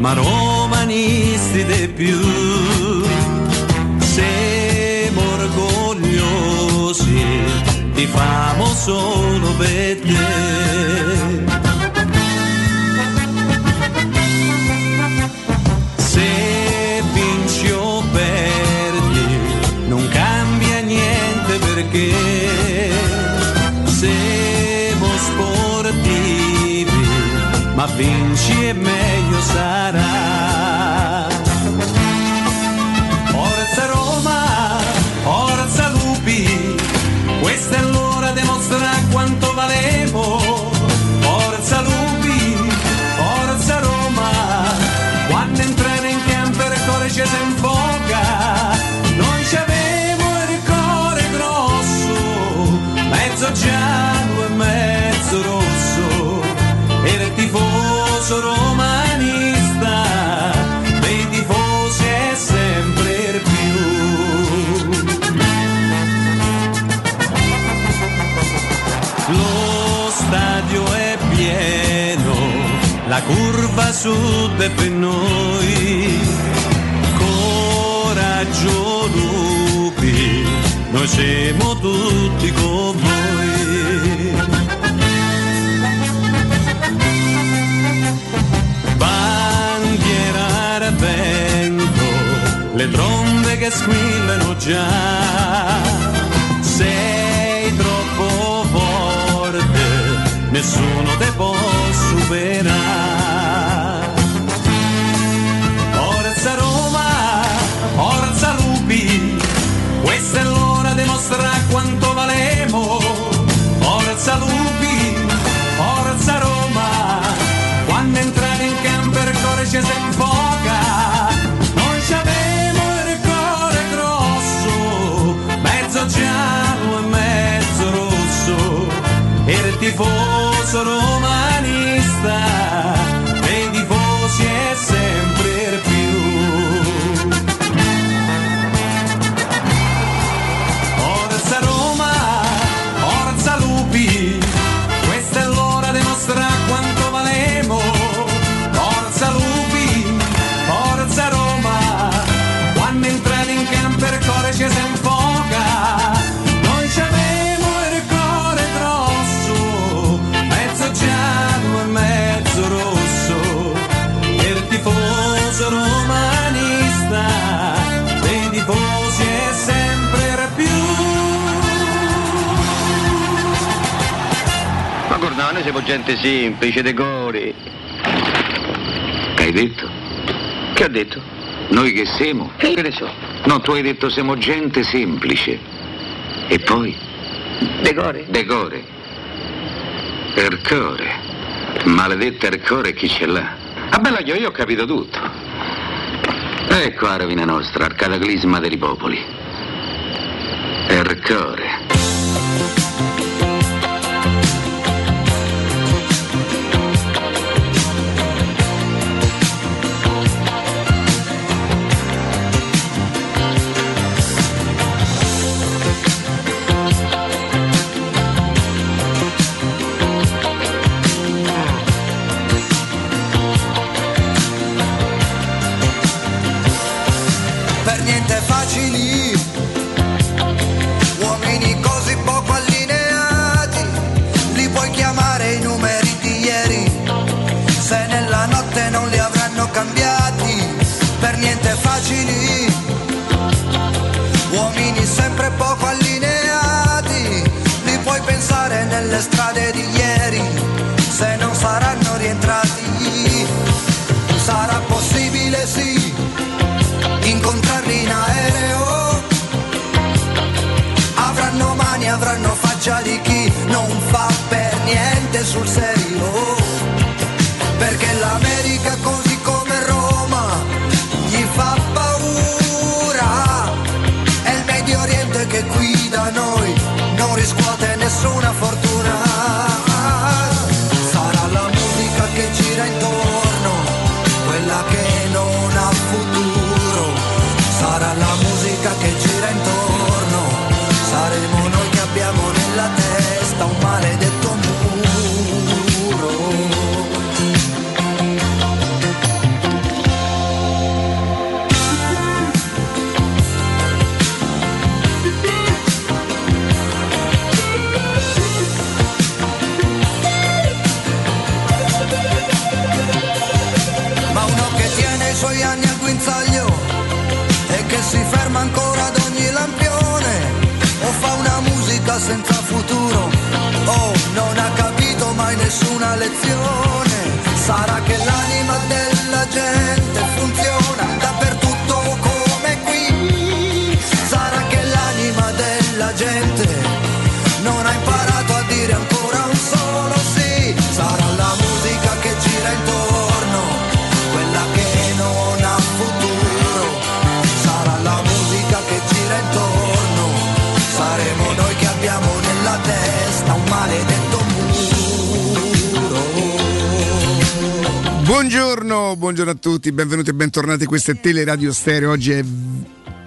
ma romanisti di più. Siamo orgogliosi, ti famo solo per te. Se vinci o perdi, non cambia niente perché siamo sportivi, ma vinci e meglio sarà. Forza Roma, forza Lupi, questa è l'ora di mostrare quanto valemo. Forza Lupi, forza Roma, quando entrare in campo il cuore ci si. Noi ci avevo il cuore grosso, mezzo giallo e mezzo rosso, era il tifoso romanista, curva sud è per noi. Coraggio lupi, noi siamo tutti con voi. Bandiera vento, le trombe che squillano già. Sei troppo forte, nessuno te può superare. Ci si infoca. Noi abbiamo il cuore grosso, mezzo giallo e mezzo rosso, e il tifoso romanista, noi siamo gente semplice, decori. Che hai detto? Che ha detto? Noi che siamo? Che ne so? No, tu hai detto siamo gente semplice. E poi? Decore. Decore. Ercore. Maledetta Ercore chi ce l'ha? Ah bella io, io ho capito tutto. Ecco la rovina nostra, al cataclisma dei popoli. Ercore. Tutti, benvenuti e bentornati. Questo è Teleradio Stereo. Oggi è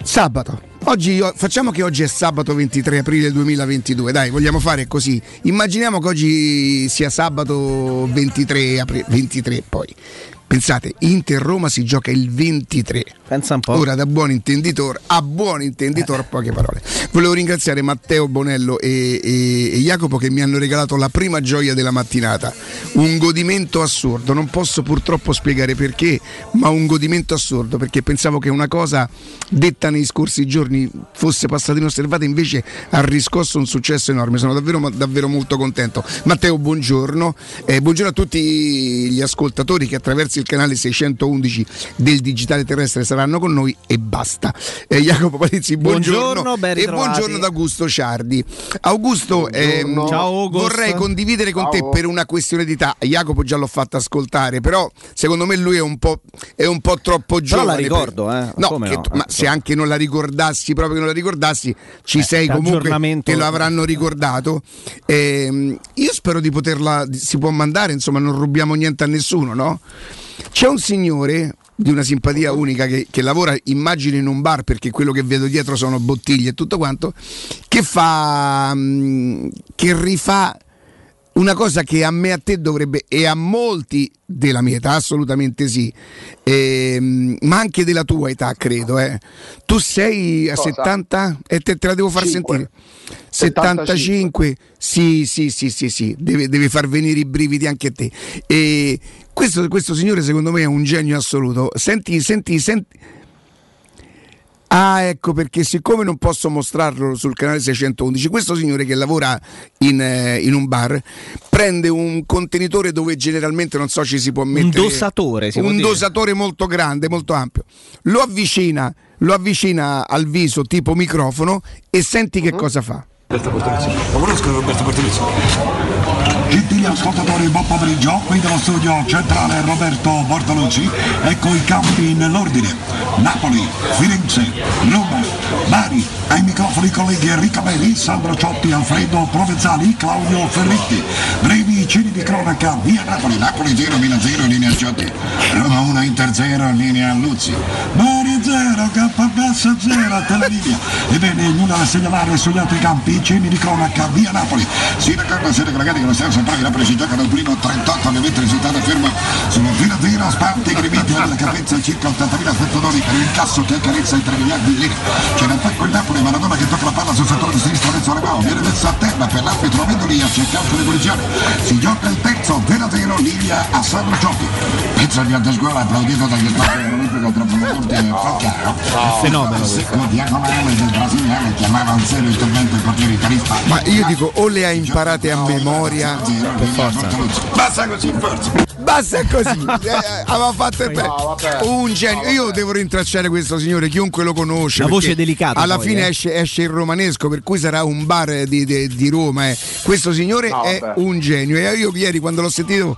sabato. Oggi facciamo che oggi è sabato 23 aprile 2022. Dai, vogliamo fare così. Immaginiamo che oggi sia sabato 23 aprile 23 poi. Pensate, Inter-Roma si gioca il 23. Pensa un po'. Ora, da buon intenditor a buon intenditor, poche parole. Volevo ringraziare Matteo Bonello e, e- e Jacopo che mi hanno regalato la prima gioia della mattinata. Un godimento assurdo. Non posso purtroppo spiegare perché, ma un godimento assurdo perché pensavo che una cosa detta nei scorsi giorni fosse passata inosservata, invece ha riscosso un successo enorme. Sono davvero, davvero molto contento. Matteo, buongiorno. Eh, buongiorno a tutti gli ascoltatori che attraverso il canale 611 del digitale terrestre saranno con noi e basta. Eh, Jacopo Palizzi, buongiorno. Buongiorno, ben ritrovati. Buongiorno da Augusto Ciardi. Augusto, ehm, Ciao, Augusto. vorrei condividere con te per una questione di età. Jacopo già l'ho fatto ascoltare, però secondo me lui è un po', è un po troppo Però giovane. la per- ricordo, eh. No, Come che no? tu- ma Eh, se anche non la ricordassi, proprio che non la ricordassi, ci sei comunque che lo avranno ricordato. Ehm, io spero di poterla, si può mandare, insomma, non rubiamo niente a nessuno, no? C'è un signore di una simpatia unica che, che lavora, immagino, in un bar perché quello che vedo dietro sono bottiglie e tutto quanto, che fa, mm, che rifà una cosa che a me a te dovrebbe, e a molti della mia età, assolutamente sì, ehm, ma anche della tua età, credo. eh. Tu sei a Cosa? 70? E te, te la devo far Cinque. sentire. 75? Sì, sì, sì, sì, sì, deve, deve far venire i brividi anche a te. E questo, questo signore secondo me è un genio assoluto. Senti, senti, senti. Ah, ecco perché siccome non posso mostrarlo sul canale 611, questo signore che lavora in, eh, in un bar prende un contenitore dove generalmente non so ci si può mettere dosatore, si può un dire. dosatore molto grande, molto ampio. Lo avvicina, lo avvicina al viso tipo microfono e senti che cosa fa. Roberto Bortoluzzi. Lo conosco Roberto Bortoluzzi? Gentili ascoltatori, buon pomeriggio, qui dallo studio centrale Roberto Bortolucci, ecco i campi nell'ordine. Napoli, Firenze, Roma, Bari, ai microfoni colleghi Enrico Belli, Sandro Ciotti, Alfredo Provenzali, Claudio Ferretti. Brevi cini di cronaca, via Napoli, Napoli 0, Milan 0, linea Ciotti. Roma 1, Inter 0, linea Luzzi. Bari 0, Campabassa 0, Telelinea. Ebbene, nulla da segnalare sugli altri campi, cini di cronaca, via Napoli. Si ricorda, siete collegati con lo stesso centrale, Napoli si gioca da primo 38, ovviamente il risultato è fermo sullo 0-0, sparte i gremiti della capienza circa 80.000 spettatori per l'incasso che accarezza i 3 miliardi di lire. C'è in attacco il Napoli, Maradona che tocca la palla sul settore di sinistra verso Alemao, viene messo a terra per l'arbitro Vendolia, c'è calcio di punizione. Si gioca il terzo 0-0, linea a Sandro Ciotti. Pezzo di alta scuola applaudito dagli spazio olimpico tra Promocorti e Falcao. Fenomeno Secco diagonale del brasiliano chiamava un serio intervento il portiere italista. Ma io dico o le ha imparate a memoria, Per forza. Basta così, forza. basta così. Eh, aveva fatto il un genio. Io devo rintracciare questo signore, chiunque lo conosce. La voce delicata Alla poi, fine eh. esce, esce il romanesco, per cui sarà un bar di, di- di Roma. eh. Questo signore No, è vabbè. un genio. E io ieri quando l'ho sentito,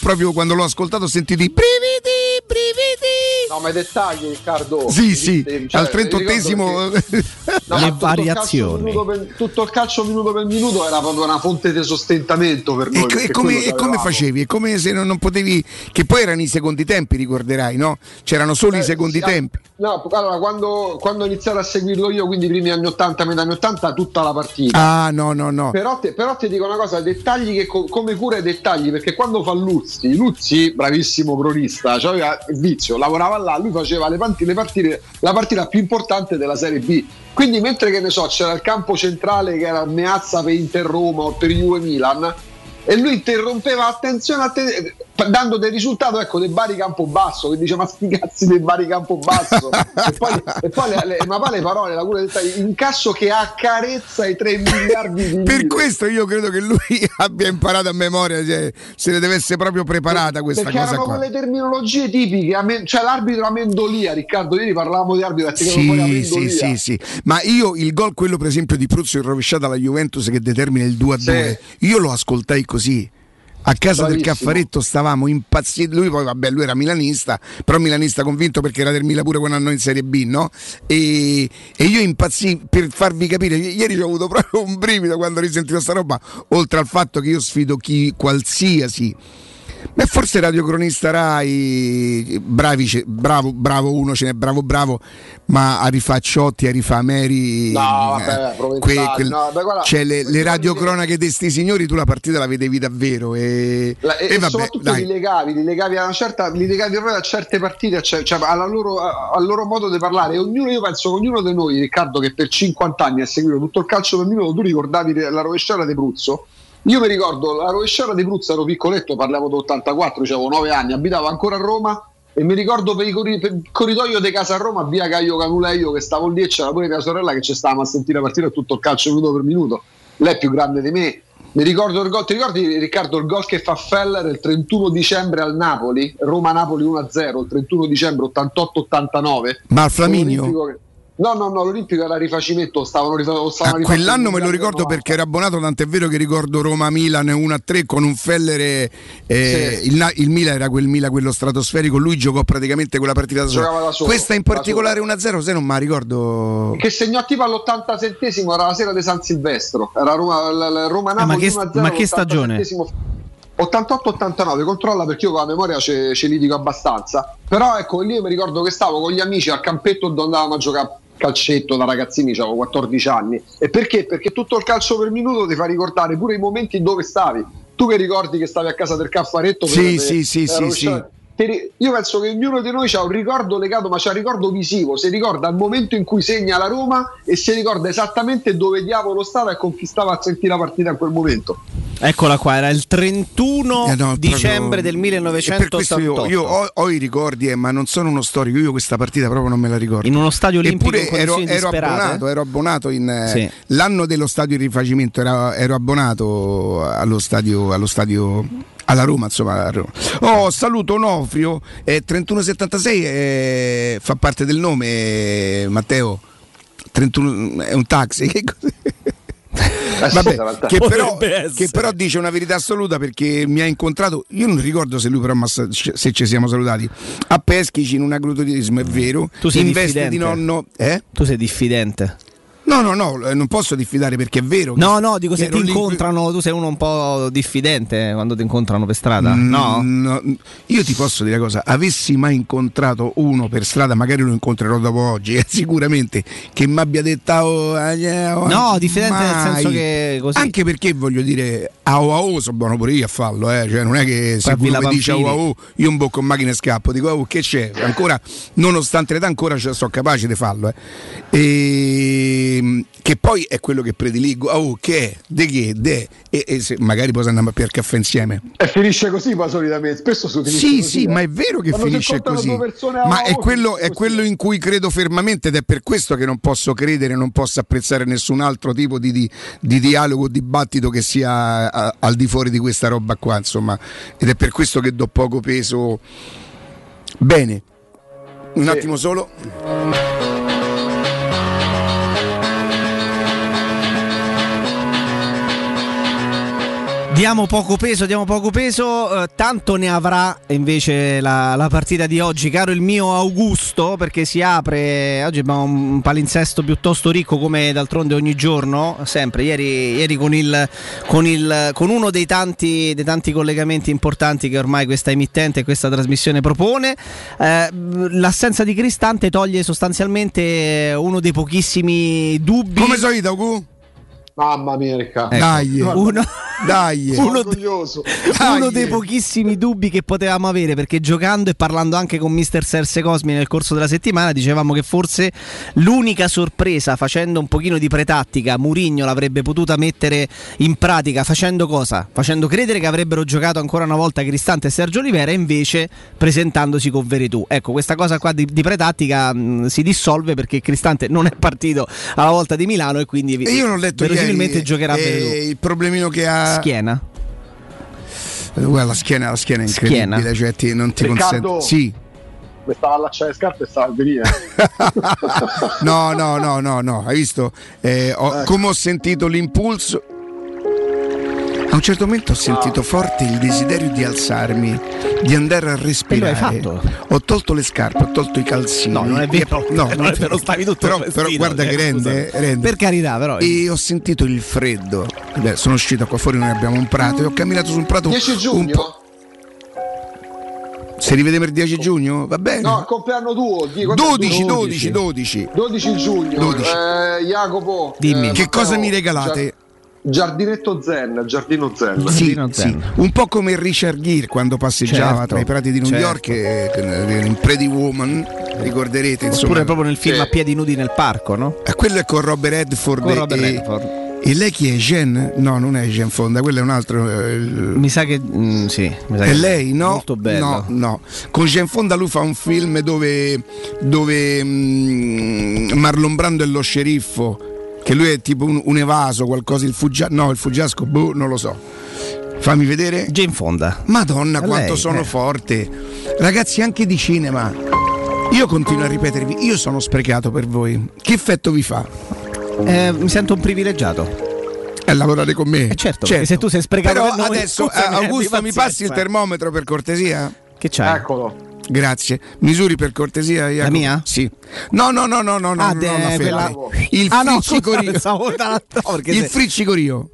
proprio quando l'ho ascoltato, ho sentito i brividi, brividi. No, ma i dettagli, Riccardo. Sì, sì, Cioè, al trentottesimo. mi ricordo che- No, Le tutto il calcio variazioni. minuto per- tutto il calcio minuto per minuto era proprio una fonte di sostentamento per E, noi. e perché come, e come facevi? È come se non, non potevi. Che poi erano i secondi tempi, ricorderai, no? C'erano solo i Eh, secondi sì, tempi. No, allora quando, quando ho iniziato a seguirlo io, quindi i primi anni 80, metà anni 80, tutta la partita. Ah, no, no, no. Però, te, però ti dico una cosa, dettagli che co- come cura i dettagli, perché quando fa Luzzi, Luzzi, bravissimo cronista, cioè aveva il vizio, lavorava là, lui faceva le, panti- le partite, la partita più importante della Serie B. Quindi mentre che ne so, c'era il campo centrale che era Meazza per Inter Roma o per Juve Milan, e lui interrompeva attenzione, attenzione dando del risultato ecco del Bari Campobasso che dice ma sti cazzi del Bari Campobasso e poi, e poi le, le, ma poi le parole la cura incasso che accarezza i 3 miliardi di per questo io credo che lui abbia imparato a memoria cioè, se ne deve essere proprio preparata questa perché cosa erano qua. quelle terminologie tipiche cioè l'arbitro Amendolia Riccardo ieri parlavamo di arbitro sì, sì, sì, sì, ma io il gol quello per esempio di Pruzzo in rovesciata alla Juventus che determina il 2 a 2 sì. io lo ascoltai così a casa Bravissimo. del Caffaretto stavamo impazziti. Lui poi, vabbè, lui era milanista, però milanista convinto perché era del Milan pure quando andò in Serie B, no? E, e io impazzì per farvi capire. Ieri ho avuto proprio un brivido quando ho risentito sta roba, oltre al fatto che io sfido chi qualsiasi Beh, forse radiocronista Rai, bravi, bravo, bravo uno, ce n'è bravo, bravo, ma a rifà Ciotti, a rifà Meri. No, vabbè, eh, que, quel, no, beh, guarda, cioè le, le radiocronache di sti signori, tu la partita la vedevi davvero. E, la, e, e, vabbè, soprattutto dai. li legavi, li legavi a una certa, li legavi a certe partite, cioè, cioè alla loro, al loro modo di parlare. Ognuno, io penso che ognuno di noi, Riccardo, che per 50 anni ha seguito tutto il calcio per minuto, tu ricordavi la rovesciata di Bruzzo io mi ricordo la rovesciata di Bruzza, ero piccoletto, parliamo d'84, avevo 9 anni, abitavo ancora a Roma e mi ricordo per, per il corridoio di casa a Roma, via Caio Canuleio, che stavo lì e c'era pure mia sorella che ci stavamo a sentire la partita tutto il calcio minuto per minuto. Lei è più grande di me. Mi ricordo il gol, ti ricordi Riccardo il gol che fa Feller il 31 dicembre al Napoli, Roma-Napoli 1-0, il 31 dicembre 88-89. Ma al Flaminio? No, no, no, l'Olimpico era rifacimento, stavano, stavano ah, Quell'anno me lo ricordo 90. perché ero abbonato, tant'è vero che ricordo Roma-Milan 1-3 con un Feller. Eh, sì. il, il, Milan era quel Milan, quello stratosferico, lui giocò praticamente quella partita da solo. da solo. Questa in particolare 1-0, se non mi ricordo. Che segnò tipo all'87esimo, era la sera di San Silvestro, era Roma, Roma-Napoli eh, ma che, ma che stagione? 88-89, controlla perché io con la memoria ce, ce li dico abbastanza. Però ecco, lì mi ricordo che stavo con gli amici al campetto dove andavamo a giocare calcetto da ragazzini, avevo 14 anni. E perché? Perché tutto il calcio per minuto ti fa ricordare pure i momenti dove stavi. Tu che ricordi che stavi a casa del Caffaretto? Sì, sì, sì, sì, sì. Io penso che ognuno di noi ha un ricordo legato, ma c'è un ricordo visivo. Si ricorda il momento in cui segna la Roma e si ricorda esattamente dove diavolo stava e con chi stava a sentire la partita in quel momento. Eccola qua, era il 31 eh no, dicembre proprio... del 1988. Io, io ho, ho, i ricordi, eh, ma non sono uno storico. Io questa partita proprio non me la ricordo. In uno stadio olimpico Eppure ero, ero, abbonato, ero abbonato in, eh, sì. l'anno dello stadio di rifacimento, ero, ero abbonato allo stadio, allo stadio alla Roma, insomma. Roma. Oh, saluto Onofrio, eh, 3176 eh, fa parte del nome, eh, Matteo. 31, è un taxi, che cos'è? Vabbè, che, però, che, però, dice una verità assoluta perché mi ha incontrato, io non ricordo se lui però se ci siamo salutati, a Peschici in un agriturismo, è vero, tu sei in veste di nonno... Eh? Tu sei diffidente. No, no, no, eh, non posso diffidare perché è vero. No, no, dico se ti incontrano, tu sei uno un po' diffidente quando ti incontrano per strada. Mm, no? no? Io ti posso dire una cosa, avessi mai incontrato uno per strada, magari lo incontrerò dopo oggi, eh, sicuramente, che mi abbia detto... Oh, eh, oh, no, diffidente mai. nel senso che così. Anche perché voglio dire, a oh, oh, sono buono pure io a farlo, eh. cioè, non è che se uno mi dice oh, oh, io un bocco in macchina e scappo, dico oh, che c'è? Ancora, nonostante l'età, ancora sono capace di farlo. Eh. E Ehm, che poi è quello che prediligo. Oh, che è? De che? De. E, e se magari poi andiamo a bere caffè insieme. E finisce così, ma solitamente. Spesso si finisce Sì, così, sì, eh. ma è vero che Quando finisce così. Ma è quello, è quello, in cui credo fermamente ed è per questo che non posso credere, non posso apprezzare nessun altro tipo di, di, di dialogo, dibattito che sia a, al di fuori di questa roba qua, insomma. Ed è per questo che do poco peso. Bene. Un sì. attimo solo. Diamo poco peso, diamo poco peso, eh, tanto ne avrà invece la, la, partita di oggi, caro il mio Augusto, perché si apre, oggi abbiamo un palinsesto piuttosto ricco come d'altronde ogni giorno, sempre, ieri, ieri con, il, con, il, con, uno dei tanti, dei tanti, collegamenti importanti che ormai questa emittente e questa trasmissione propone, eh, l'assenza di Cristante toglie sostanzialmente uno dei pochissimi dubbi. Come solito, Augusto? Mamma mia, Ecco. Dai, uno Dai. Uno. Dai. uno dei pochissimi dubbi che potevamo avere perché giocando e parlando anche con Mister Serse Cosmi nel corso della settimana dicevamo che forse l'unica sorpresa facendo un pochino di pretattica Murigno l'avrebbe potuta mettere in pratica facendo cosa? Facendo credere che avrebbero giocato ancora una volta Cristante e Sergio Olivera e invece presentandosi con Veretù. Ecco, questa cosa qua di, di pretattica mh, si dissolve perché Cristante non è partito alla volta di Milano e quindi E io l'ho letto verosimilmente ieri, giocherà eh, Veretù. il problemino che ha Schiena. Eh, Guarda, la schiena, la schiena è incredibile, Schiena. cioè ti- non ti Riccardo. consente. Sì. Mi stava allacciare le scarpe e stava a venire. no, no, no, no, no, hai visto? Eh, ho- come ho sentito l'impulso. A un certo momento ho sentito forte il desiderio di alzarmi, di andare a respirare. E lo hai fatto? Ho tolto le scarpe, ho tolto i calzini. No, non è vero. No, non è vero, stavi tutto però, vestito, però guarda cioè, che rende, scusa. rende. Per carità, però. E ho sentito il freddo. Beh, sono uscito qua fuori, noi abbiamo un prato e ho camminato su un prato 10 un giugno? po'. Si rivede per 10 giugno? Va bene. No, il compleanno tuo. di- quando è 12, tuo? 12, 12. 12 giugno. 12. Eh, Jacopo. Dimmi. eh, Che Matteo, cosa mi regalate? Gia- giardinetto Zen, giardino Zen. Sì, Giardino sì. Zen. un po' come Richard Gere quando passeggiava Certo, tra i prati di New certo. York e, e- in Pretty Woman, ricorderete insomma. Oppure proprio nel film Sì. a piedi nudi nel parco, no? Eh, quello è con Robert Redford, Con e, Robert e- Redford. e lei chi è? Jen? No, non è Jen Fonda, quello è un altro. eh, Mi sa che. mm, sì, mi sa È che lei, no? Molto bello. No, no. Con Jen Fonda lui fa un film dove, dove mm, Marlon Brando è lo sceriffo, che lui è tipo un, un evaso, qualcosa, il fuggiasco. No, il fuggiasco, boh, non lo so. Fammi vedere. Jane Fonda. Madonna, È quanto lei, sono eh. forte. Ragazzi, anche di cinema. Io continuo a ripetervi, io sono sprecato per voi. Che effetto vi fa? Eh, mi sento un privilegiato. È lavorare con me. Eh certo, perché se tu sei sprecato Però per noi, adesso, scusami, eh, Augusto, mi passi il termometro per cortesia? Che c'hai? Eccolo. Grazie. Misuri per cortesia, Jacopo? mia? Sì. No, no, no, no, no, no, Ah, no, no, quella-. Il Ah, no, friccicorio. no, il friccicorio.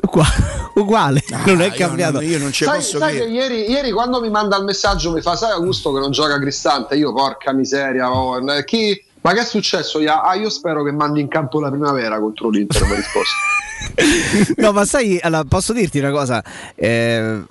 Ugua- uguale, non è Ah, io cambiato. non- Io non ci Sai, posso sai che dire. ieri, ieri quando mi manda il messaggio mi fa sai Augusto che non gioca Cristante io porca miseria oh, chi ma che è successo? Ah, io spero che mandi in campo la primavera contro l'Inter mi ha risposto No, ma sai, allora, posso dirti una cosa? Eh,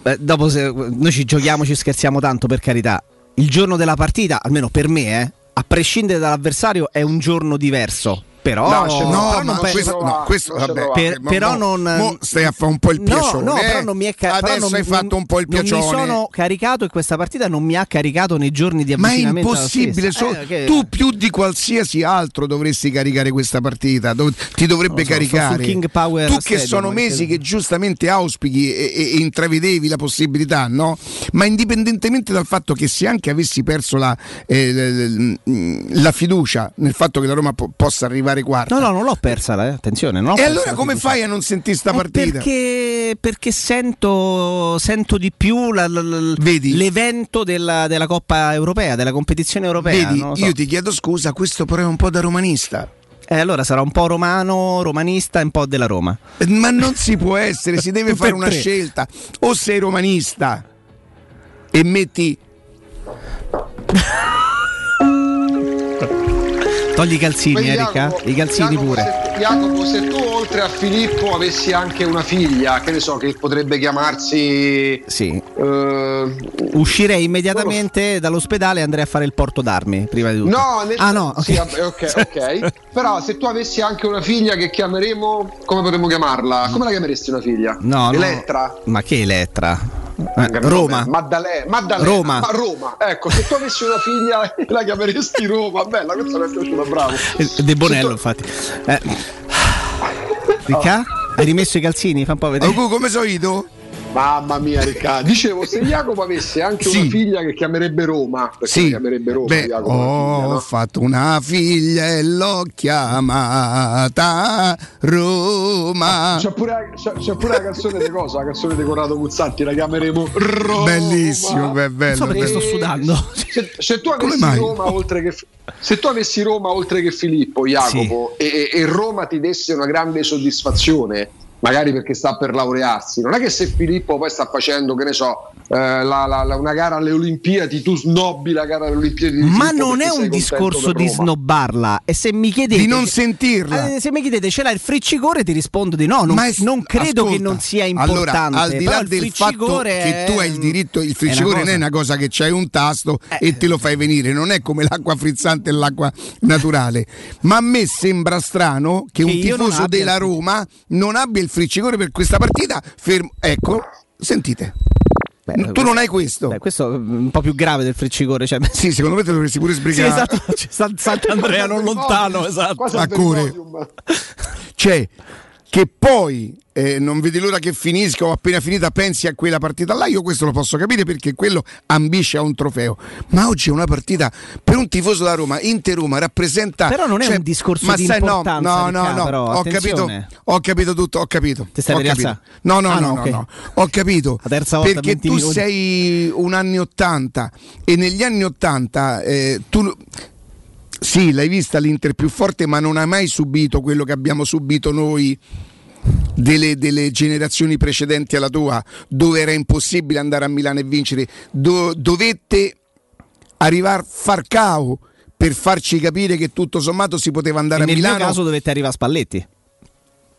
beh, dopo se noi ci giochiamo, ci scherziamo tanto, per carità. Il giorno della partita, almeno per me, eh, a prescindere dall'avversario, è un giorno diverso. Però, No, No, però non questo, no, questo non vabbè. Per- però mo- non- stai a fare un po' il No, piacione. no, eh? però non mi è ca- Adesso non hai fatto un po' il non piacione. mi sono caricato e questa partita non mi ha caricato nei giorni di Ma è avvicinamento. impossibile, so- Eh, che- tu più di qualsiasi altro dovresti caricare questa partita, dov- ti dovrebbe Non so, caricare. King Power tu che sono anche- mesi che giustamente auspichi e, e- e intravedevi la possibilità, no? Ma indipendentemente dal fatto che se anche avessi perso la, eh, la fiducia nel fatto che la Roma po- possa arrivare quarta, No, no, non l'ho persa, eh. attenzione. Non e allora la come fai a non sentire sta Eh, partita? Perché, perché sento, sento di più la- la- la- Vedi? l'evento della, della Coppa Europea, della competizione europea. Vedi, so. io ti chiedo scusa, questo però è un po' da romanista. Eh, allora sarà un po' romano, romanista e un po' della Roma. Ma non si può essere, si deve fare una tre. scelta. O sei romanista e metti Togli i calzini, Quindi, Erika. I calzini Jacopo, pure. se, Jacopo se tu oltre a Filippo avessi anche una figlia che ne so che potrebbe chiamarsi Sì. eh, Uscirei immediatamente dall'ospedale e andrei a fare il porto d'armi prima di tutto. No, nel ah, no, sì, ok. ok. Però se tu avessi anche una figlia che chiameremo, come potremmo chiamarla? Come la chiameresti una figlia? No, no. Elettra? Ma che Elettra? Eh, Roma. Maddalena, Maddalena. Roma. Ma Roma. Ecco, se tu avessi una figlia la chiameresti Roma. Bella, questa mi è piaciuta, bravo. Eh, De Bonello, tu- infatti. Eh. Ricca? Hai rimesso i calzini? Fa un po' vedere. Augu, come so io? Mamma mia, Riccardo. Dicevo, se Jacopo avesse anche Sì. una figlia che chiamerebbe Roma, perché Sì, la chiamerebbe Roma, Beh, Jacopo, ho figlia, no? fatto una figlia e l'ho chiamata Roma. C'è pure, c'è, c'è pure la canzone di cosa? La canzone di Corrado Guzzanti, la chiameremo Roma. Bellissimo, beh, Non bello. so perché bello. sto sudando. Se, se tu Come avessi mai? Roma oltre che se tu avessi Roma oltre che Filippo, Jacopo, e, e- e Roma ti desse una grande soddisfazione, magari perché sta per laurearsi. Non è che se Filippo poi sta facendo, che ne so, eh, la, la, la, una gara alle Olimpiadi, tu snobbi la gara alle Olimpiadi. Di Ma Filippo non è un discorso di snobbarla. E se mi chiedete. Di non sentirla. Eh, se mi chiedete ce l'ha il friccicore, ti rispondo di no. Non, Ma è- non credo ascolta, che non sia importante. Allora, al di là del fatto friccicore che tu hai il è- diritto, il è friccicore non è una cosa che c'hai un tasto Eh. e te lo fai venire, non è come l'acqua frizzante e l'acqua naturale. Ma a me sembra strano che, Che un tifoso della Roma non abbia il friccicore per questa partita. Fermo. Ecco, sentite. Beh, tu non hai questo. Beh, questo è un po' più grave del friccicore. Cioè, Sì, secondo me te dovresti pure sì, sbrigare. esatto. c'è San- Sant'Andrea non lontano, esatto. A. Cioè, che poi eh, non vedi l'ora che finisca o appena finita pensi a quella partita là, io questo lo posso capire perché quello ambisce a un trofeo. Ma oggi è una partita per un tifoso da Roma, Inter-Roma rappresenta... Però non è cioè, un discorso ma di sai, no, importanza, No, no, Riccardo, no, però, ho capito, ho capito tutto, ho capito. Ti stai ho capito. No, no, Ah, no, no, no, no, ho capito. La terza volta, perché 20 tu minuti. sei un anni 80 e negli anni 80 eh, tu... Sì, l'hai vista l'Inter più forte, ma non ha mai subito quello che abbiamo subito noi delle, delle generazioni precedenti alla tua, dove era impossibile andare a Milano e vincere. Do- dovette arrivare Farcao per farci capire che tutto sommato si poteva andare E a nel Milano. mio caso dovete arrivare a Spalletti.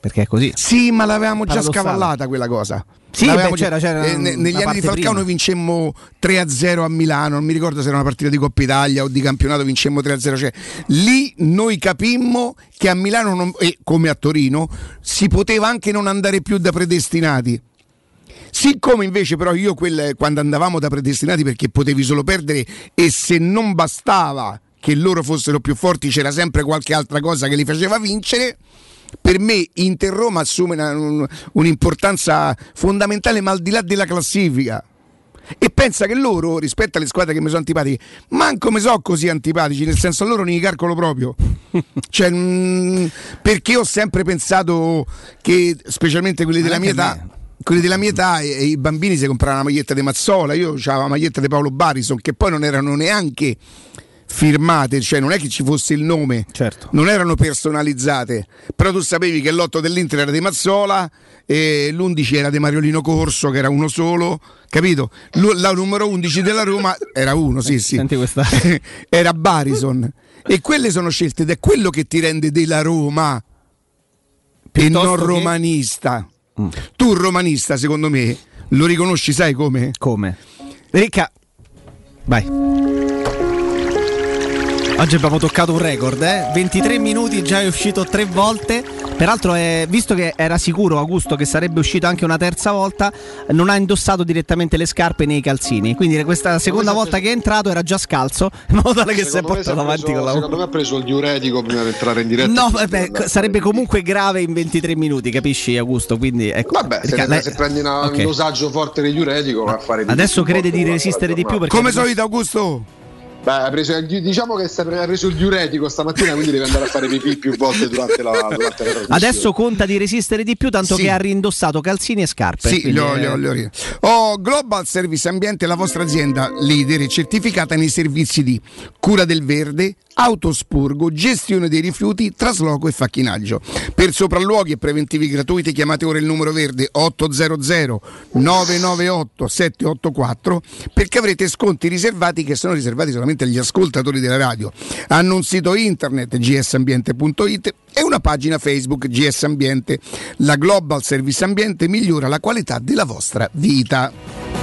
Perché è così. Sì, ma l'avevamo già scavallata quella cosa. Sì, beh, c'era- già- c'era eh, negli anni di Falcao prima. noi vincemmo 3-0 a Milano, non mi ricordo se era una partita di Coppa Italia o di campionato, vincemmo 3-0. Cioè, lì noi capimmo che a Milano, non- e come a Torino, si poteva anche non andare più da predestinati. Siccome invece però io quelle- quando andavamo da predestinati perché potevi solo perdere e se non bastava che loro fossero più forti c'era sempre qualche altra cosa che li faceva vincere, per me Inter Roma assume una- un- un'importanza fondamentale ma al di là della classifica. E pensa che loro, rispetto alle squadre che mi sono antipatiche, manco mi sono così antipatici, nel senso loro non li calcolo proprio. cioè, mm, perché ho sempre pensato che, specialmente quelli della mia età, quelli della mia età e, e i bambini si compravano la maglietta di Mazzola, io avevo la maglietta di Paolo Barison, che poi non erano neanche firmate, cioè non è che ci fosse il nome, Certo. non erano personalizzate, però tu sapevi che l'8 dell'Inter era di Mazzola e l'11 era di Mariolino Corso, che era uno solo, capito? Lu- La numero 11 della Roma era uno, sì, sì. Senti questa. era Barison. E quelle sono scelte ed è quello che ti rende della Roma e Piuttosto non che- Mm. romanista. Tu romanista, secondo me, lo riconosci, sai come? Come? Ricca, vai. Oggi abbiamo toccato un record, eh? 23 minuti, già è uscito tre volte. Peraltro, eh, visto che era sicuro Augusto che sarebbe uscito anche una terza volta, non ha indossato direttamente le scarpe nei calzini. Quindi questa seconda sa- volta che è entrato era già scalzo, in modo tale che si è portato avanti preso- con la Secondo me ha preso il diuretico prima di entrare in diretta. No, vabbè, sarebbe comunque grave in 23 minuti, capisci Augusto? Quindi ecco. Vabbè, se, ne- lei- se prendi una- Ok. un dosaggio forte di diuretico va a fare di Adesso crede di resistere di più perché Come solito, Augusto? Beh, ha preso il- diciamo che ha preso il diuretico stamattina, quindi deve andare a fare pipì più volte durante la, durante la. Adesso conta di resistere di più, tanto Sì. che ha rindossato calzini e scarpe. Sì, ho, li ho ri- Oh, Global Service Ambiente, la vostra azienda leader e certificata nei servizi di cura del verde, autospurgo, gestione dei rifiuti, trasloco e facchinaggio. Per sopralluoghi e preventivi gratuiti chiamate ora il numero verde 800 998 784 perché avrete sconti riservati che sono riservati solamente agli ascoltatori della radio. Hanno un sito internet gsambiente.it e una pagina Facebook GS Ambiente. La Global Service Ambiente migliora la qualità della vostra vita.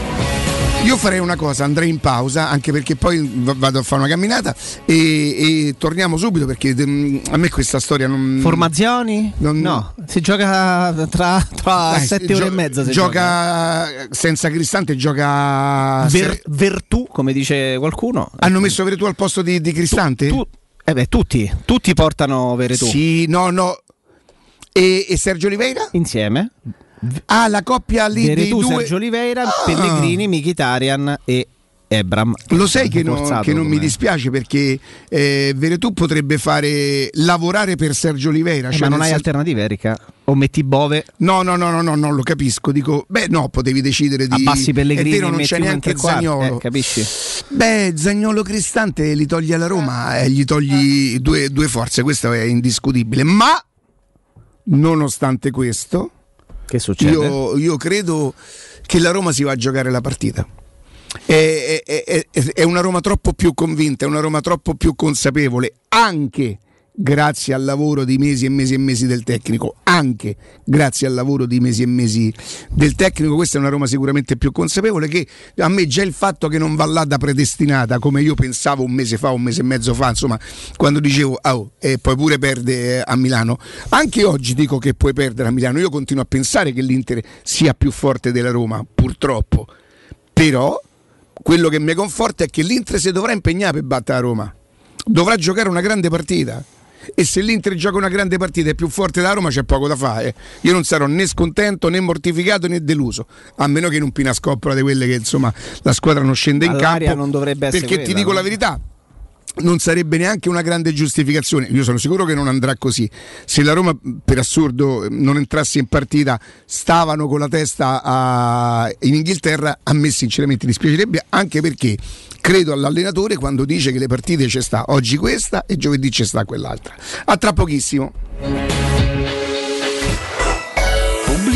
Io farei una cosa, andrei in pausa, anche perché poi vado a fare una camminata e, e torniamo subito perché mm, a me questa storia non... Formazioni? Non- No, si gioca tra, tra Dai, sette gio- ore e mezza. si gioca, senza Cristante, gioca... Ver- Vertù, come dice qualcuno. Hanno messo Veretù al posto di, di Cristante? Tu- eh beh, tutti, tutti portano Veretù Sì, no, no. E, e Sergio Oliveira? insieme. Ah, la coppia lì dei Veretù, due... Sergio Oliveira, Pellegrini, Mkhitaryan e Ebram. Lo sai che, no- Forzato che non mi dispiace perché eh, Veretù potrebbe fare lavorare per Sergio Oliveira. Eh, cioè ma non hai sen- alternative, Erika? O metti Bove No, no, no, no, no, non lo capisco. Dico, beh, no, potevi decidere di. abbassi Pellegrini È vero, non c'è neanche Zagnolo. eh, capisci? Beh, Zagnolo Cristante li togli alla Roma e gli togli due, due forze, questo è indiscutibile. Ma, nonostante questo, Che succede? Io, io credo che la Roma si va a giocare la partita. È, è- è- è- una Roma troppo più convinta, è una Roma troppo più consapevole, anche grazie al lavoro di mesi e mesi e mesi del tecnico, anche grazie al lavoro di mesi e mesi del tecnico, questa è una Roma sicuramente più consapevole che a me già il fatto che non va là da predestinata come io pensavo un mese fa, un mese e mezzo fa, insomma, quando dicevo oh, e poi pure perde eh, a Milano, anche oggi dico che puoi perdere a Milano, io continuo a pensare che l'Inter sia più forte della Roma, purtroppo, però quello che mi conforta è che l'Inter si dovrà impegnare per battere la Roma, dovrà giocare una grande partita. E se l'Inter gioca una grande partita e è più forte della Roma c'è poco da fare. Io non sarò né scontento né mortificato né deluso, a meno che non pina scoppola di quelle che insomma la squadra non scende in All'aria campo. non dovrebbe essere Perché ti quella, dico no? la verità, non sarebbe neanche una grande giustificazione. Io sono sicuro che non andrà così. Se la Roma, per assurdo, non entrasse in partita, stavano con la testa a- in Inghilterra, a me sinceramente dispiacerebbe, anche perché credo all'allenatore quando dice che le partite ci sta oggi questa e giovedì ci sta quell'altra. A tra pochissimo.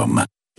Telecom.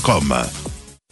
www.radioticino.com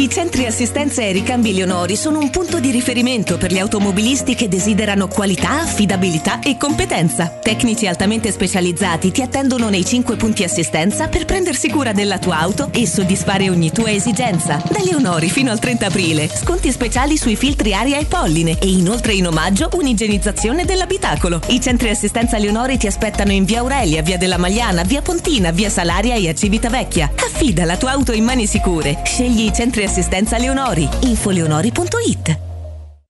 I centri assistenza e ricambi Leonori sono un punto di riferimento per gli automobilisti che desiderano qualità, affidabilità e competenza. Tecnici altamente specializzati ti attendono nei 5 punti assistenza per prendersi cura della tua auto e soddisfare ogni tua esigenza. Da Leonori fino al 30 aprile, sconti speciali sui filtri aria e polline e inoltre in omaggio un'igienizzazione dell'abitacolo. I centri assistenza Leonori ti aspettano in via Aurelia, via della Magliana, via Pontina, via Salaria e a Civitavecchia. Affida la tua auto in mani sicure. Scegli i centri Assistenza Leonori. Infoleonori.it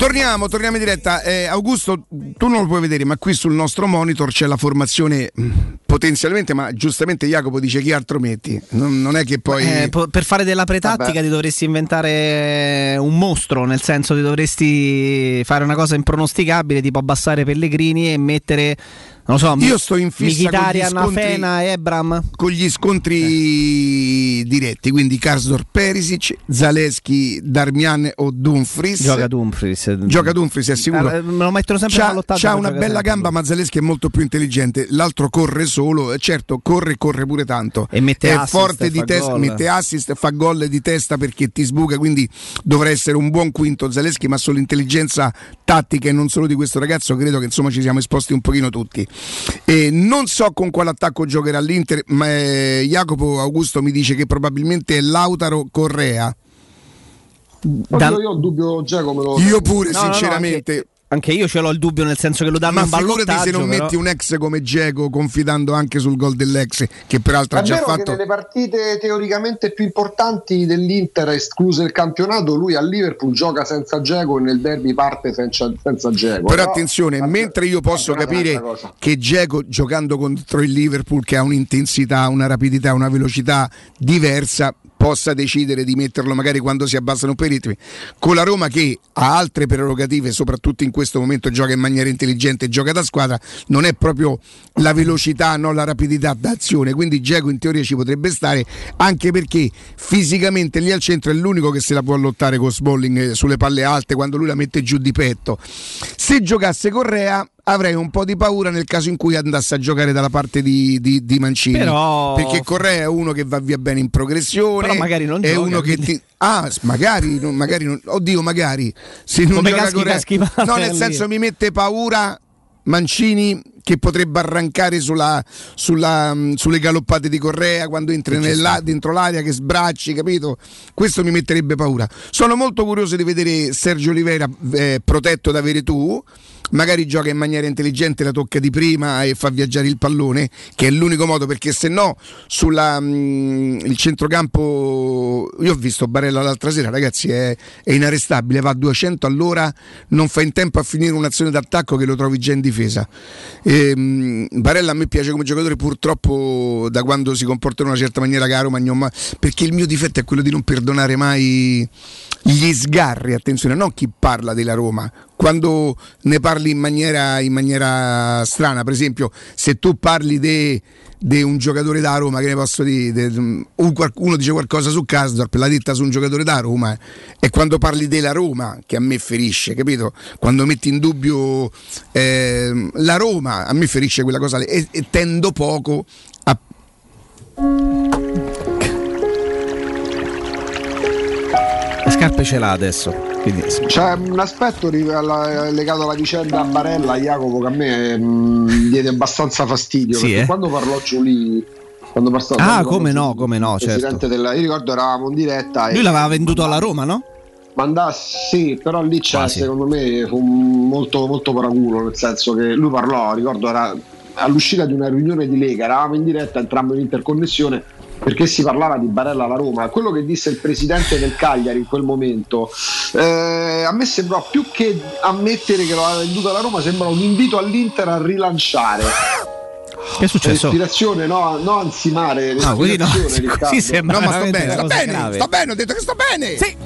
Torniamo, torniamo in diretta. Eh, Augusto, tu non lo puoi vedere, ma qui sul nostro monitor c'è la formazione mh, potenzialmente, ma giustamente Jacopo dice chi altro metti. Non, non è che poi. Eh, po- per fare della pretattica Vabbè. ti dovresti inventare un mostro, nel senso ti dovresti fare una cosa impronosticabile, tipo abbassare Pellegrini e mettere, non so, Io sto in fissa con scontri- Afena, Ebram. con gli scontri diretti, quindi Karsdorp Perisic, Zaleschi, Darmian o Dumfries. Gioca Dumfries. Gioca Dumfries, è sicuro. Eh, me lo mettono sempre C'ha, ballottato c'ha una bella sempre. gamba, ma Zaleschi è molto più intelligente. L'altro corre solo, eh, certo, corre e corre pure tanto. E mette è assist forte di testa, mette assist, fa gol di testa perché ti sbuca, quindi dovrà essere un buon quinto Zaleschi, ma sull'intelligenza tattica e non solo di questo ragazzo credo che insomma ci siamo esposti un pochino tutti. E non so con quale attacco giocherà l'Inter, ma eh, Jacopo Augusto mi dice che probabilmente è Lautaro Correa. Oddio, io ho dubbio Giacomo Io pure, No, no, no, sinceramente. anche, anche io ce l'ho il dubbio, nel senso che lo danno Ma in figurati ballottaggio. se non però- metti un ex come Geco confidando anche sul gol dell'ex che peraltro ha già vero che fatto nelle partite teoricamente più importanti dell'Inter, escluse il campionato, lui a Liverpool gioca senza Geco e nel derby parte senza, senza Geco. però attenzione mentre io posso capire che Geco giocando contro il Liverpool che ha un'intensità una rapidità una velocità diversa possa decidere di metterlo magari quando si abbassano per i ritmi. Con la Roma che ha altre prerogative soprattutto in questo momento gioca in maniera intelligente gioca da squadra non è proprio la velocità no, la rapidità d'azione. Quindi Geco in teoria ci potrebbe stare anche perché fisicamente lì al centro è l'unico che se la può lottare con Smalling eh, sulle palle alte quando lui la mette giù di petto. Se giocasse Correa avrei un po' di paura nel caso in cui andasse a giocare dalla parte di, di- di Mancini Però- perché Correa è uno che va via bene in progressione Però magari non è gioca, uno che quindi- ti ah magari, non- magari non- oddio magari se non Come caschi, Correa caschi no nel senso mi mette paura Mancini che potrebbe arrancare sulla- sulla, mh, sulle galoppate di Correa quando Che sta. dentro l'aria che sbracci, capito? Questo mi metterebbe paura. Sono molto curioso di vedere Sergio Oliveira eh, protetto da Veretù. Magari gioca in maniera intelligente, la tocca di prima e fa viaggiare il pallone, che è l'unico modo perché se no mh, il centrocampo io ho visto Barella l'altra sera, ragazzi, è, è inarrestabile, va a 200 all'ora, non fa in tempo a finire un'azione d'attacco che lo trovi già in difesa. Ehm, Barella a me piace come giocatore purtroppo da quando si comporta in una certa maniera caro Magnon, perché il mio difetto è quello di non perdonare mai gli sgarri, attenzione, non chi parla della Roma, quando ne parli in maniera, in maniera strana, per esempio se tu parli di un giocatore da Roma, che ne posso dire, de- un qualcuno dice qualcosa su Kasdorp, l'ha detta su un giocatore da Roma, e quando parli della Roma che a me ferisce, capito? Quando metti in dubbio ehm, la Roma, a me ferisce quella cosa e, e tendo poco a Le scarpe ce l'ha adesso. Quindi. C'è un aspetto legato alla vicenda Barella Jacopo che a me mh, diede abbastanza fastidio Sì, perché eh? quando parlò Giulì quando parlò- Ah, come no, come no, certo. della, io ricordo eravamo in diretta Lui l'aveva venduto alla Roma, no? Manda, sì, però lì c'è, Quasi. secondo me fu molto, molto paraculo, nel senso che lui parlò, ricordo, era all'uscita di una riunione di Lega, eravamo in diretta, entrambi in interconnessione perché si parlava di Barella alla Roma. Quello che disse il presidente del Cagliari in quel momento, eh, a me sembrò più che ammettere che lo aveva venduto alla Roma, sembra un invito all'Inter a rilanciare. Che è successo? L'ispirazione, no, no ansimare, No, così no, Riccardo. sembra No, ma sto bene, cosa bene, sto bene, ho detto che sto bene. Sì.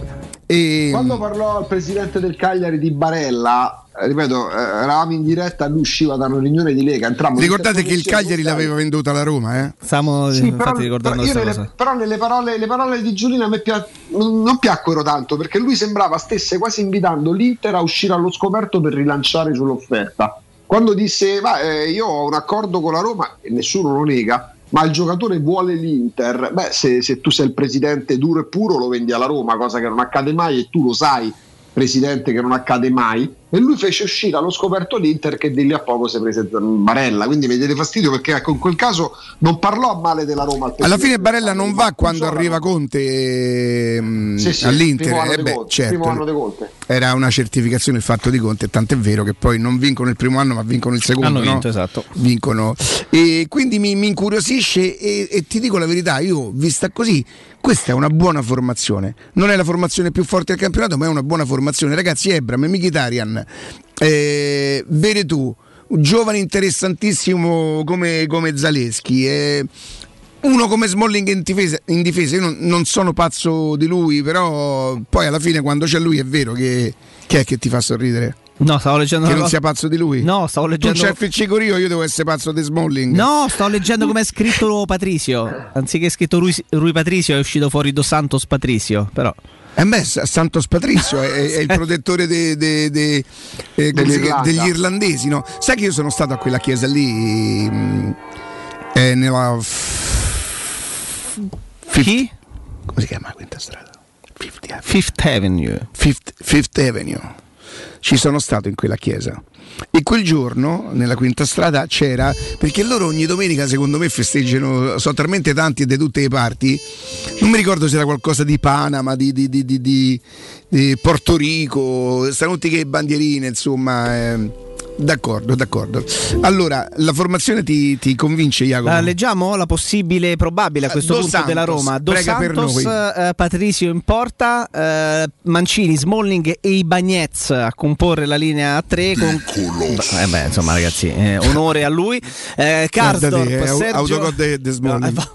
E... Quando parlò al presidente del Cagliari di Barella, eh, ripeto, eh, eravamo in diretta, lui usciva da una riunione di Lega. entrammo Ricordate che il Cagliari l'aveva venduta alla Roma, eh? Stiamo Sì, infatti però, ricordando però nelle, cosa. però nelle parole, le parole di Giulino a me pia- non, non piacquero tanto perché lui sembrava stesse quasi invitando l'Inter a uscire allo scoperto per rilanciare sull'offerta. Quando disse "Ma, eh, io ho un accordo con la Roma e nessuno lo nega, ma il giocatore vuole l'Inter, beh se, se tu sei il presidente duro e puro lo vendi alla Roma, cosa che non accade mai e tu lo sai presidente che non accade mai e lui fece uscire allo scoperto l'Inter che di lì a poco si prese Barella quindi mi diede fastidio perché ecco, in quel caso non parlò a male della Roma al Alla fine Barella non va quando arriva Conte ehm, Sì, sì, all'Inter. primo anno Eh beh, Conte, certo, primo anno di Conte. Era una certificazione il fatto di Conte, tant'è vero che poi non vincono il primo anno ma vincono il secondo. Hanno no? vinto, esatto. Vincono. E quindi mi, mi incuriosisce e, e ti dico la verità, io vista così, questa è una buona formazione. Non è la formazione più forte del campionato, ma è una buona formazione. Ragazzi, Ebram, Mkhitaryan, eh, Veretù, un giovane interessantissimo come, come Zaleschi. eh, uno come Smalling in difesa, in difesa. io non, non sono pazzo di lui, però poi alla fine quando c'è lui è vero che, che è che ti fa sorridere. No, stavo leggendo Che non cosa- sia pazzo di lui? No, stavo Tu leggendo c'è il friccicorio, io devo essere pazzo di Smalling. No, sto leggendo come è scritto Patricio. Anziché è scritto Rui, Rui Patricio, è uscito fuori Dos Santos Patricio. Però. Eh beh, Santos Patrizio è, è il protettore de- de- de- eh, degli irlandesi, no? Sai che io sono stato a quella chiesa lì mh, eh, nella Chi? come si chiama quinta strada? Fifth Avenue. Fifth, Fifth Avenue. Ci sono stato in quella chiesa. E quel giorno, nella quinta strada, c'era, perché loro ogni domenica secondo me festeggiano, sono talmente tanti da tutte le parti, non mi ricordo se era qualcosa di Panama, di, di- di- di- di- di Porto Rico, stanno tutti che bandierine, insomma. ehm, d'accordo, d'accordo. Allora, la formazione ti, ti convince, Jacopo? Eh, leggiamo la possibile probabile a questo Dos punto Santos, della Roma. Dos Santos, noi. eh, Patricio in porta, eh, Mancini, Smalling e Ibagnez a comporre la linea a 3 con Eh beh, insomma, ragazzi, eh, onore a lui. Eh, Karsdorp, Guarda te, eh, Sergio autogol de- de Smalling. No, eh,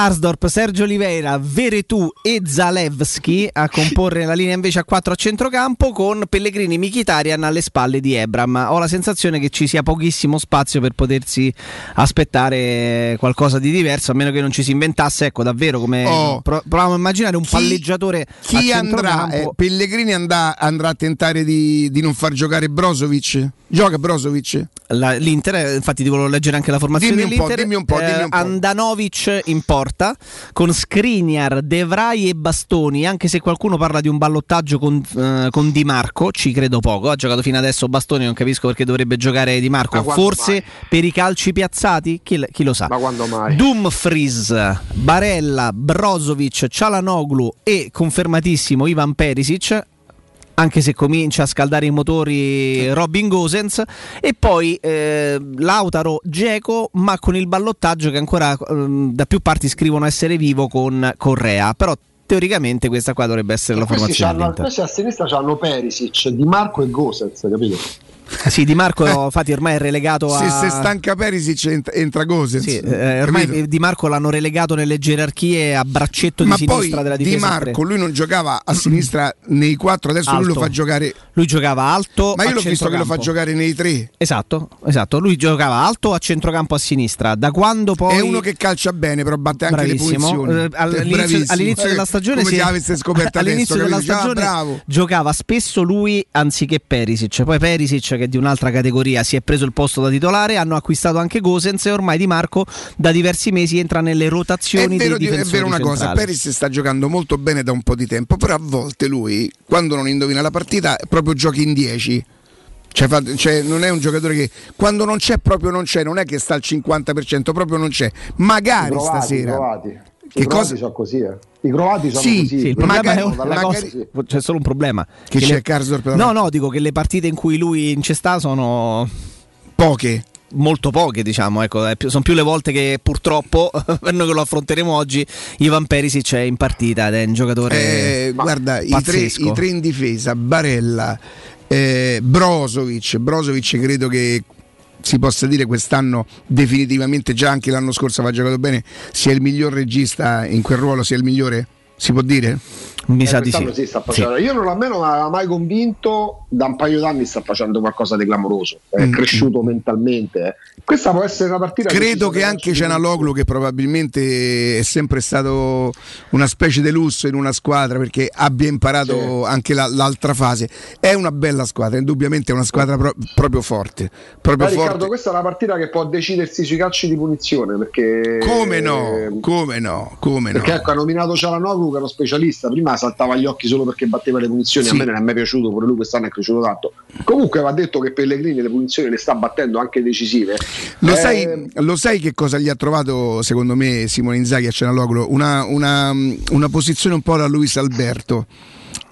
Karsdorp, Sergio Oliveira, Veretù e Zalewski a comporre la linea invece a 4 a centrocampo con Pellegrini Michitarian alle spalle di Ebram. Ho la sensazione che ci sia pochissimo spazio per potersi aspettare qualcosa di diverso, a meno che non ci si inventasse, ecco, davvero come Oh. pro- proviamo a immaginare un Chi- palleggiatore Chi andrà? eh, Pellegrini andrà, andrà a tentare di, di non far giocare Brozovic? Gioca Brozovic? La- L'Inter, eh, infatti, ti volevo leggere anche la formazione Dimmi un po', dell'Inter. dimmi un po', Eh, dimmi un po'. Andanovic in porta con Skriniar, De Vrij e Bastoni. Anche se qualcuno parla di un ballottaggio con, eh, con Di Marco, ci credo poco. Ha giocato fino adesso Bastoni, non capisco perché dovrebbe giocare Di Marco. Forse mai? per i calci piazzati? Chi, chi lo sa? Ma quando mai? Dumfries, Barella, Brozovic, Cialanoglu e confermatissimo Ivan Perisic anche se comincia a scaldare i motori Robin Gosens. E poi eh, Lautaro Geco ma con il ballottaggio che ancora ehm, da più parti scrivono essere vivo con Correa. Però teoricamente questa qua dovrebbe essere la questi, formazione questi a sinistra c'hanno Perisic, Di Marco e Gosens, capito? sì Di Marco infatti ormai è relegato a Se, se stanca Perisic entra, Gosens. Sì, eh, ormai capito? Di Marco l'hanno relegato nelle gerarchie a braccetto Ma di poi sinistra della Di difesa a Marco, lui non giocava a sinistra nei quattro, adesso lui lo Alto. fa giocare. Lui giocava alto. Ma io a l'ho visto che lo fa giocare nei tre. Esatto, esatto. Lui giocava alto a centrocampo a sinistra. Da quando poi. È uno che calcia bene, però batte anche Bravissimo. le punizioni. Eh, all'inizio, all'inizio Eh, della stagione come si se è- l'avesse scoperta all'inizio adesso, della capito? Diceva, stagione bravo. giocava spesso lui anziché Perisic. Poi Perisic, che è di un'altra categoria, si è preso il posto da titolare. Hanno acquistato anche Gosens e ormai Di Marco da diversi mesi entra nelle È rotazioni vero, dei di- è difensori vero una cosa. Peris sta giocando molto bene da un po' di tempo, però a volte lui, quando non indovina la partita, proprio giochi in 10. Cioè, cioè, non è un giocatore che quando non c'è proprio non c'è, non è che sta al 50%, proprio non c'è. Magari I croati, stasera. I croati. Che I croati cosa- sono così, eh. I croati sono Sì, così. Sì, il problema Magari- è la cosa- c'è solo un problema. Che c'è le- Karsdorp No, no, dico che le partite in cui lui incesta sono Poche. molto poche, diciamo, ecco, sono più le volte che purtroppo per noi che lo affronteremo oggi Ivan Perisic è in partita ed è un giocatore Eh, guarda, i tre, i tre in difesa, Barella, eh, Brozovic. Brozovic credo che si possa dire quest'anno definitivamente, già anche l'anno scorso aveva giocato bene, sia il miglior regista in quel ruolo, sia il migliore. Si può dire? Mi Eh, sa di sì. sta facendo- Io non, a me non aveva mai convinto, da un paio d'anni sta facendo qualcosa di clamoroso, è Mm. cresciuto mentalmente. eh. Questa può essere una partita Credo che sono anche Cianaloglu, che probabilmente è sempre stato una specie di lusso in una squadra perché abbia imparato anche la- l'altra fase, è una bella squadra, indubbiamente è una squadra pro- proprio forte. Proprio Ma Riccardo, forte. questa è una partita che può decidersi sui calci di punizione perché Come no? Come no? Come no? Perché ecco, ha nominato Cialanoglu che è uno specialista, prima saltava agli occhi solo perché batteva le punizioni, Sì. a me non è mai piaciuto, pure lui quest'anno è cresciuto tanto. Comunque va detto che Pellegrini le punizioni le sta battendo anche decisive. Lo, Eh, sai, lo sai che cosa gli ha trovato, secondo me, Simone Inzaghi a Cianaloglu? Una, una, una posizione un po' da Luis Alberto.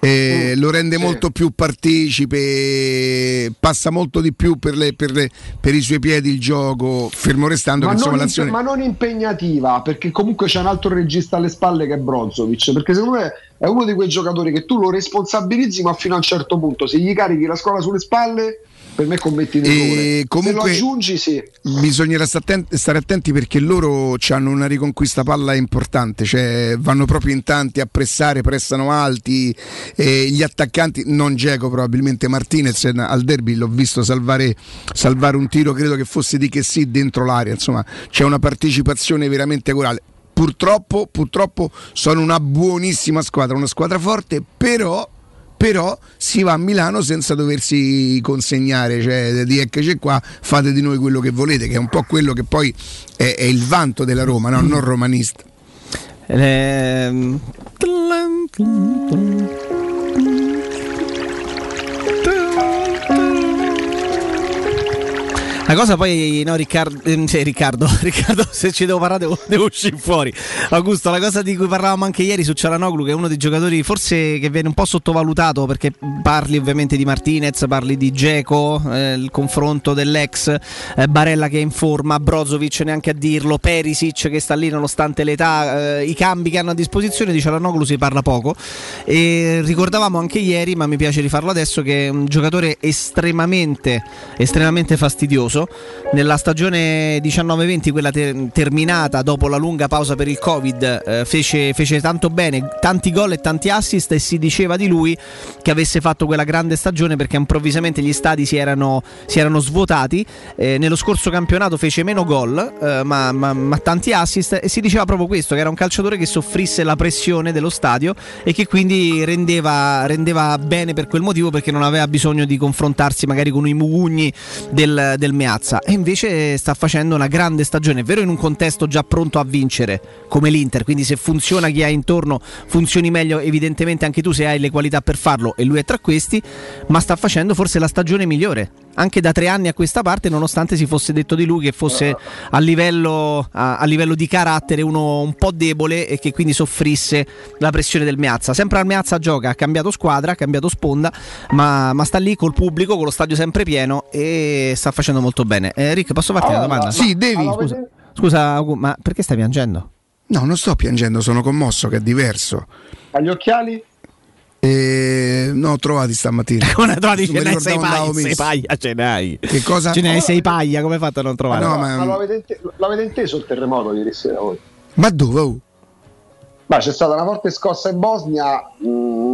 Eh, Mm, lo rende molto più partecipe, passa molto di più per, le- per le- per i suoi piedi il gioco, fermo restando ma, che insomma l'azione... ma non impegnativa, perché comunque c'è un altro regista alle spalle che è Brozovic. Perché secondo me è uno di quei giocatori che tu lo responsabilizzi, ma fino a un certo punto, se gli carichi la scuola sulle spalle, per me commetti un errore. comunque se lo aggiungi, sì. Bisognerà stare attenti perché loro hanno una riconquista palla importante, cioè vanno proprio in tanti a pressare, pressano alti, gli attaccanti, non Geco probabilmente Martinez al derby l'ho visto salvare, salvare un tiro, credo che fosse di che sì dentro l'area, insomma c'è una partecipazione veramente corale. Purtroppo, purtroppo sono una buonissima squadra, una squadra forte, però però si va a Milano senza doversi consegnare, cioè di eccoci qua, fate di noi quello che volete, che è un po' quello che poi è, è il vanto della Roma, no? non romanista. Ehm, La cosa poi, no, Riccardo, ehm, sì, Riccardo, Riccardo, se ci devo parlare devo, devo uscire fuori. Augusto, la cosa di cui parlavamo anche ieri su Cialanoglu, che è uno dei giocatori forse che viene un po' sottovalutato, perché parli ovviamente di Martinez, parli di Geco, eh, il confronto dell'ex, eh, Barella che è in forma, Brozovic neanche a dirlo, Perisic che sta lì nonostante l'età, eh, i cambi che hanno a disposizione, di Cialanoglu si parla poco. E ricordavamo anche ieri, ma mi piace rifarlo adesso, che è un giocatore estremamente, estremamente fastidioso. Nella stagione 19-20, quella ter- terminata dopo la lunga pausa per il Covid, eh, fece, fece tanto bene, tanti gol e tanti assist e si diceva di lui che avesse fatto quella grande stagione perché improvvisamente gli stadi si erano, si erano svuotati. Eh, nello scorso campionato fece meno gol, eh, ma, ma- ma tanti assist e si diceva proprio questo, che era un calciatore che soffrisse la pressione dello stadio e che quindi rendeva, rendeva bene per quel motivo perché non aveva bisogno di confrontarsi magari con i mugugni del, del Meazza. E invece sta facendo una grande stagione, è vero in un contesto già pronto a vincere come l'Inter, quindi se funziona chi hai intorno funzioni meglio evidentemente anche tu se hai le qualità per farlo e lui è tra questi, ma sta facendo forse la stagione migliore. Anche da tre anni a questa parte, nonostante si fosse detto di lui che fosse a livello, a, a livello di carattere uno un po' debole e che quindi soffrisse la pressione del Meazza. Sempre al Meazza gioca, ha cambiato squadra, ha cambiato sponda, ma, ma sta lì col pubblico, con lo stadio sempre pieno e sta facendo molto bene. Eh, Rick, posso farti una domanda? Sì, devi. Scusa, scusa ma perché stai piangendo? No, non sto piangendo, sono commosso, che è diverso. Agli occhiali? Eh, no, ho trovati stamattina. Come? Non Ce n'hai sei dove sei paia, ce n'hai. Che cosa? Ce n'hai sei paia, come hai fatto a non trovare? No, ma, ma- lo avete, inte- l'avete inteso il terremoto ieri sera voi? Ma dove? oh? Ma c'è stata una forte scossa in Bosnia. mm,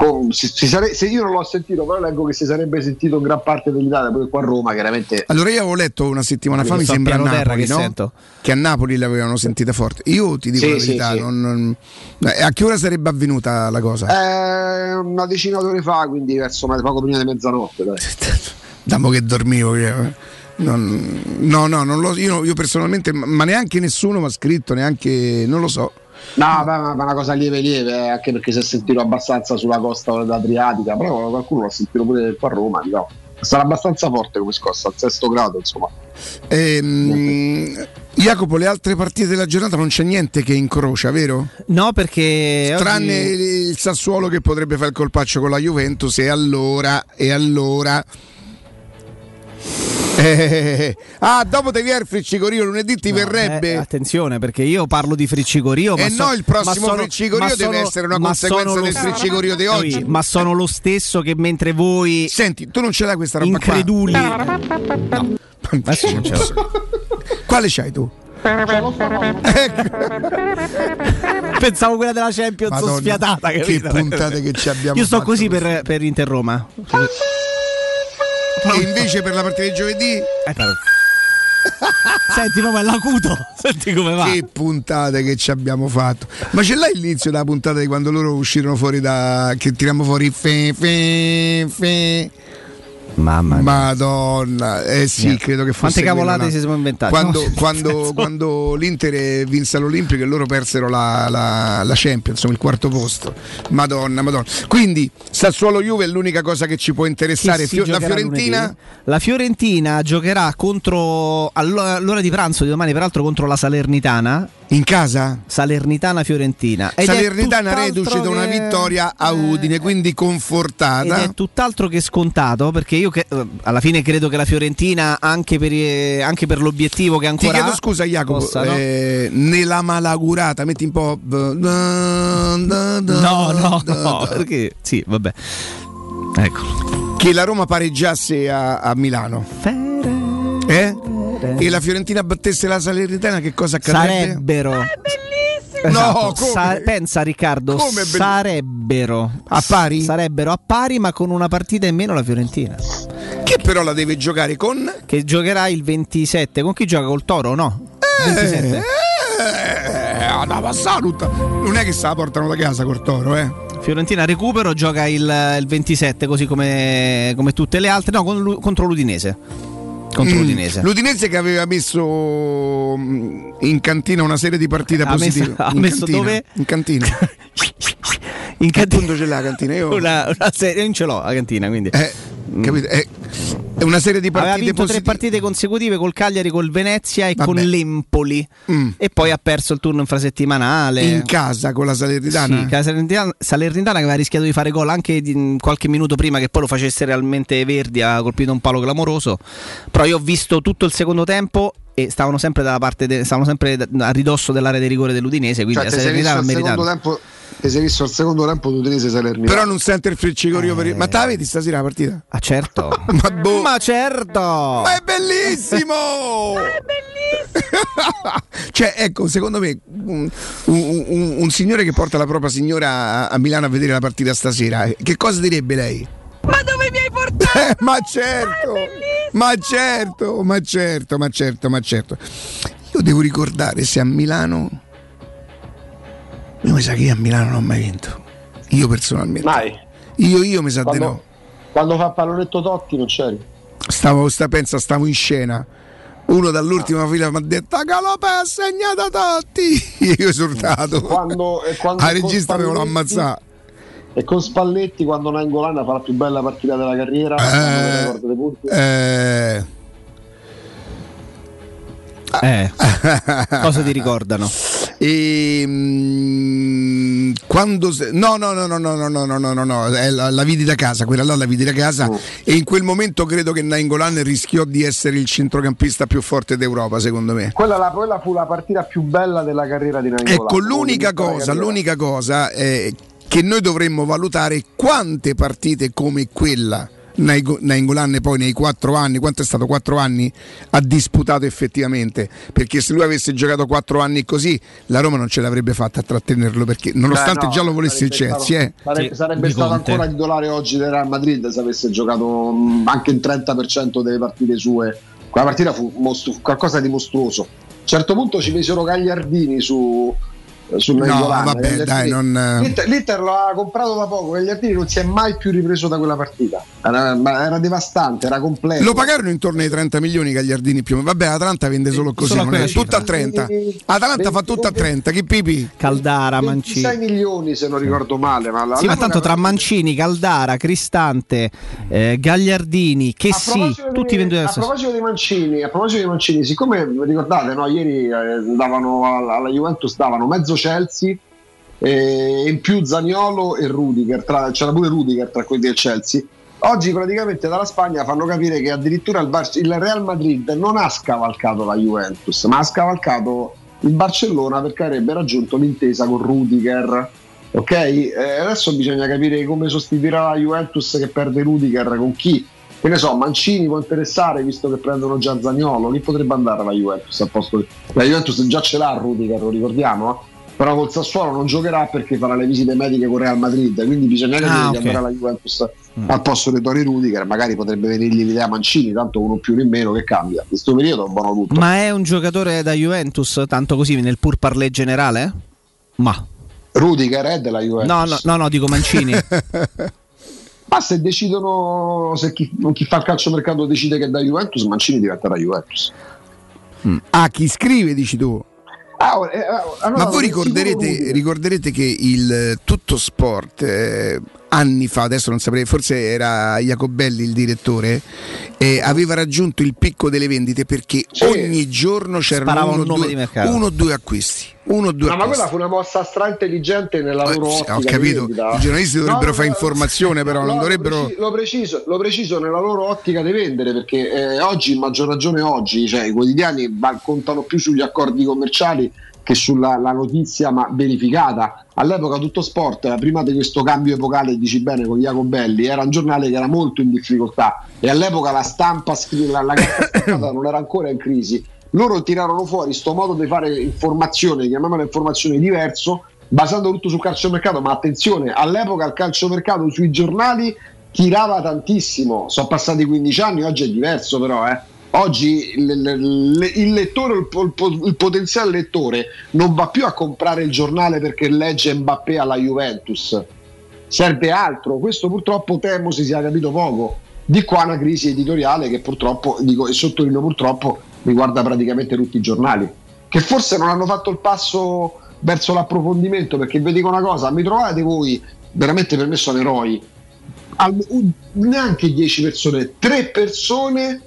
con- si- si sare- se io non l'ho sentito, però leggo che si sarebbe sentito in gran parte dell'Italia, poi qua a Roma, chiaramente. Allora io avevo letto una settimana fa, mi sembra a Napoli, che no? sento. Che a Napoli l'avevano sentita forte. Io ti dico Sì, la verità, sì. non- non- eh, a che ora sarebbe avvenuta la cosa? Eh, una decina d'ore fa, quindi verso poco prima di mezzanotte. Dai. Damo che dormivo. che- non- no, no, non lo, io, io personalmente, ma neanche nessuno mi ha scritto, neanche, non lo so. No, ma, ma- ma una cosa lieve lieve, eh, anche perché si è sentito abbastanza sulla costa adriatica, però qualcuno l'ha sentito pure qua a Roma, diciamo. Sarà abbastanza forte come scossa, al sesto grado, insomma. Ehm, Jacopo, le altre partite della giornata non c'è niente che incrocia, vero? No, perché. Tranne oggi- il Sassuolo che potrebbe fare il colpaccio con la Juventus e allora, e allora... Eh, ah, dopo te viene il friccicorio, lunedì ti No, verrebbe. eh, attenzione, perché io parlo di friccicorio. ma E so- no, il prossimo ma sono- friccicorio ma deve sono- essere una ma conseguenza del friccicorio di oggi. Sì, ma sono lo stesso che mentre voi. Senti, tu non ce l'hai questa roba increduli. qua? Adesso non ce l'ho. Quale c'hai tu? Pensavo quella della Champions Madonna, sfiatata. che capito? puntate che ci abbiamo Io sto così per, per Inter Roma. E invece per la partita di giovedì? Eh, però. Senti, è l'acuto. Senti come va. Che puntate che ci abbiamo fatto. Ma ce l'hai l'inizio della puntata di quando loro uscirono fuori da. che tiriamo fuori fe, fe, fe. Mamma mia. Madonna, eh sì, Niente. credo che fosse Quante cavolate là. si siamo inventati? Quando, No, quando- quando l'Inter vinse l'Olimpico e loro persero la, la, la Champions, insomma, il quarto posto. Madonna, Madonna. Quindi Sassuolo Juve è l'unica cosa che ci può interessare. Fio- la Fiorentina? lunedì? La Fiorentina giocherà contro all'ora di pranzo di domani, peraltro contro la Salernitana. In casa? Salernitana Fiorentina. Ed Salernitana reduce da una che- vittoria a Udine, quindi Ed confortata. è tutt'altro che scontato perché io che- eh, alla fine credo che la Fiorentina, anche per, eh, anche per l'obiettivo che Ti ancora chiedo ha, scusa Jacopo, possa, no? eh, nella malaugurata, metti un po'... No, no, no, perché sì, vabbè. Ecco. Che la Roma pareggiasse a, a Milano. Eh? E la Fiorentina battesse la Salernitana, che cosa accadrebbe? Sarebbero. No, Esatto, come? sa- pensa Riccardo, Come belli- sarebbero A pari? Sarebbero a pari, ma con una partita in meno la Fiorentina. Che però la deve giocare con... Che giocherà il 27. Con chi gioca? Col Toro? No. 27. Eh, andava tutta. Non è che se la portano da casa col toro, eh. Fiorentina recupero, gioca il, il 27, così come, come tutte le altre. No, con contro l'Udinese. Contro Mm. l'Udinese. L'Udinese che aveva messo mm, in cantina una serie di partite Ha messo- positive. ha in messo cantina, dove? In cantina. In Che punto ce l'ha la cantina? Io... Una, una serie, non ce l'ho la cantina, quindi. Eh, capito? È, è una serie di Aveva partite vinto tre partite consecutive col Cagliari, col Venezia e Vabbè. con l'Empoli. Mm. E poi ha perso il turno infrasettimanale. In casa con la Salernitana? Sì, la Salernitana, Salernitana che aveva rischiato di fare gol anche in qualche minuto prima che poi lo facesse realmente Verdi, ha colpito un palo clamoroso. Però io ho visto tutto il secondo tempo e stavano sempre dalla parte de- stavano sempre a ridosso dell'area di rigore dell'Udinese, quindi Cioè, la Salernitana ha il meritato. secondo tempo, visto il secondo tempo d'Udinese Salernitana. Però non sente il friccicorio per... Ma te la vedi stasera la partita? Ah certo. Ma boh. Ma certo. Ma è bellissimo! è bellissimo! cioè, ecco, secondo me un, un- un- un signore che porta la propria signora a, Milano a vedere la partita stasera, eh, che cosa direbbe lei? Ma dove mi hai portato? Eh, ma certo! Ma certo, ma certo, ma certo, ma certo. Io devo ricordare se a Milano. Io mi sa che io a Milano non ho mai vinto. Io personalmente. Mai. Io, io mi sa di Quando, no. quando fa pallonetto Totti non c'eri. Stavo, sta, pensa, stavo in scena. Uno dall'ultima fila mi ha detto Galopè ha segnato Totti. Io ho esortato. Quando, quando A regista me lo ammazzato. E con Spalletti quando Nainggolan fa la più bella partita della carriera, record dei punti. Eh, Eh. Cosa ti ricordano? E, mm, quando se- no no no no no no no no no no no è la, la vidi da casa quella là la vidi da casa Oh. e in quel momento credo che Nainggolan rischiò di essere il centrocampista più forte d'Europa secondo me Quella, la- quella fu la partita più bella della carriera di Nainggolan. ecco l'unica cosa l'unica cosa è che noi dovremmo valutare quante partite come quella Nainggolan poi nei quattro anni, quanto è stato quattro anni, ha disputato effettivamente. Perché se lui avesse giocato quattro anni così, la Roma non ce l'avrebbe fatta a trattenerlo. Perché nonostante Beh, no, già lo volesse il sarebbe Chelsea, eh. stato- Sarebbe, sarebbe stato Conte. ancora titolare oggi del Real Madrid se avesse giocato mh, anche il 30% delle partite sue. Quella partita fu mostru- qualcosa di mostruoso. A un certo punto ci mesero Gagliardini su, su No, vabbè, dai, non- L'Inter, l'Inter l'ha comprato da poco. Gagliardini non si è mai più ripreso da quella partita. Era, ma era devastante, era completo. Lo pagarono intorno ai 30 milioni Gagliardini più. Vabbè, Atalanta vende solo così, Solo a non tutta a cifra. 30. Atalanta fa tutta a 30, che pipi? Caldara, Mancini. 26 milioni se non ricordo male. Ma Sì, ma tanto tra Mancini, Caldara, Cristante, eh, Gagliardini, che A sì, tutti venduti a proposito di Mancini, a proposito di Mancini, siccome vi ricordate, no, ieri eh, davano alla, alla Juventus davano mezzo Chelsea e in più Zaniolo e Rudiger, tra- c'era pure Rudiger tra quelli del Chelsea. Oggi praticamente dalla Spagna fanno capire che addirittura il, Bar- il Real Madrid non ha scavalcato la Juventus, ma ha scavalcato il Barcellona perché avrebbe raggiunto l'intesa con Rudiger. Ok, Eh, adesso bisogna capire come sostituirà la Juventus che perde Rudiger con chi. Che ne so, Mancini può interessare visto che prendono già Zagnolo. Chi potrebbe andare alla Juventus al posto La Juventus già ce l'ha Rudiger, lo ricordiamo? Però col Sassuolo non giocherà perché farà le visite mediche con Real Madrid, quindi bisogna capire Ah, di ok. andare alla Juventus al posto di Tori Rudiger, magari potrebbe venirgli l'idea Mancini, tanto uno più né meno che cambia. In questo periodo è un buono tutto. Ma è un giocatore da Juventus, tanto così nel pur parler generale? Ma. Rudiger è della Juventus. No, no, no, no, dico Mancini. Ma se decidono, se chi, chi fa il calciomercato decide che è da Juventus, Mancini diventerà Juventus. Ah, chi scrive, dici tu? Ah, allora, Ma voi ricorderete, ricorderete che il eh, Tutto Sport eh, anni fa, adesso non saprei, forse era Jacobelli il direttore, eh, aveva raggiunto il picco delle vendite perché ogni giorno c'erano uno, un nome due, uno o due acquisti. Uno o due No, ma quella fu una mossa stra intelligente nella loro sì, ottica. ho capito, i giornalisti dovrebbero no, fare no, informazione, però non no, dovrebbero. Lo preciso, lo preciso, nella loro ottica di vendere perché eh, oggi, in maggior ragione oggi, cioè, i quotidiani contano più sugli accordi commerciali che sulla la notizia ma verificata. All'epoca tutto sport, prima di questo cambio epocale, dici bene, con Jacobelli, era un giornale che era molto in difficoltà e all'epoca la stampa, scri- la, stampata non era ancora in crisi. Loro tirarono fuori sto modo di fare informazione, chiamiamola informazione diverso, basando tutto sul calciomercato, ma attenzione, all'epoca il calciomercato sui giornali tirava tantissimo, sono passati 15 anni, oggi è diverso però, eh. Oggi il, lettore, il, potenziale lettore non va più a comprare il giornale perché legge Mbappé alla Juventus, serve altro. Questo purtroppo temo si sia capito poco. Di qua una crisi editoriale che purtroppo, dico, e sottolineo purtroppo, riguarda praticamente tutti i giornali, che forse non hanno fatto il passo verso l'approfondimento, perché vi dico una cosa, mi trovate voi, veramente per me sono eroi, al- neanche 10 persone, 3 persone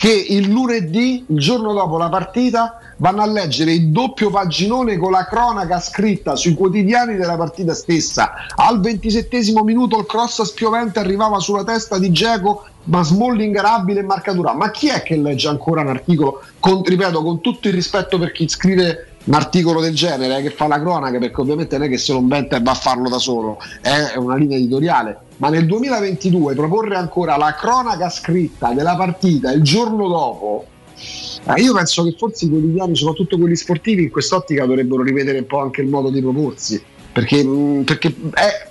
che il lunedì, il giorno dopo la partita, vanno a leggere il doppio paginone con la cronaca scritta sui quotidiani della partita stessa. Al ventisettesimo minuto il cross spiovente arrivava sulla testa di Geco, ma Smalling era abile in marcatura. Ma chi è che legge ancora un articolo? Con, ripeto, con tutto il rispetto per chi scrive un articolo del genere, eh, che fa la cronaca, perché ovviamente non è che se lo inventa e va a farlo da solo, è una linea editoriale. Ma nel 2022 proporre ancora la cronaca scritta della partita il giorno dopo, eh, io penso che forse i quotidiani, soprattutto quelli sportivi, in quest'ottica dovrebbero rivedere un po' anche il modo di proporsi, perché, mh, perché è-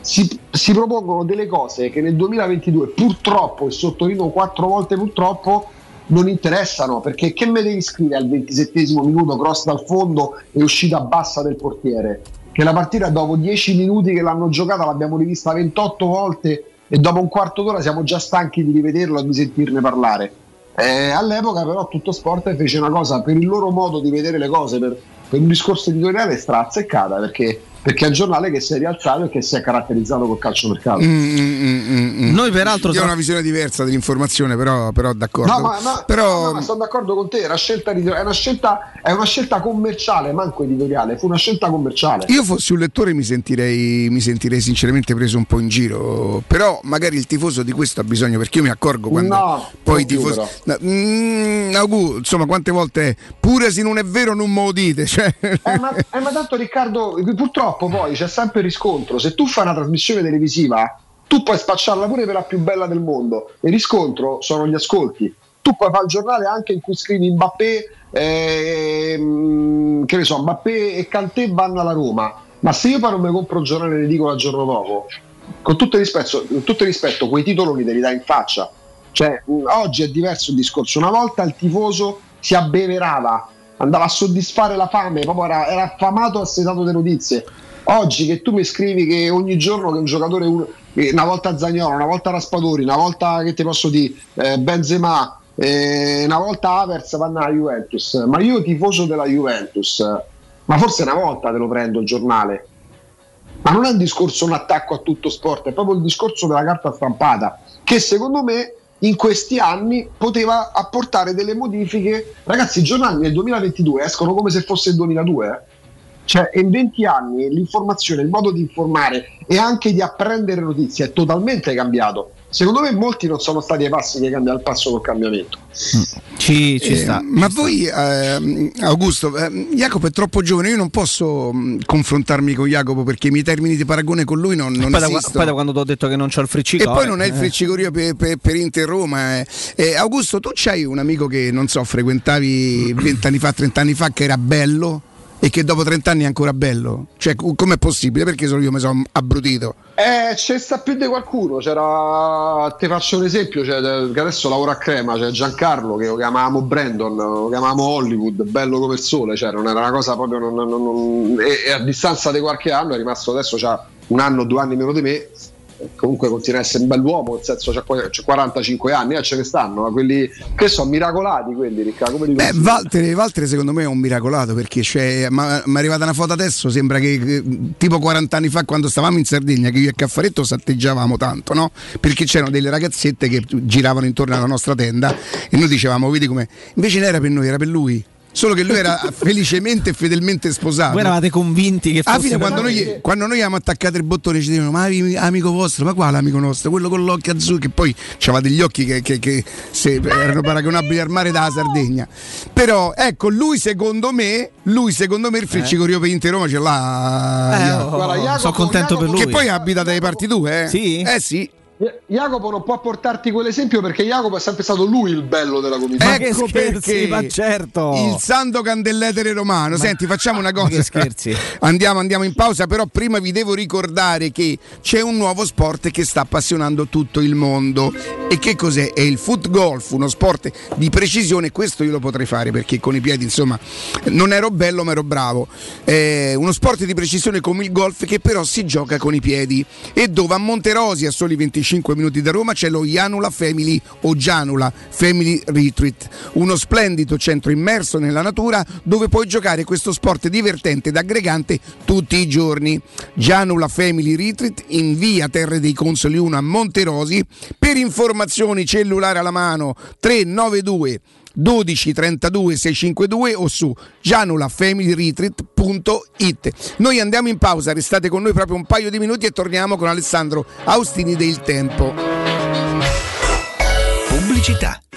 si, si propongono delle cose che nel 2022 purtroppo, e sottolineo quattro volte purtroppo, non interessano, perché che me devi scrivere al 27 minuto, cross dal fondo e uscita bassa del portiere? Che la partita dopo 10 minuti che l'hanno giocata l'abbiamo rivista 28 volte e dopo un quarto d'ora siamo già stanchi di rivederlo e di sentirne parlare. Eh, all'epoca però tutto sport fece una cosa per il loro modo di vedere le cose, per, per un discorso editoriale stra azzeccata, perché, perché è un giornale che si è rialzato e che si è caratterizzato col calciomercato. Mm, Noi peraltro Io ho una visione diversa dell'informazione, però, però d'accordo. No, ma, ma- però no, ma sono d'accordo con te, è una, scelta, è, una scelta, è una scelta commerciale, manco editoriale, fu una scelta commerciale. io fossi un lettore mi sentirei, mi sentirei sinceramente preso un po' in giro. Però magari il tifoso di questo ha bisogno, perché io mi accorgo quando No, poi i tifosi. No, mm, Augu, insomma, quante volte pure se non è vero non me lo dite. Cioè... Eh, ma, eh, ma tanto Riccardo, purtroppo poi c'è sempre il riscontro. Se tu fai una trasmissione televisiva, tu puoi spacciarla pure per la più bella del mondo. Il riscontro sono gli ascolti. Tu puoi fare il giornale anche in cui scrivi Mbappé, ehm, che ne so, Mbappé e Cantè vanno alla Roma. Ma se io poi non mi compro il giornale e ne dico il giorno dopo, con tutto il rispetto, tutto il rispetto quei titoli te li dai in faccia. Cioè, oggi è diverso il discorso. Una volta il tifoso si abbeverava, andava a soddisfare la fame, proprio era, era affamato assetato di notizie. Oggi che tu mi scrivi che ogni giorno che un giocatore, una volta Zagnolo, una volta Raspadori, una volta che ti posso dire eh, Benzema, eh, una volta Avers vanno alla Juventus, ma io tifoso della Juventus, ma forse una volta te lo prendo il giornale, ma non è un discorso un attacco a tutto sport, è proprio il discorso della carta stampata, che secondo me in questi anni poteva apportare delle modifiche. Ragazzi, i giornali nel 2022 escono come se fosse il 2002. eh. Cioè, in 20 anni l'informazione, il modo di informare e anche di apprendere notizie è totalmente cambiato. Secondo me molti non sono stati ai passi che cambia il passo col cambiamento. Ci, ci Eh, sta. ma voi, ehm, Augusto, ehm, Jacopo è troppo giovane, io non posso mh, confrontarmi con Jacopo perché i miei termini di paragone con lui non, non poi, da, esistono. poi da quando ti ho detto che non c'ho il friccico. E poi non è il friccicorio per, per, per Inter Roma. eh. Eh, Augusto, tu c'hai un amico che non so, frequentavi vent'anni fa, trent'anni fa, che era bello. E che dopo 30 anni è ancora bello. Cioè, co- com'è possibile? Perché solo io mi sono abbrutito. Eh, c'è sta più di qualcuno. C'era. Ti faccio un esempio: cioè, che adesso lavora a Crema. C'è Giancarlo che lo chiamavamo Brandon, lo chiamavamo Hollywood, bello come il sole. Cioè, non era una cosa proprio. Non, non- non- e, e a distanza di qualche anno è rimasto adesso c'ha un anno due anni meno di me. Comunque continua a essere un bell'uomo, nel senso c'ha 45 anni, eh, ce ne stanno, ma quelli che sono miracolati quelli, Riccardo, come dico Beh, Walter, Walter secondo me è un miracolato perché cioè, mi è arrivata una foto adesso, sembra che che, tipo 40 anni fa quando stavamo in Sardegna, che io e Caffaretto satteggiavamo tanto, no? Perché c'erano delle ragazzette che giravano intorno alla nostra tenda e noi dicevamo, vedi come... Invece non era per noi, era per lui. Solo che lui era felicemente e fedelmente sposato. Voi eravate convinti che Alla fosse fine, per quando noi, quando noi abbiamo attaccato il bottone, ci dicevano: Ma ami- amico vostro, ma quale amico nostro? Quello con l'occhio azzurro, che poi aveva degli occhi che, che- che se- erano paragonabili al mare dalla Sardegna. Però, ecco, lui secondo me, lui secondo me il Freccico Rio Pinto Roma ce l'ha. Eh, oh, Guarda, Jacopo- sono contento per lui. Che poi abita dai parti tue, eh? Sì? Eh sì. Jacopo non può portarti quell'esempio perché Jacopo è sempre stato lui il bello della commissione. ecco perché ma certo. il santo candelletere romano. Senti, facciamo una cosa. che scherzi. Andiamo, andiamo in pausa, però prima vi devo ricordare che c'è un nuovo sport che sta appassionando tutto il mondo. E che cos'è? È il foot golf, uno sport di precisione. Questo io lo potrei fare perché con i piedi, insomma, non ero bello, ma ero bravo. È uno sport di precisione come il golf che però si gioca con i piedi. E dove a Monterosi, a soli 25 minuti da Roma, c'è lo Janula Family o Gianula Family Retreat, uno splendido centro immerso nella natura dove puoi giocare questo sport divertente ed aggregante tutti i giorni. Gianula Family Retreat in via Terre dei Consoli 1 a Monterosi. Per informazioni cellulare alla mano 392 12 32 652 o su gianulafamilyretreat.it Noi andiamo in pausa, restate con noi proprio un paio di minuti e torniamo con Alessandro Austini del Tempo. Pubblicità.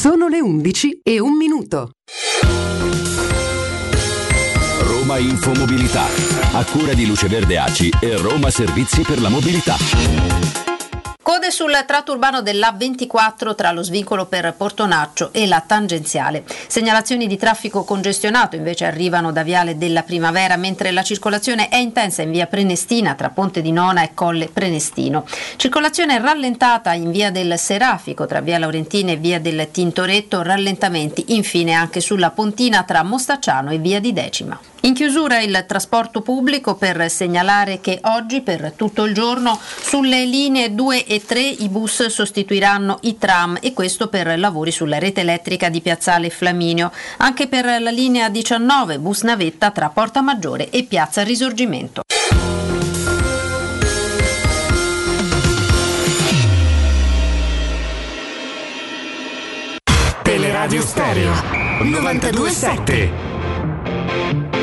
Sono le 11 e un minuto. Roma Infomobilità, a cura di Luce Verde ACI e Roma Servizi per la Mobilità. Code sul tratto urbano dell'A24 tra lo svincolo per Portonaccio e la tangenziale. Segnalazioni di traffico congestionato invece arrivano da Viale della Primavera, mentre la circolazione è intensa in via Prenestina tra Ponte di Nona e Colle Prenestino. Circolazione rallentata in via del Serafico tra via Laurentina e via del Tintoretto, rallentamenti infine anche sulla Pontina tra Mostacciano e via di Decima. In chiusura il trasporto pubblico per segnalare che oggi per tutto il giorno sulle linee 2 e 3 i bus sostituiranno i tram e questo per lavori sulla rete elettrica di Piazzale Flaminio. Anche per la linea 19 bus navetta tra Porta Maggiore e Piazza Risorgimento. Teleradio Stereo 927.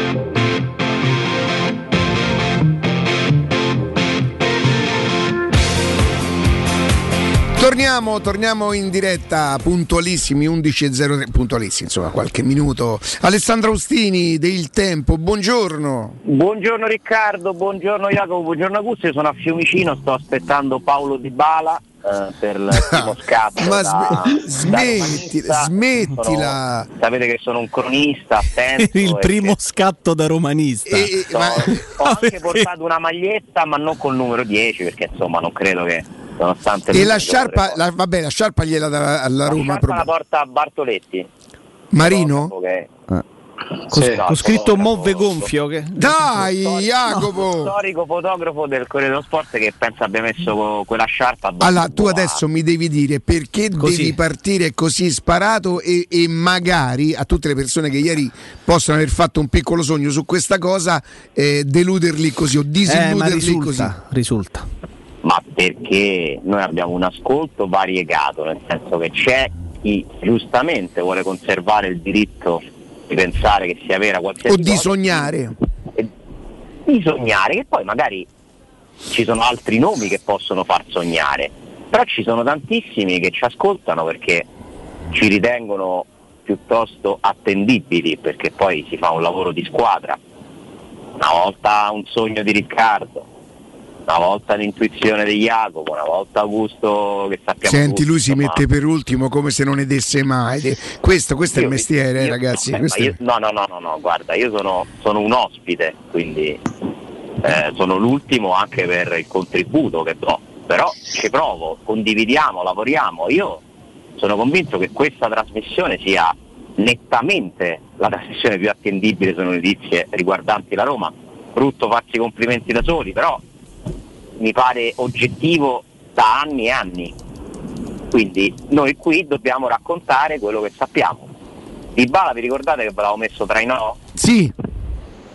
Torniamo, torniamo in diretta puntualissimi 11.03 puntualissimi insomma qualche minuto. Alessandro Austini del Tempo buongiorno. Buongiorno Riccardo, buongiorno Jacopo, buongiorno Augusto, io sono a Fiumicino, sto aspettando Paolo Di Bala eh, per il primo scatto. Ma da- sme- da smettila, romanista. smettila. Sono- sapete che sono un cronista, attento. Il e primo scatto da romanista. che so- ho anche portato una maglietta, ma non col numero 10, perché insomma non credo che nonostante e la sciarpa la, vabbè la sciarpa gliela dà alla la Roma sciarpa la porta Bartoletti. Marino? Che... Con, Sì. con scritto Move Gonfio. Che... Dai Jacopo Storico fotografo del Corriere dello Sport che pensa abbia messo quella sciarpa allora tu adesso mi devi dire perché Così. devi partire così sparato e, e magari a tutte le persone che ieri possono aver fatto un piccolo sogno su questa cosa eh, deluderli così o Eh, ma disilluderli così risulta, risulta. ma perché noi abbiamo un ascolto variegato, nel senso che c'è chi giustamente vuole conservare il diritto di pensare che sia vera qualsiasi o di cosa, sognare. Di sognare, che poi magari ci sono altri nomi che possono far sognare, però ci sono tantissimi che ci ascoltano perché ci ritengono piuttosto attendibili, perché poi si fa un lavoro di squadra. Una volta un sogno di Riccardo, una volta l'intuizione di Jacopo, una volta Augusto che sappiamo Senti, lui si insomma. mette per ultimo come se non ne desse mai. Questo, questo è il Io- mestiere, eh, io- ragazzi. ma è- io- no, no, no, no, no, guarda, io sono, sono un ospite, quindi eh, sono l'ultimo anche per il contributo che do, però ci provo, condividiamo, lavoriamo. Io sono convinto che questa trasmissione sia nettamente la trasmissione più attendibile sulle notizie riguardanti la Roma. Brutto farsi complimenti da soli, però mi pare oggettivo da anni e anni. Quindi noi qui dobbiamo raccontare quello che sappiamo. Di Bala vi ricordate che ve l'avevo messo tra i no? Sì.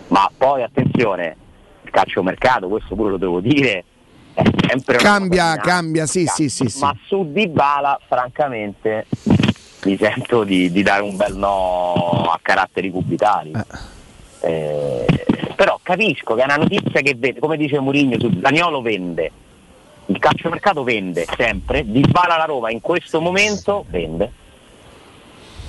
Ma poi attenzione, il calciomercato, questo pure lo devo dire, è sempre Cambia, cambia, sì, sì, sì, sì. Ma su Di Bala, francamente, mi sento di, di dare un bel no a caratteri cubitali. Eh, però capisco che è una notizia che vede, come dice Mourinho, su Daniolo vende. Il calciomercato vende sempre, Di Bala la Roma in questo momento vende.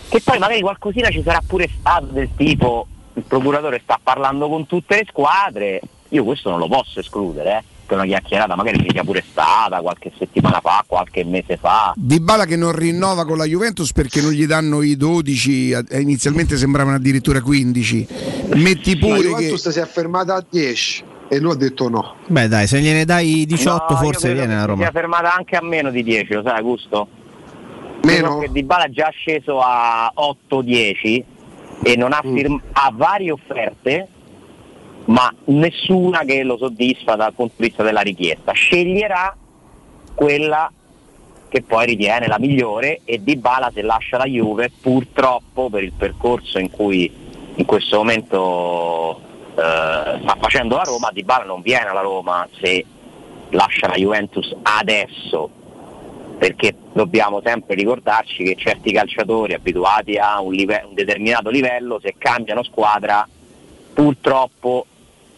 Che poi magari qualcosina ci sarà pure stato del tipo il procuratore sta parlando con tutte le squadre, io questo non lo posso escludere, eh, che una chiacchierata magari ci sia pure stata qualche settimana fa, qualche mese fa. Di Bala che non rinnova con la Juventus perché non gli danno i 12, eh, inizialmente sembravano addirittura 15. Metti La pure che Juventus si è fermata a 10 e lui ha detto no. Beh, dai, se gliene dai 18, No, forse viene che la si Roma. sia fermata anche a meno di 10, lo sai Augusto? Meno? Che Di Bala è già sceso a 8-10 e non ha, Mm. firm- ha varie offerte, ma nessuna che lo soddisfa dal punto di vista della richiesta. Sceglierà quella che poi ritiene la migliore e Di Bala se lascia la Juve purtroppo per il percorso in cui in questo momento eh, sta facendo la Roma, Di Bala non viene alla Roma se lascia la Juventus adesso perché dobbiamo sempre ricordarci che certi calciatori abituati a un, live- un determinato livello se cambiano squadra purtroppo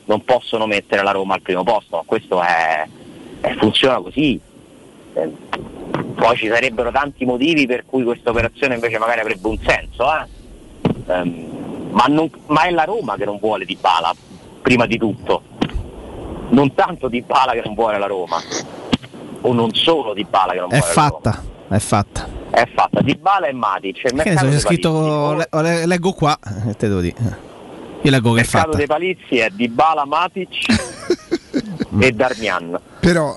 non possono mettere la Roma al primo posto, ma questo è, è- funziona così. Eh, poi ci sarebbero tanti motivi per cui questa operazione invece magari avrebbe un senso, eh. Ehm, ma, non- ma è la Roma che non vuole Di Bala, prima di tutto. Non tanto Di Bala che non vuole la Roma, o non solo Di Bala che non È vuole la Roma. fatta, è fatta. È fatta Di Bala e Matic. Che ne so, c'è scritto, le- le- leggo qua, e te devo dire. Io leggo che è Il mercato fatta. dei palizzi è Di Bala, Matic e Darmian. Però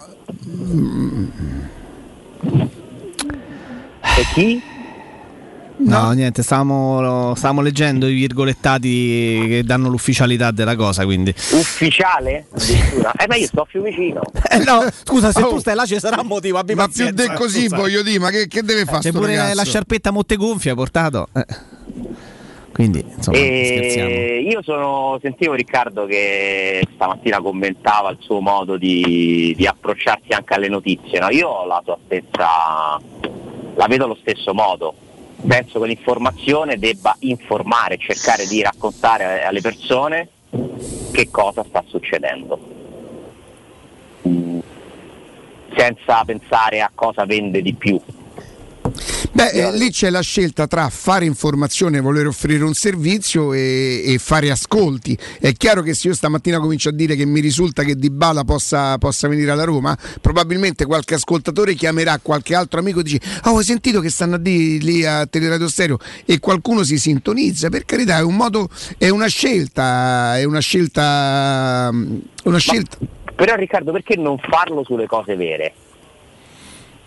E chi? No, niente, stavamo, stavamo leggendo i virgolettati che danno l'ufficialità della cosa, quindi. Ufficiale? Addirittura? Eh ma io sto a Fiumicino. Eh no, scusa, se Oh. tu stai là ci sarà un motivo, abbi Ma più pazienza, di così scusa. voglio dire, ma che, che deve fare C'è sto pure ragazzo? la sciarpetta Montegonfia portato. Eh. Quindi, insomma. E io sono, sentivo Riccardo che stamattina commentava il suo modo di, di approcciarsi anche alle notizie. no? Io la sua stessa, la vedo allo stesso modo. Penso che l'informazione debba informare, cercare di raccontare alle persone che cosa sta succedendo. Senza pensare a cosa vende di più. Beh, eh, lì c'è la scelta tra fare informazione, voler offrire un servizio e, e fare ascolti. È chiaro che se io stamattina comincio a dire che mi risulta che Di Bala possa, possa venire alla Roma, probabilmente qualche ascoltatore chiamerà qualche altro amico e dice Oh, hai sentito che stanno a dire lì a Teleradio Stereo? E qualcuno si sintonizza, per carità, è un modo, è una scelta, è una scelta... Una scelta. Però Riccardo, perché non farlo sulle cose vere?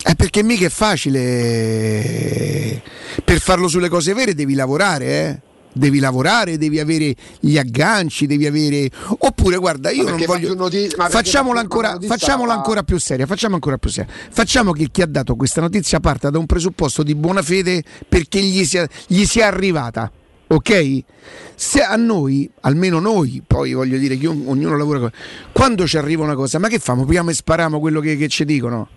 È perché mica è facile. Per farlo sulle cose vere devi lavorare, eh? Devi lavorare, devi avere gli agganci, devi avere. Oppure, guarda, io non voglio. più noti- ma perché facciamola, fa più ancora, notizia- facciamola ancora più seria. Facciamo ancora più seria. Facciamo che chi ha dato questa notizia parta da un presupposto di buona fede perché gli sia, gli sia arrivata. Ok? Se a noi, almeno noi, poi voglio dire che ognuno lavora. Quando ci arriva una cosa, ma che famo? E spariamo quello che, che ci dicono?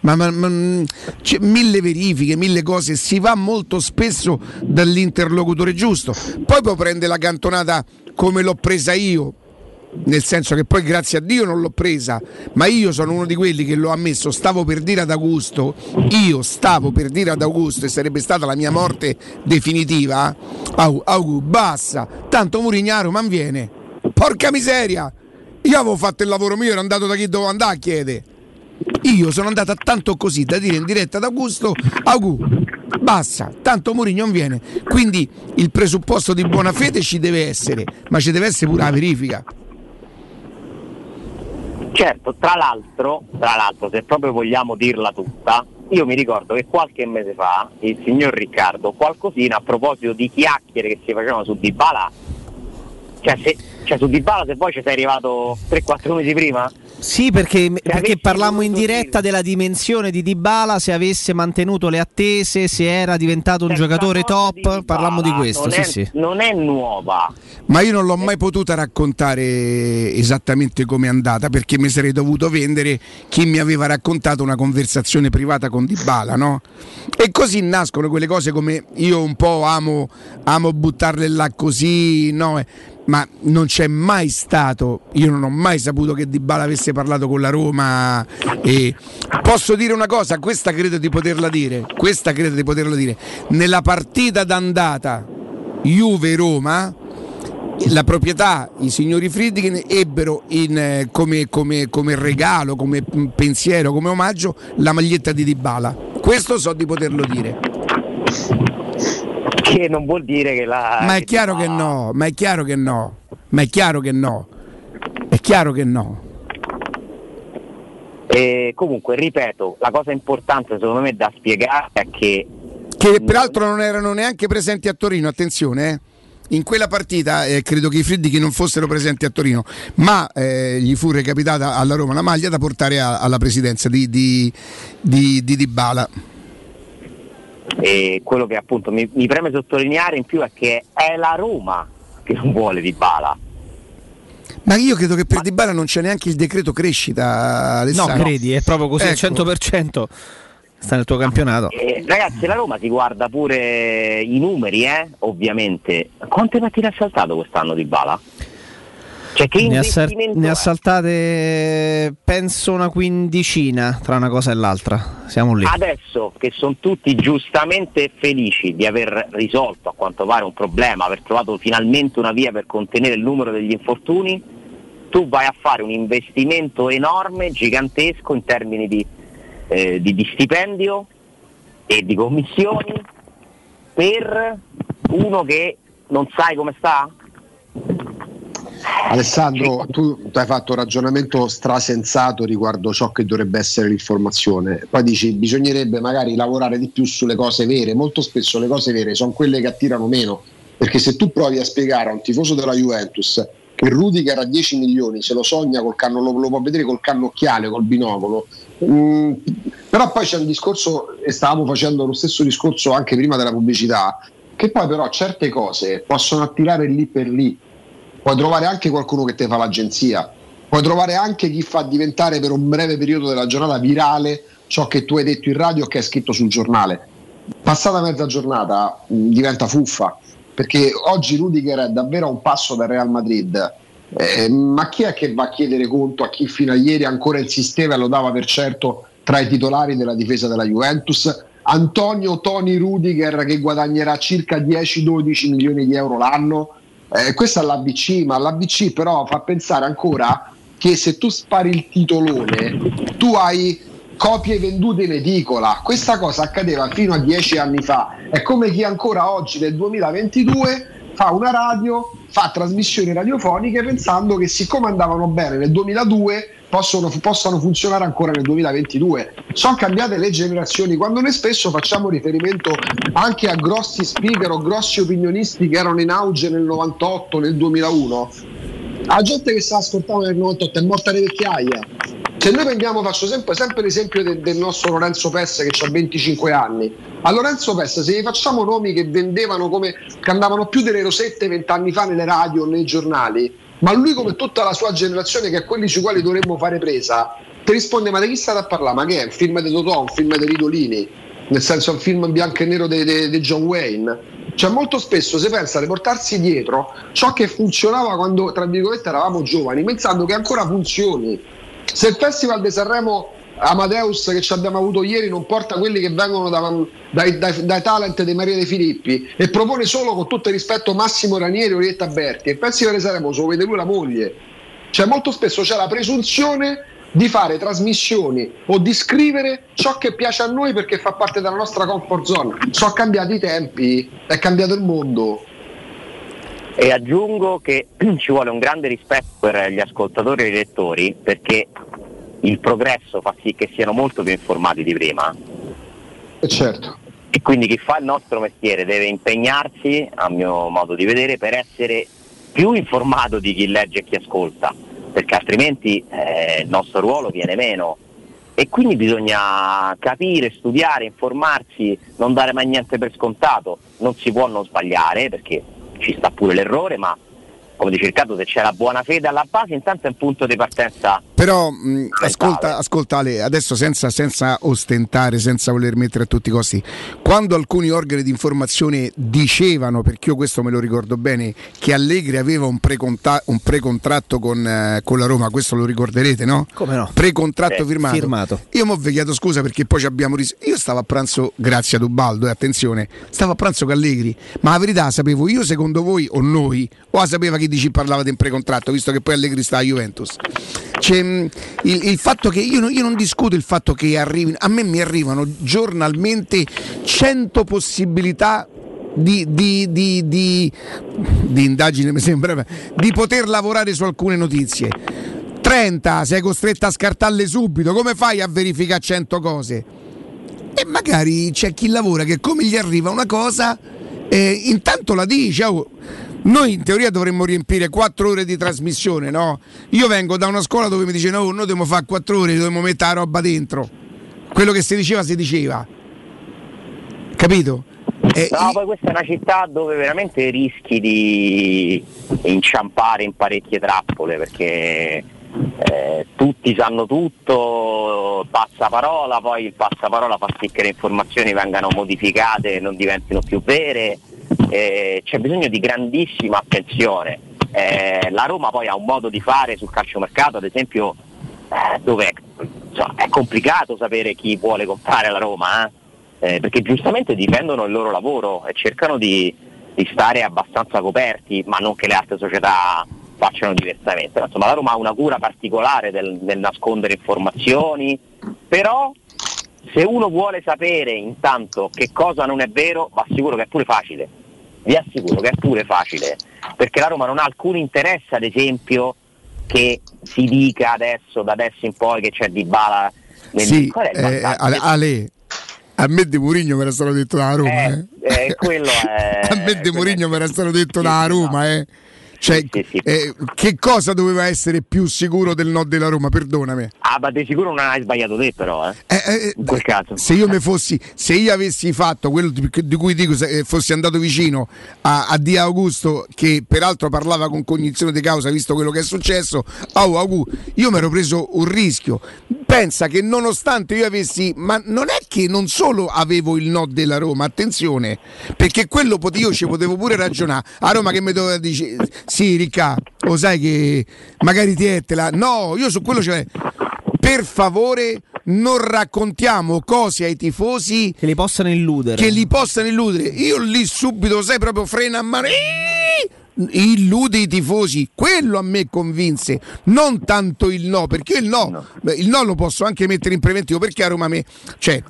Ma, ma- ma- c'è mille verifiche, mille cose, si va molto spesso dall'interlocutore giusto. Poi può prendere la cantonata come l'ho presa io, nel senso che poi grazie a Dio non l'ho presa, ma io sono uno di quelli che l'ho ammesso, stavo per dire ad Augusto, io stavo per dire ad Augusto e sarebbe stata la mia morte definitiva, Au, basta, tanto Murignaro, ma viene, porca miseria! Io avevo fatto il lavoro mio, ero andato da chi dovevo andare a chiedere. Io sono andato tanto così da dire in diretta ad Augusto, Augu, basta, tanto Mourinho non viene. Quindi il presupposto di buona fede ci deve essere, ma ci deve essere pure la verifica. Certo, tra l'altro, tra l'altro, se proprio vogliamo dirla tutta, io mi ricordo che qualche mese fa il signor Riccardo qualcosina a proposito di chiacchiere che si facevano su Dybala, cioè, cioè su Dybala se poi ci sei arrivato 3-4 mesi prima, Sì, perché, perché parlammo in diretta della dimensione di Dybala, se avesse mantenuto le attese, se era diventato un giocatore top, parlammo di questo, non, sì è, sì. non è nuova. Ma io non l'ho mai potuta raccontare esattamente come è andata perché mi sarei dovuto vendere chi mi aveva raccontato una conversazione privata con Dybala, no? E così nascono quelle cose come io un po' amo, amo buttarle là così, no? Ma non c'è mai stato, io non ho mai saputo che Dybala avesse parlato con la Roma e posso dire una cosa, questa credo di poterla dire, questa credo di poterla dire. Nella partita d'andata Juve-Roma la proprietà, i signori Friedkin ebbero in, eh, come, come- come regalo, come pensiero, come omaggio la maglietta di Dybala. Questo so di poterlo dire. Che non vuol dire che la. Ma è chiaro che no, ma è chiaro che no, ma è chiaro che no. È chiaro che no. E comunque, ripeto, la cosa importante secondo me da spiegare è che Che peraltro non erano neanche presenti a Torino, attenzione, eh. In quella partita eh, credo che i Friedkin non fossero presenti a Torino, ma eh, gli fu recapitata alla Roma la maglia da portare a- alla presidenza di, di, di, di Dybala. E quello che appunto mi, mi preme sottolineare in più è che è la Roma che non vuole di Bala. Ma io credo che per Dybala non c'è neanche il decreto crescita, No, Alessandro. credi, è proprio così, al Ecco. 100% sta nel tuo campionato. Eh, ragazzi, la Roma si guarda pure i numeri, eh, ovviamente. Quante partite ha saltato quest'anno di Bala? Cioè, che Ne investimento ne ha è? saltate penso una quindicina tra una cosa e l'altra. Siamo lì. Adesso che sono tutti giustamente felici di aver risolto a quanto pare un problema, aver trovato finalmente una via per contenere il numero degli infortuni, tu vai a fare un investimento enorme, gigantesco in termini di, eh, di- di stipendio e di commissioni per uno che non sai come sta? Alessandro, tu tu hai fatto un ragionamento strasensato riguardo ciò che dovrebbe essere l'informazione. Poi dici bisognerebbe magari lavorare di più sulle cose vere. Molto spesso le cose vere sono quelle che attirano meno. Perché se tu provi a spiegare a un tifoso della Juventus che Rudiger a 10 milioni se lo sogna col canno, lo, lo può vedere col cannocchiale, col binocolo. mm, però poi c'è un discorso, e stavamo facendo lo stesso discorso anche prima della pubblicità, che poi però certe cose possono attirare lì per lì puoi trovare anche qualcuno che ti fa l'agenzia, puoi trovare anche chi fa diventare per un breve periodo della giornata virale ciò che tu hai detto in radio o che hai scritto sul giornale. Passata mezza giornata mh, diventa fuffa, perché oggi Rudiger è davvero a un passo dal Real Madrid. Eh, ma chi è che va a chiedere conto a chi fino a ieri ancora insisteva e lo dava per certo tra i titolari della difesa della Juventus? Antonio Tony Rudiger che guadagnerà circa 10-12 milioni di euro l'anno. Eh, questa è l'ABC, ma l'ABC però fa pensare ancora che se tu spari il titolone, tu hai copie vendute in edicola. Questa cosa accadeva fino a dieci anni fa. È come chi ancora oggi, nel 2022, fa una radio, fa trasmissioni radiofoniche pensando che siccome andavano bene nel 2002 possono, possano funzionare ancora nel 2022. Sono cambiate le generazioni, quando noi spesso facciamo riferimento anche a grossi speaker o grossi opinionisti che erano in auge nel 98, nel 2001. La gente che sta ascoltando nel 98 è morta di vecchiaia. Se noi prendiamo, faccio sempre, sempre l'esempio del, del nostro Lorenzo Pessa che ha 25 anni. A Lorenzo Pessa, se gli facciamo nomi che vendevano come che andavano più delle rosette vent'anni fa nelle radio o nei giornali, ma lui come tutta la sua generazione, che è quelli sui quali dovremmo fare presa, ti risponde: Ma di chi state a parlare? Ma che è? Un film di Totò, un film di Ridolini, nel senso un film bianco e nero di John Wayne. Cioè, molto spesso si pensa di portarsi dietro ciò che funzionava quando, tra virgolette, eravamo giovani, pensando che ancora funzioni. Se il Festival di Sanremo Amadeus che ci abbiamo avuto ieri non porta quelli che vengono da- dai, dai- dai talent di Maria De Filippi e propone solo con tutto il rispetto Massimo Ranieri e Orietta Berti, il Festival di Sanremo se lo vede lui la moglie. Cioè molto spesso c'è la presunzione di fare trasmissioni o di scrivere ciò che piace a noi perché fa parte della nostra comfort zone. Sono cambiati i tempi, è cambiato il mondo. E aggiungo che ci vuole un grande rispetto per gli ascoltatori e i lettori perché il progresso fa sì che siano molto più informati di prima. E certo. E quindi chi fa il nostro mestiere deve impegnarsi, a mio modo di vedere, per essere più informato di chi legge e chi ascolta, perché altrimenti eh, il nostro ruolo viene meno. E quindi bisogna capire, studiare, informarsi, non dare mai niente per scontato. Non si può non sbagliare, perché ci sta pure l'errore, ma come dice Riccardo, se c'è la buona fede alla base, intanto è un punto di partenza. Però mh, ascolta, ascolta Ale, adesso senza, senza ostentare, senza voler mettere a tutti i costi, quando alcuni organi di informazione dicevano, perché io questo me lo ricordo bene, che Allegri aveva un, preconta- un precontratto con, eh, con la Roma, questo lo ricorderete, no? Come no? Precontratto Sì, firmato. firmato. Io mi ho chiesto scusa perché poi ci abbiamo ris- Io stavo a pranzo, grazie ad Ubaldo, e attenzione, stavo a pranzo con Allegri, ma la verità sapevo io secondo voi o noi, o la sapeva chi dici parlava di un precontratto, visto che poi Allegri sta a Juventus. Mh, il, il fatto che io, io non discuto il fatto che arrivino, a me mi arrivano giornalmente 100 possibilità di, di- di- di- indagine, mi sembra, di poter lavorare su alcune notizie. 30, sei costretta a scartarle subito, come fai a verificare 100 cose? E magari c'è chi lavora che come gli arriva una cosa, eh, intanto la dice. oh, noi in teoria dovremmo riempire 4 ore di trasmissione, no? Io vengo da una scuola dove mi dice no, noi dobbiamo fare 4 ore, dobbiamo mettere la roba dentro. Quello che si diceva si diceva. Capito? Eh, No, poi questa è una città dove veramente rischi di inciampare in parecchie trappole perché eh, tutti sanno tutto, passaparola, poi il passaparola fa sì che le informazioni vengano modificate e non diventino più vere, eh, c'è bisogno di grandissima attenzione. Eh, la Roma poi ha un modo di fare sul calciomercato, ad esempio, eh, dove insomma, è complicato sapere chi vuole comprare la Roma, eh? Eh, perché giustamente difendono il loro lavoro e cercano di, di stare abbastanza coperti, ma non che le altre società facciano diversamente. Insomma, la Roma ha una cura particolare del, nel nascondere informazioni, però se uno vuole sapere intanto che cosa non è vero, va sicuro che è pure facile. Vi assicuro che è pure facile, perché la Roma non ha alcun interesse, ad esempio, che si dica adesso, da adesso in poi, che c'è Di Bala nel Sì, Qual è il eh? Ale, a me di Murigno mi era stato detto da Roma. Eh, Eh, quello è... a me di Murigno mi era stato detto da Roma. Eh. Cioè, eh, che cosa doveva essere più sicuro del no della Roma? Perdonami. Ah, ma di sicuro non hai sbagliato te però, eh. in quel caso. Se io, mi fossi, se io avessi fatto quello di, cui dico, se eh, fossi andato vicino a, a Di Augusto, che peraltro parlava con cognizione di causa, visto quello che è successo, oh, Augu, io mi ero preso un rischio. Pensa che nonostante io avessi, ma non è che non solo avevo il no della Roma, attenzione, perché quello pote- io ci potevo pure ragionare. A Roma che mi doveva dire, sì, Ricca, lo sai che magari ti ettela. No, io su quello c'è per favore non raccontiamo cose ai tifosi che li possano illudere. Che li possano illudere. Io lì subito, sai, proprio frena a mano. Illude i tifosi, quello a me convinse, non tanto il no, perché il no, beh, il no lo posso anche mettere in preventivo perché a Roma me, cioè,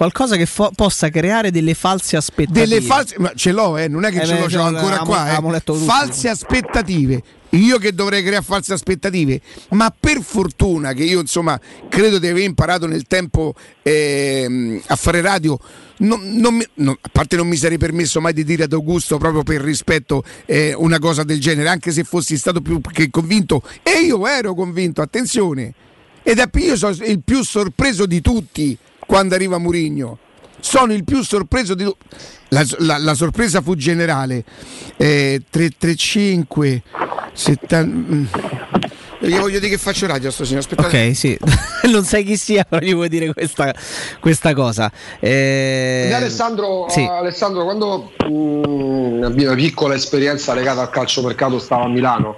Qualcosa che fo- possa creare delle false aspettative. delle false, ma ce l'ho, eh, non è che Eh ce beh, l'ho, ce l'ho ancora qua. eh. letto tutto. False aspettative. Io che dovrei creare false aspettative, ma per fortuna che io insomma credo di aver imparato nel tempo ehm, a fare radio, non- non mi- non- a parte non mi sarei permesso mai di dire ad Augusto proprio per rispetto eh, una cosa del genere, anche se fossi stato più che convinto, e io ero convinto, attenzione, ed è io sono il più sorpreso di tutti quando arriva Murigno. Sono il più sorpreso di tutti. La, la- la sorpresa fu generale. Eh, 335 70 mm. Gli voglio dire che faccio radio a sto signore. Aspettate. Ok, sì. non sai chi sia, però gli vuoi dire questa, questa cosa. Eh, Alessandro, sì. Alessandro, quando mm, la mia piccola esperienza legata al calciomercato stava a Milano,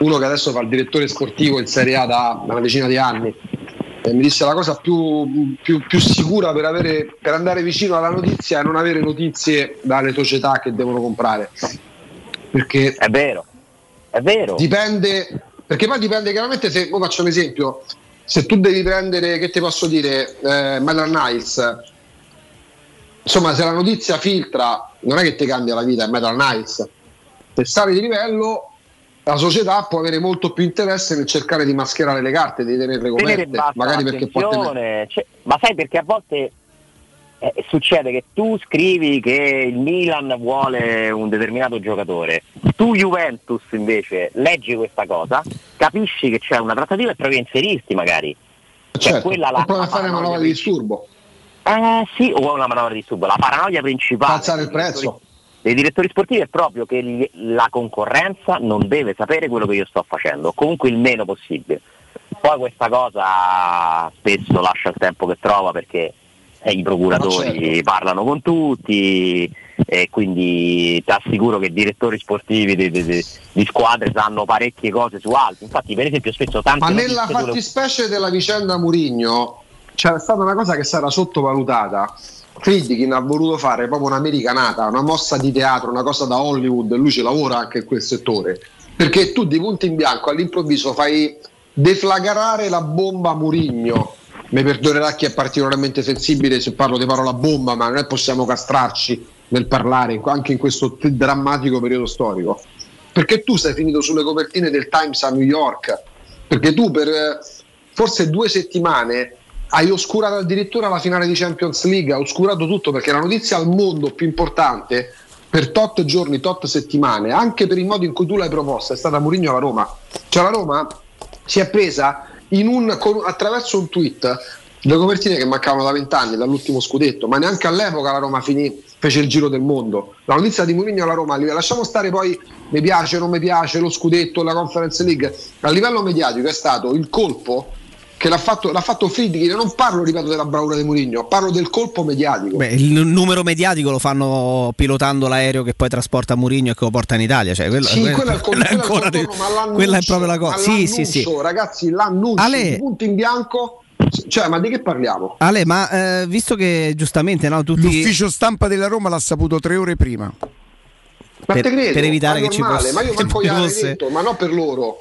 uno che adesso fa il direttore sportivo in Serie A da una decina di anni, e mi disse la cosa più, più- più sicura per, avere- per andare vicino alla notizia è non avere notizie dalle società che devono comprare. Perché è vero, è vero. Dipende, perché poi dipende chiaramente se, faccio un esempio, se tu devi prendere, che ti posso dire, eh, Maitland Niles, insomma se la notizia filtra, non è che ti cambia la vita, è Maitland Niles. Se sali di livello, la società può avere molto più interesse nel cercare di mascherare le carte, di tenerle tenere coperte, bassa magari perché può tenere... cioè, ma sai perché a volte eh, succede che tu scrivi che il Milan vuole un determinato giocatore, tu Juventus invece leggi questa cosa, capisci che c'è una trattativa e provi a inserirti magari. Cioè, Certo, quella la, la fare una manovra di disturbo. Eh sì, o una manovra di disturbo. La paranoia principale Alzare il prezzo. Dei direttori sportivi è proprio che gli- la concorrenza non deve sapere quello che io sto facendo, comunque il meno possibile. Poi questa cosa spesso lascia il tempo che trova perché eh, i procuratori certo. parlano con tutti e quindi ti assicuro che i direttori sportivi di, di- di- squadre sanno parecchie cose su altri. Infatti, per esempio, spesso tante Ma nella fattispecie della vicenda Murigno c'era stata una cosa che sarà sottovalutata. Friedkin ha voluto fare proprio un'americanata, una mossa di teatro, una cosa da Hollywood, lui ci lavora anche in quel settore. Perché tu di punto in bianco all'improvviso fai deflagrare la bomba Murigno. Mi perdonerà chi è particolarmente sensibile se parlo di parola bomba, ma non è possiamo castrarci nel parlare anche in questo drammatico periodo storico. Perché tu sei finito sulle copertine del Times a New York, perché tu per eh, forse due settimane hai oscurato addirittura la finale di Champions League, hai oscurato tutto perché la notizia al mondo più importante per tot giorni, tot settimane, anche per il modo in cui tu l'hai proposta, è stata Mourinho alla Roma. Cioè la Roma si è presa un- attraverso un tweet le copertine che mancavano da vent'anni dall'ultimo scudetto, ma neanche all'epoca la Roma finì, fece il giro del mondo. La notizia di Mourinho alla Roma, lasciamo stare poi mi piace, non mi piace, lo scudetto, la Conference League, a livello mediatico è stato il colpo che l'ha fatto, l'ha fatto Friedkin, non parlo, ripeto, della bravura di Mourinho, parlo del colpo mediatico. Beh, il n- numero mediatico lo fanno pilotando l'aereo che poi trasporta Murigno e che lo porta in Italia. Cioè, quello, Sì, quello- quella è il con- quella è ancora di- contorno, ma l'annuncio- quella è proprio la cosa. Sì, sì, sì. Ragazzi, l'annuncio Ale- punto in bianco, cioè, ma di che parliamo? Ale, ma eh, visto che giustamente no, tutti L'ufficio stampa della Roma l'ha saputo tre ore prima. Ma Per- te credo, per evitare che ci normale, fosse- ma io manco gliel'avrei fosse- detto, ma non per loro.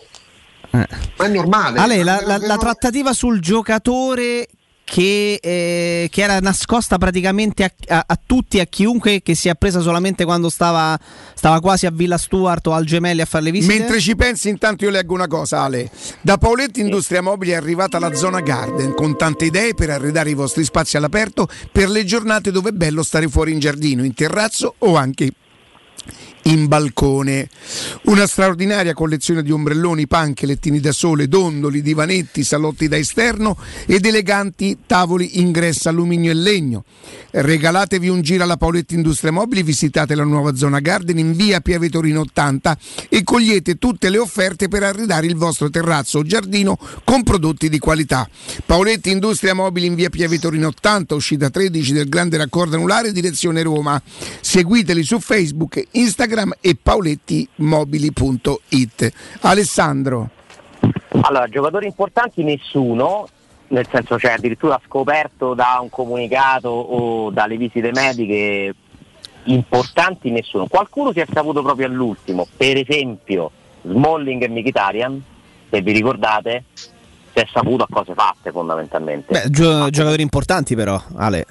Eh. Ma è normale. Ale, la, la- la trattativa sul giocatore che, eh, che era nascosta praticamente a, a- a tutti, a chiunque, che si è presa solamente quando stava, stava quasi a Villa Stuart o al Gemelli a fare le visite. Mentre ci pensi, intanto io leggo una cosa, Ale. Da Paoletti Industria Mobili è arrivata la zona Garden con tante idee per arredare i vostri spazi all'aperto per le giornate dove è bello stare fuori in giardino, in terrazzo o anche in balcone. Una straordinaria collezione di ombrelloni, panche, lettini da sole, dondoli, divanetti, salotti da esterno ed eleganti tavoli ingresso alluminio e legno. Regalatevi un giro alla Paoletti Industria Mobili, visitate la nuova zona Garden in via Piave Torino 80 e cogliete tutte le offerte per arredare il vostro terrazzo o giardino con prodotti di qualità. Paoletti Industria Mobili in via Piave Torino 80, uscita 13 del grande raccordo anulare, direzione Roma. Seguiteli su Facebook, Instagram e paolettimobili.it. Alessandro. Allora, giocatori importanti nessuno, nel senso c'è addirittura scoperto da un comunicato o dalle visite mediche importanti nessuno. Qualcuno si è saputo proprio all'ultimo, per esempio Smalling e Mkhitaryan, se vi ricordate, si è saputo a cose fatte fondamentalmente. Beh, gio- giocatori importanti però, Ale.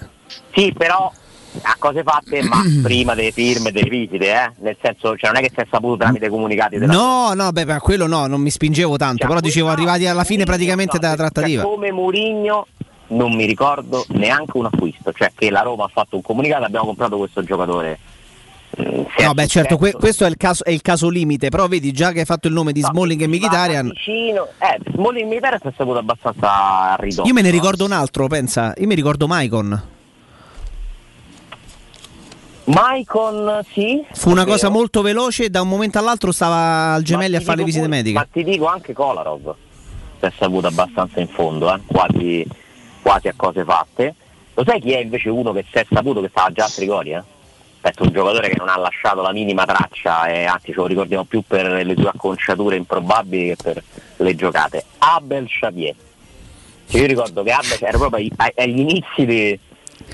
Sì, però a cose fatte, ma prima delle firme delle visite, eh? nel senso cioè, non è che si è saputo tramite comunicati della No, no, beh, ma quello no, non mi spingevo tanto, però dicevo arrivati alla fine praticamente della trattativa. Cioè, come Murigno non mi ricordo neanche un acquisto, cioè che la Roma ha fatto un comunicato abbiamo comprato questo giocatore. Se No, beh, certo, que- questo è il, caso, è il caso limite, però vedi già che hai fatto il nome di Smalling e Mkhitaryan. vicino, eh, Smalling e Mkhitaryan si è saputo abbastanza a ridosso. Io me ne ricordo un altro, pensa, io mi ricordo Maicon. Maicon sì. Fu una cosa vero. molto veloce, da un momento all'altro stava al Gemelli a fare le visite pure- mediche. Ma ti dico anche Kolarov si è saputo abbastanza in fondo, eh, quasi, quasi a cose fatte. Lo sai chi è invece uno che si è saputo che stava già a Trigoria? Aspetta, un giocatore che non ha lasciato la minima traccia e anzi ce lo ricordiamo più per le sue acconciature improbabili che per le giocate. Abel. Cioè, io ricordo che Abel era proprio agli inizi di...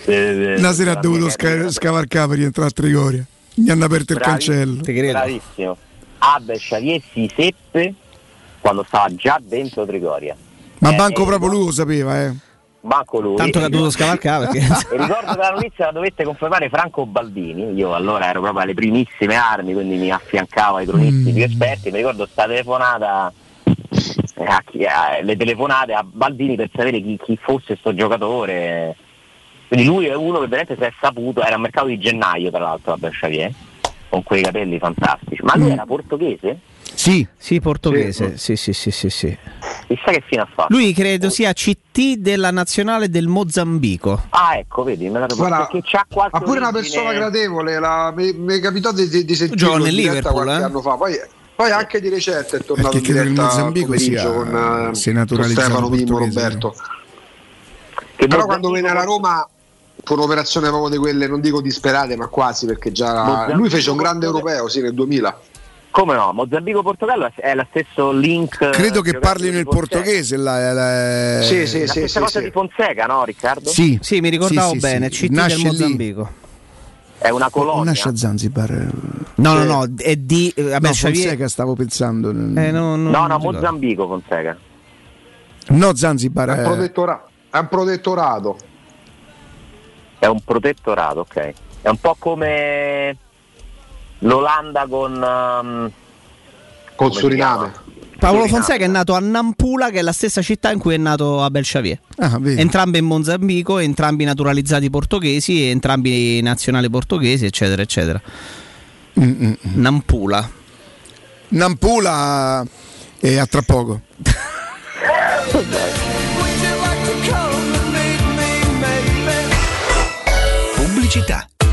de- Una sera ha della dovuto mia sca- carriera. scavalcare per rientrare a Trigoria. Mi hanno aperto il Bravi- cancello. Bravissimo. Abel Xavier si seppe quando stava già dentro Trigoria. Ma Eh, Banco proprio lui lo sapeva, eh. Manco lui. Tanto che ha dovuto scavalcare perché... E ricordo che la notizia la dovette confermare Franco Baldini, io allora ero proprio alle primissime armi, quindi mi affiancavo ai cronisti più esperti, mi ricordo sta telefonata, eh, a chi- a- le telefonate a Baldini per sapere chi, chi fosse sto giocatore. Quindi lui è uno che veramente si è saputo, era a mercato di gennaio tra l'altro a Xavier, con quei capelli fantastici. Ma lui Mm. era portoghese? Sì. Sì, portoghese. Sì, sì, sì, sì, sì. Chissà che fine ha fatto. Lui credo sia CT della nazionale del Mozambico. Ah ecco, vedi, me la Guarda, perché c'ha qualche Ma pure una origine- persona gradevole, la- mi, mi capitò di, di, di Gioca nel in diretta Liverpool, qualche eh? anno fa. Poi, poi anche di recente è tornato Perché in che il diretta Mozambico sia- con, eh, con naturalizzato Stefano Mimmo Roberto. Però quando venne alla Roma fu un'operazione proprio di quelle, non dico disperate, ma quasi perché già Mozambico, lui fece un grande europeo, sì, nel 2000. Come no? Mozambico-Portogallo è lo stesso link. Credo che parlino il portoghese. La, la- la stessa cosa di Fonseca, no Riccardo? Sì, Sì, mi ricordavo Sì, sì, bene, sì. Nasce del lì. Mozambico. È una colonia. Nasce a Zanzibar. No, no, no, è di... eh, Vabbè, no, Fonseca stavo pensando. Eh, no, no, No, no. Mozambico Fonseca. No, Zanzibar. È un, eh. protettora- è un protettorato. È un protettorato, ok. È un po' come l'Olanda con. um, Con Suriname. Paolo. Fonseca è nato a Nampula, che è la stessa città in cui è nato Abel Xavier. Ah. Entrambi in Mozambico, entrambi naturalizzati portoghesi, entrambi nazionali portoghesi, eccetera, eccetera. Mm, mm, mm. Nampula. Nampula e a tra poco. Pubblicità.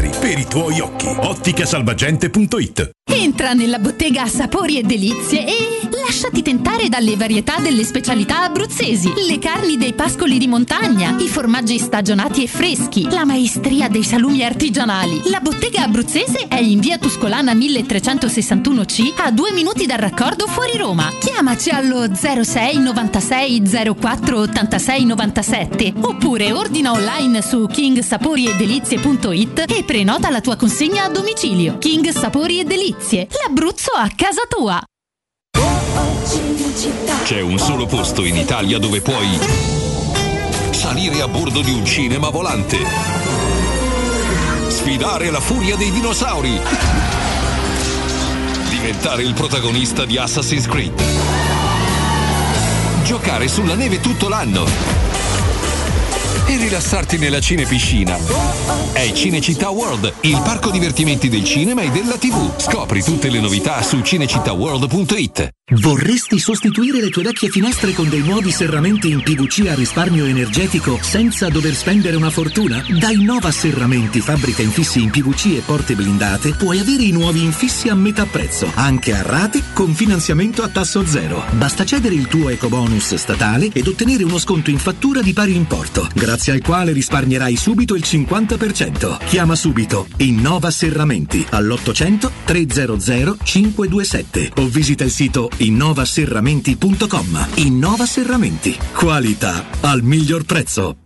per i tuoi occhi. Otticasalvagente.it Entra nella bottega sapori e delizie e lasciati tentare dalle varietà delle specialità abruzzesi, le carni dei pascoli di montagna, i formaggi stagionati e freschi, la maestria dei salumi artigianali. La bottega abruzzese è in via Tuscolana 1361C a due minuti dal raccordo fuori Roma. Chiamaci allo 06 96 04 86 97 oppure ordina online su kingsaporiedelizie.it e prenota la tua consegna a domicilio. King Sapori e Delizie, l'Abruzzo a casa tua. C'è un solo posto in Italia dove puoi salire a bordo di un cinema volante, sfidare la furia dei dinosauri, diventare il protagonista di Assassin's Creed, giocare sulla neve tutto l'anno e rilassarti nella cinepiscina. È Cinecittà World, il parco divertimenti del cinema e della TV. Scopri tutte le novità su cinecittàworld.it. Vorresti sostituire le tue vecchie finestre con dei nuovi serramenti in PVC a risparmio energetico senza dover spendere una fortuna? Da Innova Serramenti, fabbrica infissi in PVC e porte blindate, puoi avere i nuovi infissi a metà prezzo, anche a rate con finanziamento a tasso zero. Basta cedere il tuo ecobonus statale ed ottenere uno sconto in fattura di pari importo, grazie al quale risparmierai subito il 50%. Chiama subito Innova Serramenti all'800 300 527 o visita il sito innovaserramenti.com. Innova Serramenti. Qualità al miglior prezzo.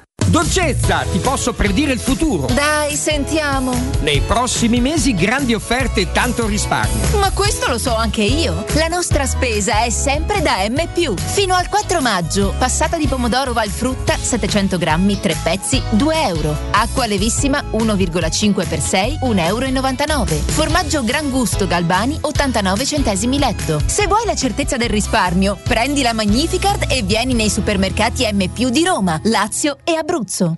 Dolcezza, ti posso predire il futuro. Dai, sentiamo. Nei prossimi mesi grandi offerte e tanto risparmio. Ma questo lo so anche io. La nostra spesa è sempre da M. Fino al 4 maggio. Passata di pomodoro Valfrutta 700 grammi, 3 pezzi, 2 euro. Acqua levissima 1,5 per 6, 1,99 euro. Formaggio Gran Gusto Galbani 89 centesimi letto. Se vuoi la certezza del risparmio, prendi la Magnificard e vieni nei supermercati M. di Roma, Lazio e Abruzzo. Abruzzo.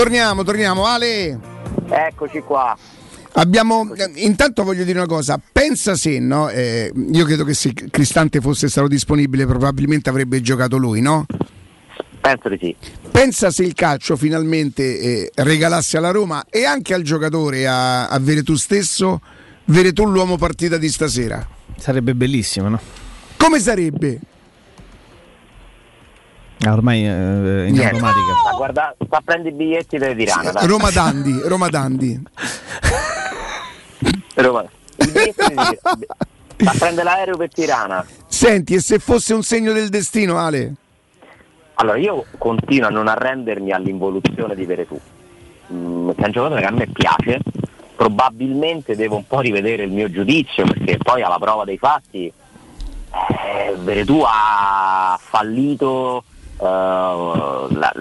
Torniamo, torniamo. Ale, Eccoci qua. abbiamo. Intanto voglio dire una cosa. Pensa se, no? eh, io credo che se Cristante fosse stato disponibile, probabilmente avrebbe giocato lui, no? Penso di sì. Pensa se il calcio finalmente eh, regalasse alla Roma e anche al giocatore, a, a Veretù stesso, Veretù l'uomo partita di stasera. Sarebbe bellissimo, no? Come sarebbe? Ah, ormai eh, in Niente. automatica. Sta, guarda- sta a prendere i biglietti delle Tirana. dai. Roma Dandi, Roma Dandi. Roma. Sta a prendere l'aereo per Tirana. Senti, e se fosse un segno del destino, Ale? Allora, io continuo a non arrendermi all'involuzione di Veretù. Mm, che è un giocatore che a me piace. Probabilmente devo un po' rivedere il mio giudizio perché poi alla prova dei fatti eh, Veretù ha fallito. Eh, la-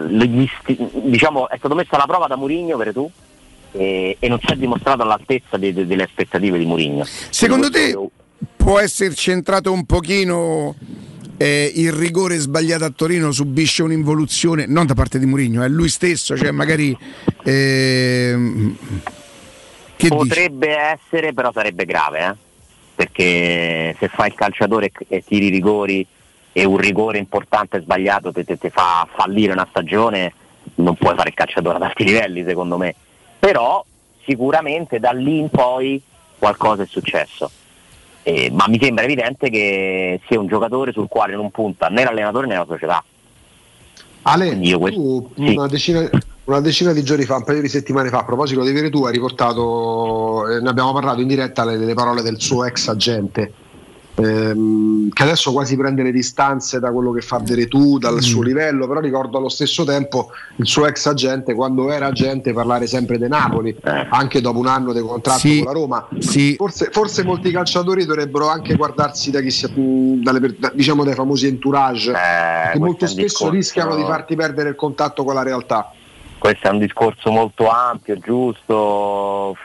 sti- diciamo, è stato messo alla prova da Mourinho Veretù e, e non si è dimostrato all'altezza de- de- delle aspettative di Mourinho. Secondo te può essere centrato un pochino eh, il rigore sbagliato a Torino subisce un'involuzione, non da parte di Mourinho, è lui stesso, cioè magari... ehm, che dici? Potrebbe essere, però sarebbe grave, eh? perché se fai il calciatore e- e tiri i rigori e un rigore importante sbagliato ti fa fallire una stagione, non puoi fare il calciatore ad alti livelli secondo me. Però sicuramente da lì in poi qualcosa è successo. Eh, ma mi sembra evidente che sia un giocatore sul quale non punta né l'allenatore né la società. Ale, tu sì. una, decina, una decina di giorni fa, un paio di settimane fa, a proposito di Veretù, hai riportato, eh, ne abbiamo parlato in diretta, le, le parole del suo ex agente, ehm, che adesso quasi prende le distanze da quello che fa Veretù, dal Mm. suo livello, però ricordo allo stesso tempo il suo ex agente, quando era agente, parlare sempre di Napoli, anche dopo un anno di contratto Sì, con la Roma. sì. Forse, forse molti calciatori dovrebbero anche guardarsi da chi si, mh, dalle da- diciamo dai famosi entourage, che questo molto spesso rischiano di farti perdere il contatto con la realtà. Questo è un discorso molto ampio, giusto,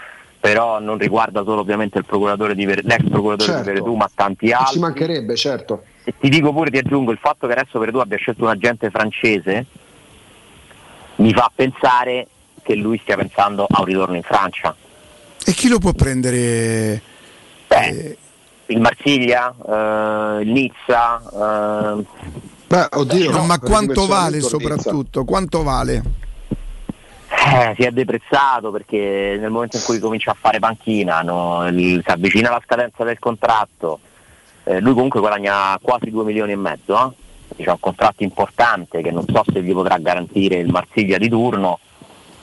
però non riguarda solo ovviamente il procuratore di Ver- l'ex procuratore Certo. di Veretù, ma tanti Ci altri. mancherebbe, certo. E ti dico pure, ti aggiungo, il fatto che adesso Veretù abbia scelto un agente francese mi fa pensare che lui stia pensando a un ritorno in Francia. E chi lo può prendere? Beh, il Marsiglia, eh, il Nizza. eh, Beh, oddio, No, ma quanto vale soprattutto? Quanto vale? Eh, si è deprezzato perché nel momento in cui comincia a fare panchina, no, si avvicina alla scadenza del contratto, eh, lui comunque guadagna quasi 2 milioni e mezzo, eh? c'è un contratto importante che non so se gli potrà garantire il Marsiglia di turno.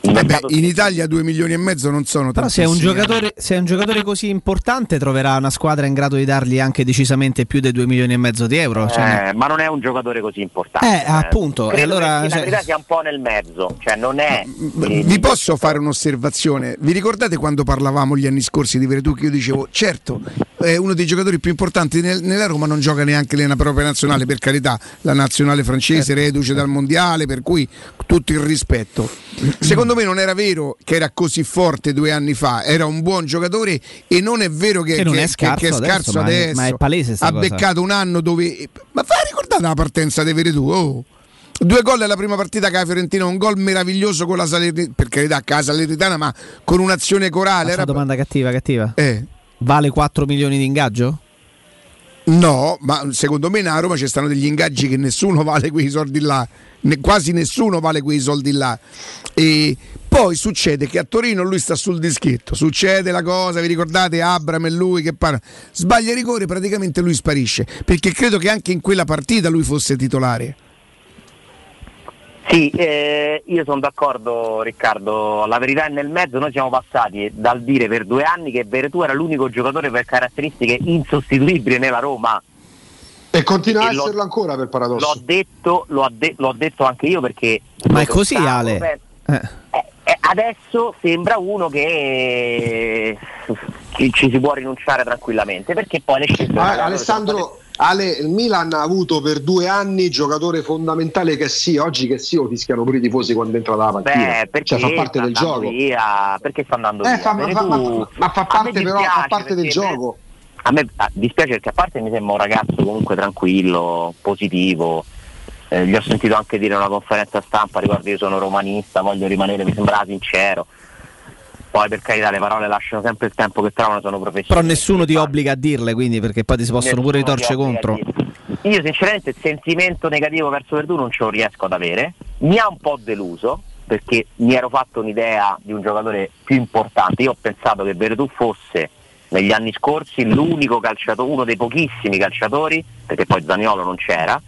Vabbè, in Italia 2 milioni e mezzo non sono Però se è, un tantissimi. giocatore, se è un giocatore così importante troverà una squadra in grado di dargli anche decisamente più dei 2 milioni e mezzo di euro. cioè- Eh, ma non è un giocatore così importante. Eh, appunto, e Credo allora, che cioè- la verità sia un po' nel mezzo, cioè non è. eh, Vi posso fare un'osservazione? Vi ricordate quando parlavamo gli anni scorsi di Veretù che io dicevo, certo, è uno dei giocatori più importanti nel- nella Roma, non gioca neanche nella propria nazionale, per carità, la nazionale francese reduce dal mondiale, per cui tutto il rispetto. Secondo me non era vero che era così forte due anni fa, era un buon giocatore e non è vero che, Che non è che- scarso che è adesso, scarso ma è- adesso. ma è palese ha cosa. beccato un anno dove... Ma fai ricordare la partenza di Veretù? Oh. Due gol alla prima partita che la Fiorentina, un gol meraviglioso con la Salernitana, per carità, a casa Salernitana, ma con un'azione corale. Era... una domanda cattiva, cattiva. Eh. Vale 4 milioni di ingaggio? No, ma secondo me a Roma ci stanno degli ingaggi che nessuno vale quei soldi là, Ne- quasi nessuno vale quei soldi là. E poi succede che a Torino lui sta sul dischetto, succede la cosa, vi ricordate Abram e lui che parla, sbaglia rigore, praticamente lui sparisce, perché credo che anche in quella partita lui fosse titolare. Sì, eh, io sono d'accordo Riccardo, la verità è nel mezzo, noi siamo passati dal dire per due anni che Veretù era l'unico giocatore per caratteristiche insostituibili nella Roma. E continua a l'ho- esserlo ancora per paradosso. L'ho detto, l'ho, de- l'ho detto anche io perché... Ma è così, Ale? beh, Eh. eh, adesso sembra uno che, che ci si può rinunciare tranquillamente perché poi le scelte... Magari sono Alessandro, Ale, il Milan ha avuto per due anni giocatore fondamentale che sì, oggi che sì lo fischiano pure i tifosi quando entra dalla panchina. Beh, perché cioè, fa parte del gioco. Via? Perché sta andando Eh, via? fa- ma, fa, ma- ma fa parte però fa parte del gioco. A me ah, dispiace perché a parte mi sembra un ragazzo comunque tranquillo, positivo. Eh, gli ho sentito anche dire in una conferenza stampa, ricordo io sono romanista, voglio rimanere, mi sembrava sincero. Poi per carità le parole lasciano sempre il tempo che trovano, sono professionisti. Però nessuno ti obbliga a dirle, quindi perché poi ti si possono pure Nessuno ritorcere ti obbliga contro. Io sinceramente il sentimento negativo verso Verdù non ce lo riesco ad avere, mi ha un po' deluso perché mi ero fatto un'idea di un giocatore più importante, io ho pensato che Verdù fosse negli anni scorsi l'unico calciatore, uno dei pochissimi calciatori, perché poi Zaniolo non c'era,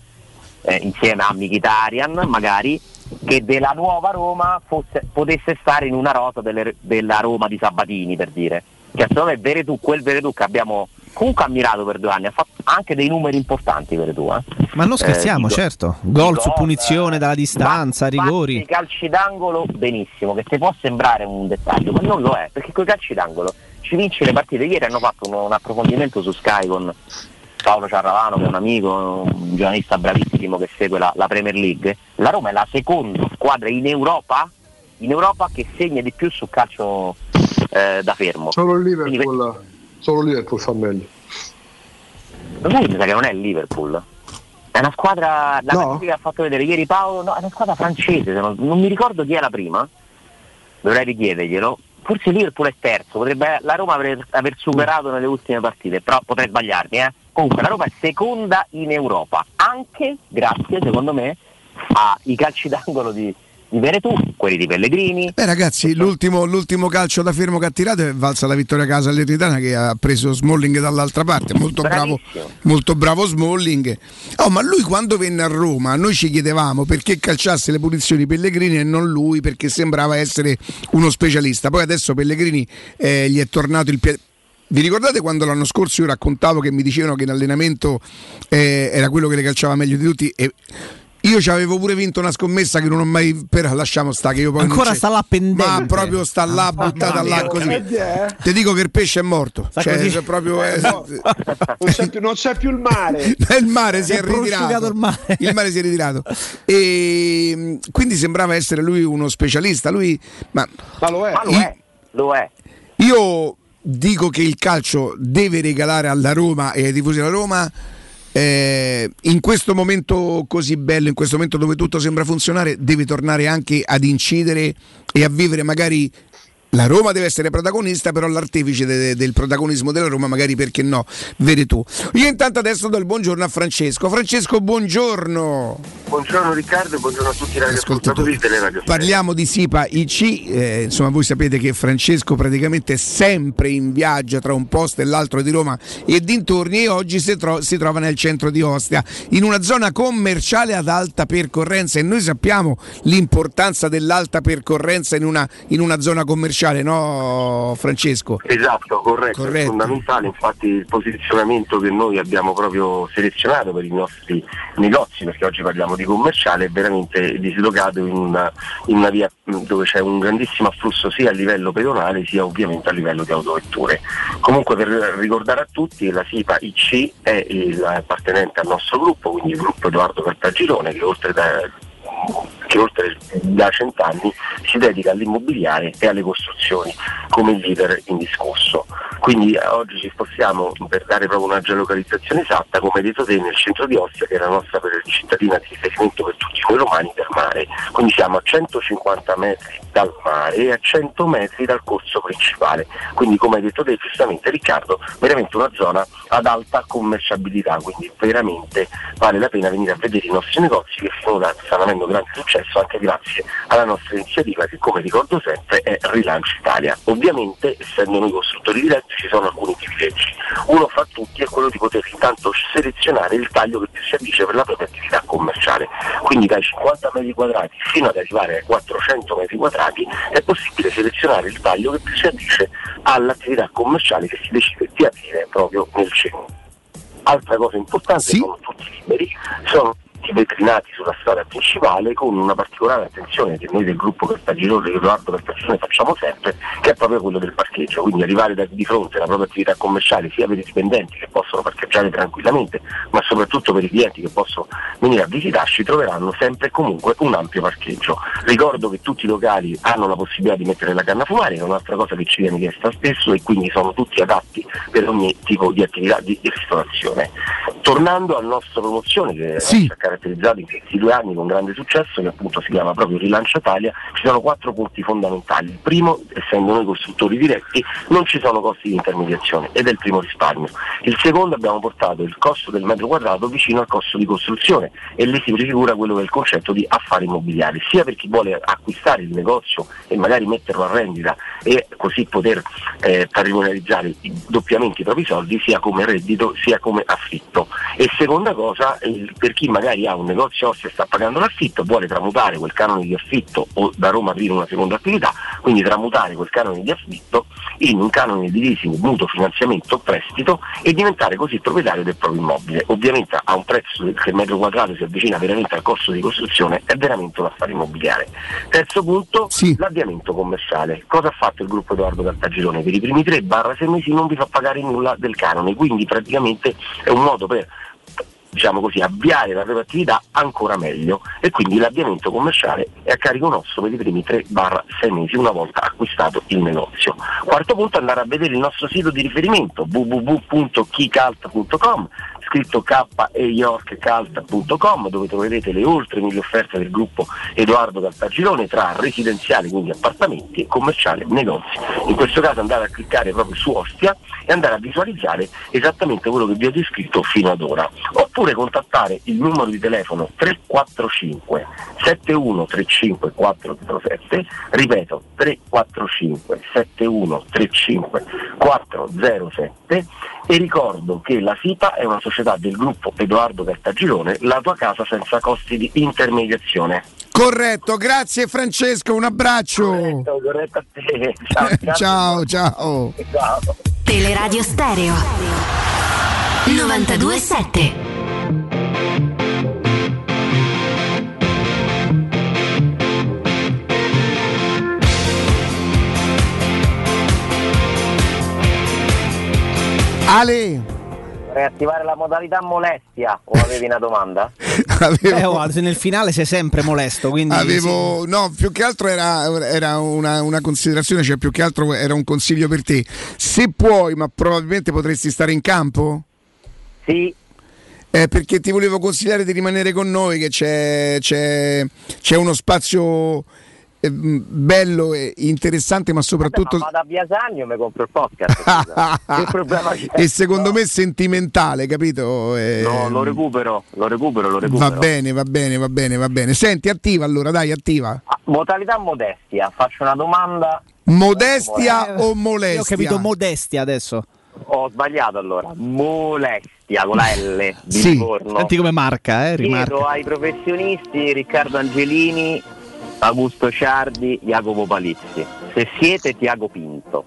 eh, insieme a Mkhitaryan magari, che della nuova Roma fosse- potesse stare in una rosa delle- della Roma di Sabatini per dire. Cioè secondo me Veretù, quel Veretù che abbiamo comunque ammirato per due anni, ha fatto anche dei numeri importanti Veretù. Eh. Ma non scherziamo, Eh, certo. Gol su punizione dalla distanza, rigori. I calci d'angolo benissimo, che ti può sembrare un dettaglio, ma non lo è, perché con i calci d'angolo ci vince le partite. Ieri hanno fatto un, un approfondimento su Sky con Paolo Ciarravano, che è un amico, un giornalista bravissimo che segue la, la Premier League. La Roma è la seconda squadra in Europa, in Europa che segna di più sul calcio eh, da fermo. Solo il Liverpool, solo il Liverpool fa meglio. Lo sai, mi sa che non è il Liverpool. È una squadra, la No? che ha fatto vedere ieri Paolo, no, è una squadra francese, se non, non mi ricordo chi è la prima, dovrei richiederglielo. Forse Liverpool è terzo, potrebbe la Roma aver, aver superato nelle ultime partite, però potrei sbagliarmi. Eh. Comunque la Roma è seconda in Europa, anche grazie, secondo me, ai calci d'angolo di, di Veretù, quelli di Pellegrini. Beh ragazzi, l'ultimo, l'ultimo calcio da fermo che ha tirato è valsa la vittoria a casa all'Eternitana che ha preso Smalling dall'altra parte, molto bravo, molto bravo Smalling. Oh, ma lui quando venne a Roma noi ci chiedevamo perché calciasse le punizioni Pellegrini e non lui perché sembrava essere uno specialista. Poi adesso Pellegrini eh, gli è tornato il piede. Vi ricordate quando l'anno scorso io raccontavo che mi dicevano che in allenamento eh, era quello che le calciava meglio di tutti? E io ci avevo pure vinto una scommessa che non ho mai. Però lasciamo sta che io poi. Ancora sta là pendente. Ma proprio sta là buttata là così. Ti dico che il pesce è morto. Sta Cioè, così. proprio è- Non c'è più, non c'è più il mare. il mare si è è ritirato. il mare. Il mare si è ritirato. E quindi sembrava essere lui uno specialista. Lui, ma Ma lo è. Ma lo è, lo è. io dico che il calcio deve regalare alla Roma e ai tifosi della Roma eh, in questo momento così bello, in questo momento dove tutto sembra funzionare, devi tornare anche ad incidere e a vivere magari la Roma deve essere protagonista, però l'artefice de- del protagonismo della Roma, magari perché no, vedi tu. Io intanto adesso do il buongiorno a Francesco. Francesco, buongiorno. Buongiorno Riccardo buongiorno a tutti i radioascoltatori delle radio. Parliamo di SIPA IC, eh, insomma voi sapete che Francesco praticamente è sempre in viaggio tra un posto e l'altro di Roma e dintorni e oggi si, tro- si trova nel centro di Ostia, in una zona commerciale ad alta percorrenza e noi sappiamo l'importanza dell'alta percorrenza in una, in una zona commerciale, no Francesco? Esatto, corretto, è Corretto. fondamentale, infatti il posizionamento che noi abbiamo proprio selezionato per i nostri negozi, perché oggi parliamo di commerciale, è veramente dislocato in una, in una via dove c'è un grandissimo afflusso sia a livello pedonale sia ovviamente a livello di autovetture. Comunque per ricordare a tutti la SIPA IC è il appartenente al nostro gruppo, quindi il gruppo Edoardo Cartagirone che oltre da che oltre da cent'anni si dedica all'immobiliare e alle costruzioni come leader indiscusso. Quindi eh, oggi ci spostiamo per dare proprio una geolocalizzazione esatta, come hai detto te, nel centro di Ostia, che è la nostra per- cittadina di riferimento per tutti noi romani del mare. Quindi siamo a 150 metri dal mare e a 100 metri dal corso principale. Quindi come hai detto te giustamente Riccardo, veramente una zona ad alta commerciabilità, quindi veramente vale la pena venire a vedere i nostri negozi che stanno avendo grande successo anche grazie alla nostra iniziativa che come ricordo sempre è Rilancio Italia. Ovviamente essendo noi costruttori diretti ci sono alcuni privilegi. Uno fra tutti è quello di poter intanto selezionare il taglio che più si addice per la propria attività commerciale. Quindi dai 50 metri quadrati fino ad arrivare ai 400 metri quadrati è possibile selezionare il taglio che più si addice all'attività commerciale che si decide di aprire proprio nel centro. Altra cosa importante, sono tutti liberi, sono vetrinati sulla strada principale con una particolare attenzione che noi del gruppo Cartagirone e Edoardo Cartagirone facciamo sempre, che è proprio quello del parcheggio, quindi arrivare da, di fronte alla propria attività commerciale sia per i dipendenti che possono parcheggiare tranquillamente, ma soprattutto per i clienti che possono venire a visitarci troveranno sempre e comunque un ampio parcheggio. Ricordo che tutti i locali hanno la possibilità di mettere la canna a fumare, che è un'altra cosa che ci viene chiesta spesso e quindi sono tutti adatti per ogni tipo di attività di ristorazione. Tornando alla nostra promozione che ci ha caratterizzato in questi due anni con grande successo, che appunto si chiama proprio Rilancio Italia, ci sono quattro punti fondamentali. Il primo, essendo noi costruttori diretti, non ci sono costi di intermediazione ed è il primo risparmio. Il secondo abbiamo portato il costo del metro quadrato vicino al costo di costruzione e lì si prefigura quello che è il concetto di affari immobiliari, sia per chi vuole acquistare il negozio e magari metterlo a rendita e così poter eh, patrimonializzare doppiamente i propri soldi sia come reddito sia come affitto. E seconda cosa, per chi magari ha un negozio Ostia e sta pagando l'affitto, vuole tramutare quel canone di affitto o da Roma aprire una seconda attività, quindi tramutare quel canone di affitto in un canone di leasing, mutuo, finanziamento, prestito e diventare così proprietario del proprio immobile. Ovviamente a un prezzo che il metro quadrato si avvicina veramente al costo di costruzione è veramente un affare immobiliare. Terzo punto, l'avviamento commerciale. Cosa ha fatto il gruppo Edoardo Cartagirone? Per i primi 3-6 mesi non vi fa pagare nulla del canone, quindi praticamente è un modo per diciamo così, avviare la propria attività ancora meglio e quindi l'avviamento commerciale è a carico nostro per i primi 3-6 mesi una volta acquistato il negozio. Quarto punto andare a vedere il nostro sito di riferimento www.keycalt.com scritto k-e-yorkcalt.com dove troverete le oltre mille offerte del gruppo Edoardo Caltagirone tra residenziali, quindi appartamenti e commerciali, negozi. In questo caso andare a cliccare proprio su Ostia e andare a visualizzare esattamente quello che vi ho descritto fino ad ora. Oppure contattare il numero di telefono 345 7135 407, ripeto 345 7135 407 e ricordo che la SIPA è una società del gruppo Edoardo Cartagirone, la tua casa senza costi di intermediazione. Corretto, grazie Francesco, un abbraccio. Corretto, corretto a te. Ciao, ciao, ciao. Ciao. Teleradio Stereo 927 Ale, Vorrei attivare la modalità molestia o avevi una domanda? Eh, guarda, se nel finale sei sempre molesto, quindi Avevo, no, più che altro era, era una, una considerazione, cioè più che altro era un consiglio per te. Se puoi, ma probabilmente potresti stare in campo? Sì. Eh, perché ti volevo consigliare di rimanere con noi, che c'è, c'è, c'è uno spazio eh, bello e interessante, ma soprattutto. Ma vado a Via Sagno e mi compro il podcast. scusa. che problema c'è? e secondo me sentimentale, capito? Eh, No, lo recupero, lo recupero, lo recupero. Va bene, va bene, va bene, va bene. Senti, attiva allora, dai, attiva. Ah, Modalità modestia, faccio una domanda. Modestia o Io ho molestia? capito modestia adesso. Ho sbagliato allora. Molestia con la L di Sì, Livorno. senti come marca, eh, Chiedo rimarca. ai professionisti Riccardo Angelini, Augusto Ciardi, Jacopo Palizzi. Se siete Tiago Pinto,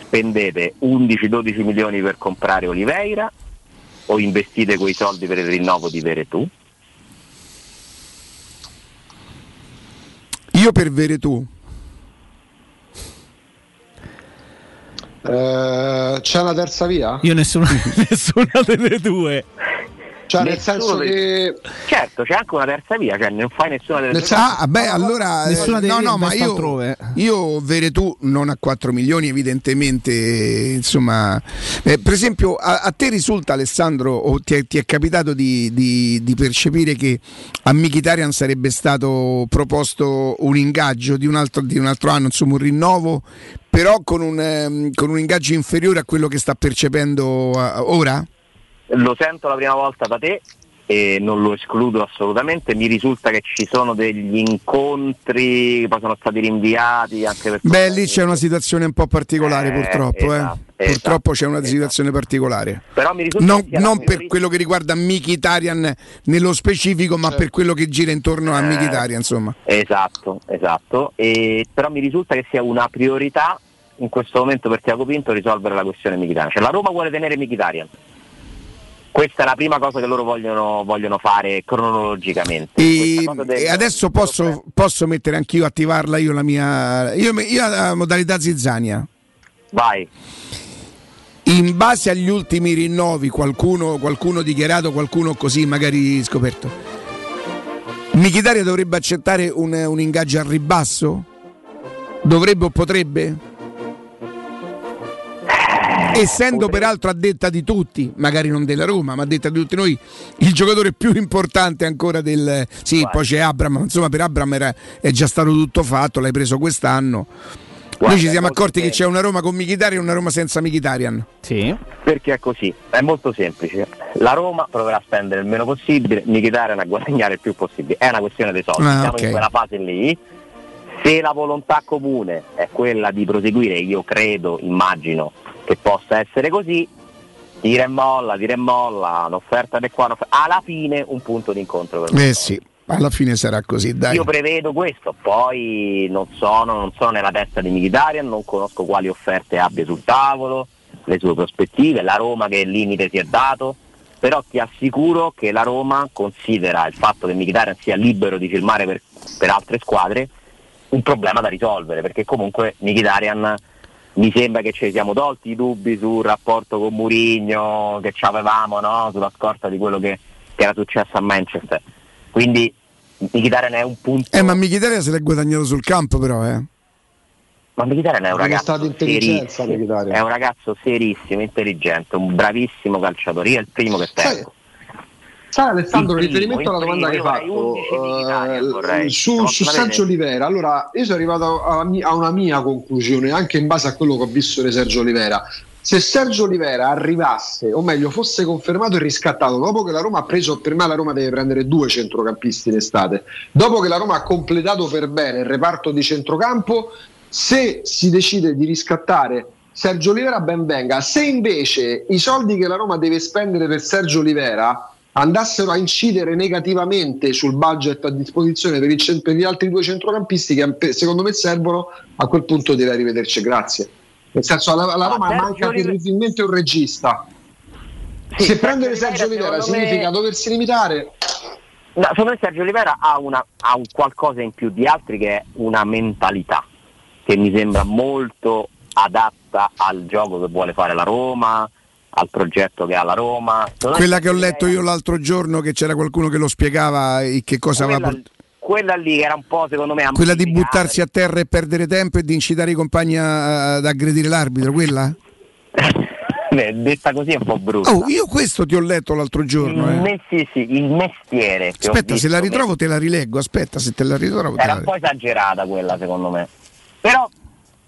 spendete 11-12 milioni per comprare Oliveira o investite quei soldi per il rinnovo di Veretù? Io per Veretù. Eh, c'è una terza via? Io nessuna, nessuna delle due. Cioè, nel senso dei- che. Certo, c'è anche una terza via, cioè non fai nessuna delle due. senso- Ah, beh, allora Nessuna eh, delle no, no, ma investe io, altrove. io Veretù non a 4 milioni, evidentemente, insomma, eh, per esempio, a, a te risulta Alessandro, o ti è, ti è capitato di, di- di percepire che a Mkhitaryan sarebbe stato proposto un ingaggio di un altro, di un altro anno, insomma, un rinnovo, però con un, ehm, con un ingaggio inferiore a quello che sta percependo eh, ora? Lo sento la prima volta da te e non lo escludo assolutamente. Mi risulta che ci sono degli incontri che poi sono stati rinviati anche per Beh, lì c'è una situazione un po' particolare, Eh, purtroppo. eh. esatto, Purtroppo c'è esatto, una situazione particolare. Però mi risulta Non, non per quello che riguarda Mkhitaryan nello specifico, ma per quello che gira intorno a Eh, Mkhitaryan, insomma. Esatto, esatto. E, però mi risulta che sia una priorità in questo momento per Tiago Pinto risolvere la questione Mkhitaryan. Cioè la Roma vuole tenere Mkhitaryan. Questa è la prima cosa che loro vogliono, vogliono fare cronologicamente. E, del- e adesso posso, posso mettere anch'io, attivarla io la mia. Io, io la modalità zizzania. Vai. In base agli ultimi rinnovi, qualcuno, qualcuno dichiarato, qualcuno così magari scoperto. Mkhitaryan dovrebbe accettare un, un ingaggio al ribasso? Dovrebbe o potrebbe? Essendo peraltro a detta di tutti, magari non della Roma, ma a detta di tutti noi, il giocatore più importante ancora del... Sì, poi c'è Abram, ma insomma per Abram era- è già stato tutto fatto, l'hai preso quest'anno. Guarda, noi ci siamo accorti che c'è una Roma con Mkhitaryan e una Roma senza Mkhitaryan. Sì. Perché è così, è molto semplice. La Roma proverà a spendere il meno possibile, Mkhitaryan a guadagnare il più possibile. È una questione dei soldi, Ah, siamo ok. in quella fase lì. Se la volontà comune è quella di proseguire, io credo, immagino che possa essere così, tira e molla, tira e molla, un'offerta di qua, un'offerta- alla fine un punto d'incontro per me. Eh sì, alla fine sarà così, dai. Io prevedo questo, poi non sono, non sono nella testa di Mkhitaryan, non conosco quali offerte abbia sul tavolo, le sue prospettive, la Roma che limite si è dato, però ti assicuro che la Roma considera il fatto che Mkhitaryan sia libero di firmare per, per altre squadre un problema da risolvere, perché comunque Mkhitaryan mi sembra che ci siamo tolti i dubbi sul rapporto con Murigno che ci avevamo no? sulla scorta di quello che, che era successo a Manchester. Quindi Mkhitaryan è un punto. Eh, ma Mkhitaryan se l'è guadagnato sul campo però, eh. Ma Mkhitaryan è un ragazzo è un ragazzo serissimo, intelligente, un bravissimo calciatore. Io è il primo che tengo. Sai Alessandro, Il riferimento alla domanda che hai fatto 11 Mkhitaryan, eh, vorrei. su, su Sergio? Olivera, allora io sono arrivato a, a una mia conclusione anche in base a quello che ho visto di Sergio Olivera. Se Sergio Olivera arrivasse, o meglio fosse confermato e riscattato, dopo che la Roma ha preso, per me la Roma deve prendere due centrocampisti in estate, dopo che la Roma ha completato per bene il reparto di centrocampo, se si decide di riscattare Sergio Olivera ben venga, se invece i soldi che la Roma deve spendere per Sergio Olivera andassero a incidere negativamente sul budget a disposizione per, il per gli altri due centrocampisti che secondo me servono, a quel punto direi arrivederci, grazie. Nel senso, alla, alla Ma Roma Sergio manca terribilmente un regista. Sì, Se prendere Sergio Olivera secondo me- significa doversi limitare, No, secondo me Sergio Olivera ha, una- ha un qualcosa in più di altri che è una mentalità che mi sembra molto adatta al gioco che vuole fare la Roma, al progetto che ha la Roma. Me Quella che ho letto Olivera- io l'altro giorno che c'era qualcuno che lo spiegava e che cosa aveva quella, portato. quella lì era un po' secondo me Quella di buttarsi a terra e perdere tempo e di incitare i compagni ad aggredire l'arbitro, quella? Beh, detta così è un po' brutta. Oh, io questo ti ho letto l'altro giorno. il, eh. me- sì, sì, il mestiere. Aspetta, se la ritrovo te la rileggo. Aspetta, se te la ritrovo Era un po' esagerata quella secondo me. Però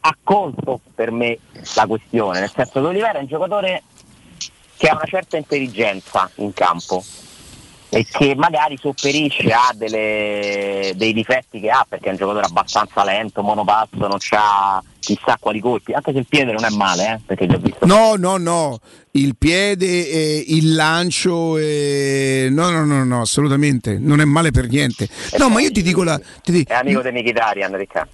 ha colto per me la questione, nel senso che Oliveira è un giocatore che ha una certa intelligenza in campo e che magari sopperisce a delle- dei difetti che ha perché è un giocatore abbastanza lento, monopasso, non ha chissà quali colpi, anche se il piede non è male, eh, perché gli ho visto No, no, no, il piede, eh, il lancio, eh, no, no, no, no, assolutamente, non è male per niente. No, ma io ti dico la... ti dico- è amico di Mkhitaryan, Riccardo.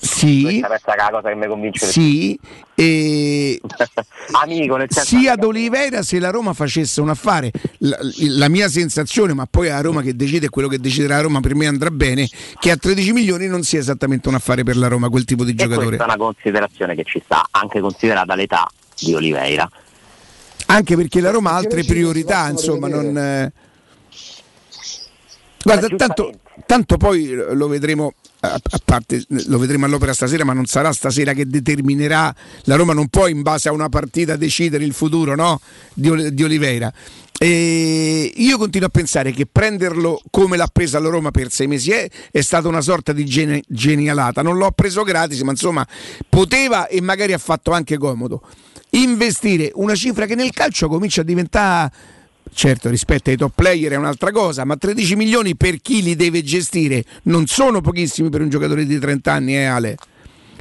Sì, Questa è la cosa che mi convince sì, e amico nel senso sia ad Oliveira se la Roma facesse un affare, la, la mia sensazione, ma poi è la Roma che decide quello che deciderà la Roma per me andrà bene, che a 13 milioni non sia esattamente un affare per la Roma quel tipo di E giocatore. questa è una considerazione che ci sta, anche considerata l'età di Oliveira. Anche perché la Roma ha altre priorità, insomma, non... eh. Guarda, tanto, tanto poi lo vedremo, a, parte lo vedremo all'opera stasera, ma non sarà stasera che determinerà la Roma non può in base a una partita decidere il futuro no? di, di Oliveira. E io continuo a pensare che prenderlo come l'ha presa la Roma per sei mesi è, è stata una sorta di gene- genialata. Non l'ho preso gratis, ma insomma poteva e magari ha fatto anche comodo. Investire una cifra che nel calcio comincia a diventare Certo, rispetto ai top player è un'altra cosa, ma 13 milioni per chi li deve gestire non sono pochissimi per un giocatore di 30 anni, eh Ale?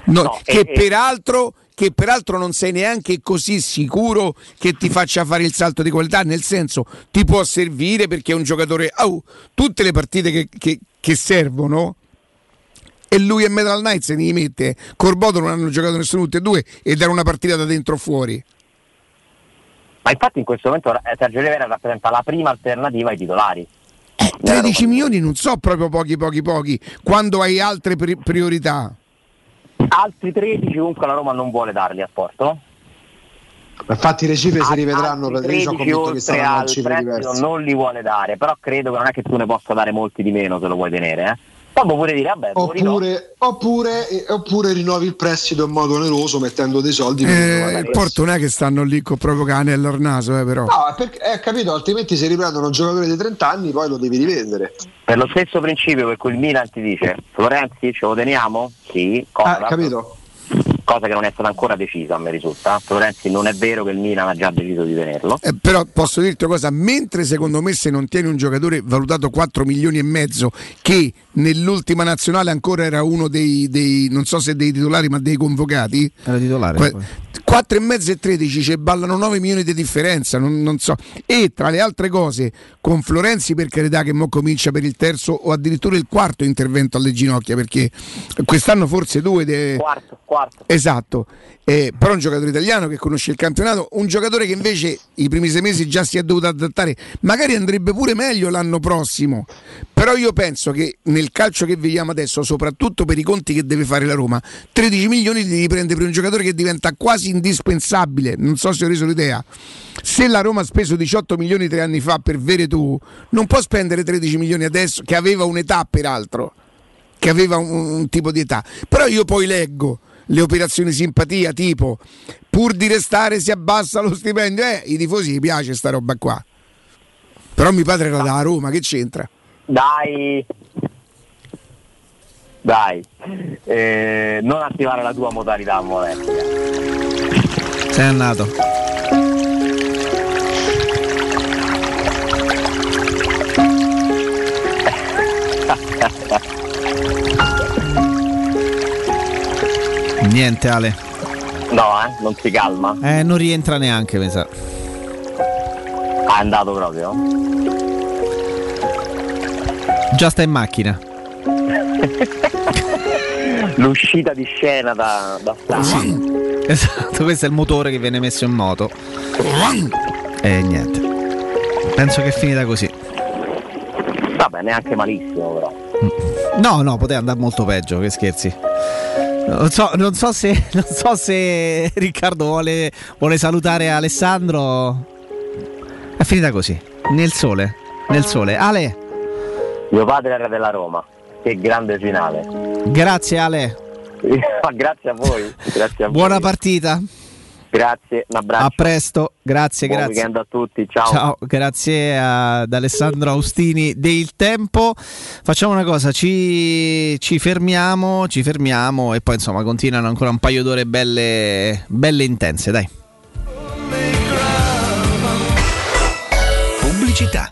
No, No, che, e- e- peraltro, che peraltro non sei neanche così sicuro che ti faccia fare il salto di qualità, nel senso ti può servire perché è un giocatore... Oh, tutte le partite che, che- che servono e lui e Metal Knight se ne mette. Corbodo non hanno giocato nessuno tutti e due ed era una partita da dentro o fuori. Ma infatti in questo momento Sergio Oliveira rappresenta la prima alternativa ai titolari. 13 milioni non so proprio pochi pochi pochi quando hai altre pri- priorità Altri 13 comunque la Roma non vuole darli a Porto. Infatti le cifre si rivedranno, Altri perché io sono 13 convinto che oltre saranno cifre diverse. non li vuole dare, però credo che non è che tu ne possa dare molti di meno se lo vuoi tenere. Eh. Poi puoi pure dire, vabbè, rinnovo. Oppure, oppure, eh, oppure rinnovi il prestito in modo oneroso mettendo dei soldi eh, il Porto non è che stanno lì con proprio cane al naso eh, però No, perché, eh, capito, altrimenti se riprendono un giocatore di 30 anni poi lo devi rivendere. Per lo stesso principio per cui il Milan ti dice Florenzi ce lo teniamo? Sì, Ah, capito? Cosa che non è stata ancora decisa, a me risulta. Florenzi non è vero che il Milan ha già deciso di tenerlo. Eh, però posso dirti una cosa, mentre secondo me se non tieni un giocatore valutato 4 milioni e mezzo, che nell'ultima nazionale ancora era uno dei, dei- non so se dei titolari, ma dei convocati, Era titolare. Que- poi. 4 e mezzo e 13 ci ballano 9 milioni di differenza, non, non so. E tra le altre cose, con Florenzi per carità che mo comincia per il terzo o addirittura il quarto intervento alle ginocchia, perché quest'anno forse due... de- Quarto, quarto. Esatto, Eh, però un giocatore italiano che conosce il campionato, un giocatore che invece i primi sei mesi già si è dovuto adattare, magari andrebbe pure meglio l'anno prossimo, però io penso che nel calcio che viviamo adesso, soprattutto per i conti che deve fare la Roma, 13 milioni li devi prendere per un giocatore che diventa quasi indispensabile, non so se ho reso l'idea. Se la Roma ha speso 18 milioni tre anni fa per Veretù, non può spendere 13 milioni adesso, che aveva un'età peraltro che aveva un, un tipo di età. Però io poi leggo le operazioni simpatia tipo pur di restare si abbassa lo stipendio, eh, i tifosi gli piace sta roba qua. Però mio padre era da Roma, che c'entra? Dai, dai, Eh, non attivare la tua modalità molestia. Sei andato. Niente Ale. No, eh, non si calma. Eh, non rientra neanche, mi sa. È andato proprio. Già sta in macchina. L'uscita di scena da, da strada. Esatto, questo è il motore che viene messo in moto. E niente. Penso che è finita così. Vabbè, neanche malissimo però. No, no, poteva andare molto peggio, che scherzi. Non so, non so se, non so se Riccardo vuole, vuole salutare Alessandro. È finita così. Nel sole. Nel sole. Ale, Mio padre era della Roma. Che grande finale. grazie Ale. Grazie a voi. Grazie a Buona voi. partita. Grazie, un abbraccio. A presto, grazie, Buon grazie. weekend a tutti, ciao. Ciao, grazie ad Alessandro Austini del Tempo. Facciamo una cosa, ci, ci fermiamo, ci fermiamo e poi insomma continuano ancora un paio d'ore belle, belle intense, dai. Pubblicità.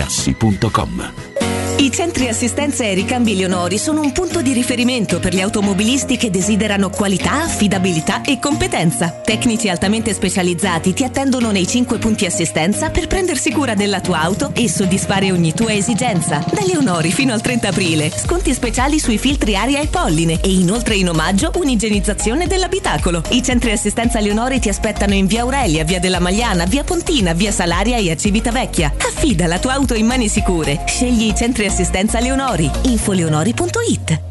materassi.com i centri assistenza e ricambi Leonori sono un punto di riferimento per gli automobilisti che desiderano qualità, affidabilità e competenza. Tecnici altamente specializzati ti attendono nei 5 punti assistenza per prendersi cura della tua auto e soddisfare ogni tua esigenza. Da Leonori fino al 30 aprile, sconti speciali sui filtri aria e polline e inoltre in omaggio un'igienizzazione dell'abitacolo. I centri assistenza Leonori ti aspettano in via Aurelia, via della Magliana, via Pontina, via Salaria e a Civitavecchia. Affida la tua auto in mani sicure. Scegli i centri assistenza Leonori. Infoleonori.it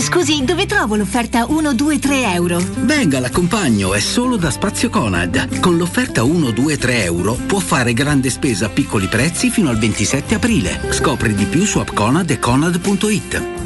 Scusi, dove trovo l'offerta 1, 2, 3 euro? Venga, l'accompagno, è solo da Spazio Conad. Con l'offerta 1, 2, 3 euro può fare grande spesa a piccoli prezzi fino al 27 aprile. Scopri di più su appconad e conad.it.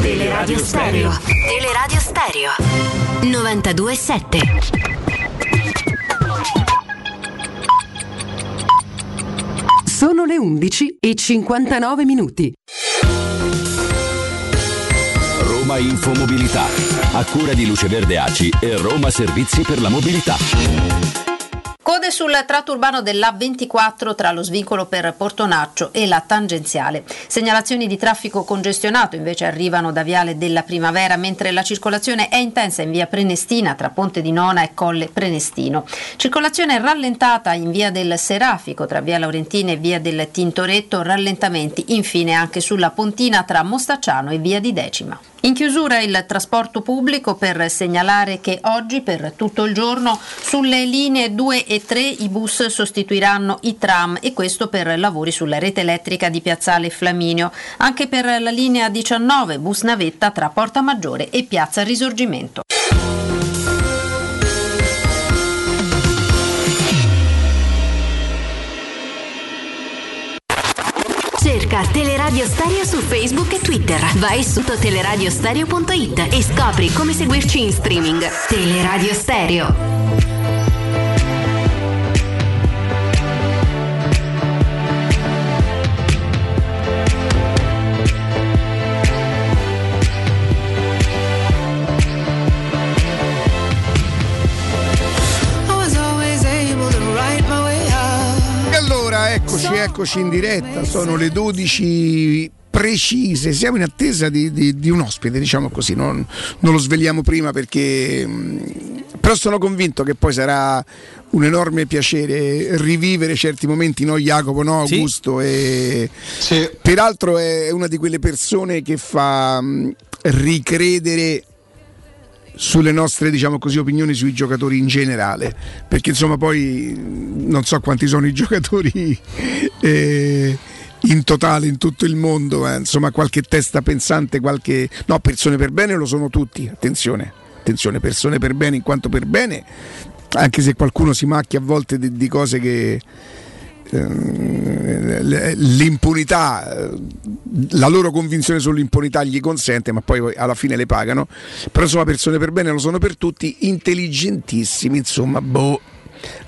Teleradio Stereo. Teleradio Stereo. 92.7. Sono le 11 e 59 minuti. Roma Infomobilità. A cura di Luce Verde Aci e Roma Servizi per la Mobilità. Code sul tratto urbano dell'A24 tra lo svincolo per Portonaccio e la tangenziale. Segnalazioni di traffico congestionato invece arrivano da Viale della Primavera, mentre la circolazione è intensa in via Prenestina tra Ponte di Nona e Colle Prenestino. Circolazione rallentata in via del Serafico tra via Laurentina e via del Tintoretto, rallentamenti infine anche sulla Pontina tra Mostacciano e via di Decima. In chiusura il trasporto pubblico per segnalare che oggi per tutto il giorno sulle linee 2 e 3 i bus sostituiranno i tram e questo per lavori sulla rete elettrica di Piazzale Flaminio. Anche per la linea 19 bus navetta tra Porta Maggiore e Piazza Risorgimento. Cerca Teleradio Stereo su Facebook e Twitter. Vai su teleradiostereo.it e scopri come seguirci in streaming. Teleradio Stereo. Eccoci, eccoci in diretta, sono le 12 precise, siamo in attesa di, di- di un ospite, diciamo così, non, non lo svegliamo prima perché... mh, Però sono convinto che poi sarà un enorme piacere rivivere certi momenti, no Jacopo, no Augusto? E... Peraltro è una di quelle persone che fa mh, ricredere sulle nostre diciamo così, opinioni sui giocatori in generale. Perché insomma poi mh, non so quanti sono i giocatori eh, in totale in tutto il mondo eh, insomma qualche testa pensante qualche no persone per bene lo sono tutti attenzione. Attenzione persone per bene in quanto per bene anche se qualcuno si macchia a volte di, di cose che l'impunità, eh, la loro convinzione sull'impunità gli consente, ma poi alla fine le pagano. Però insomma, persone per bene lo sono per tutti, intelligentissimi, insomma, boh.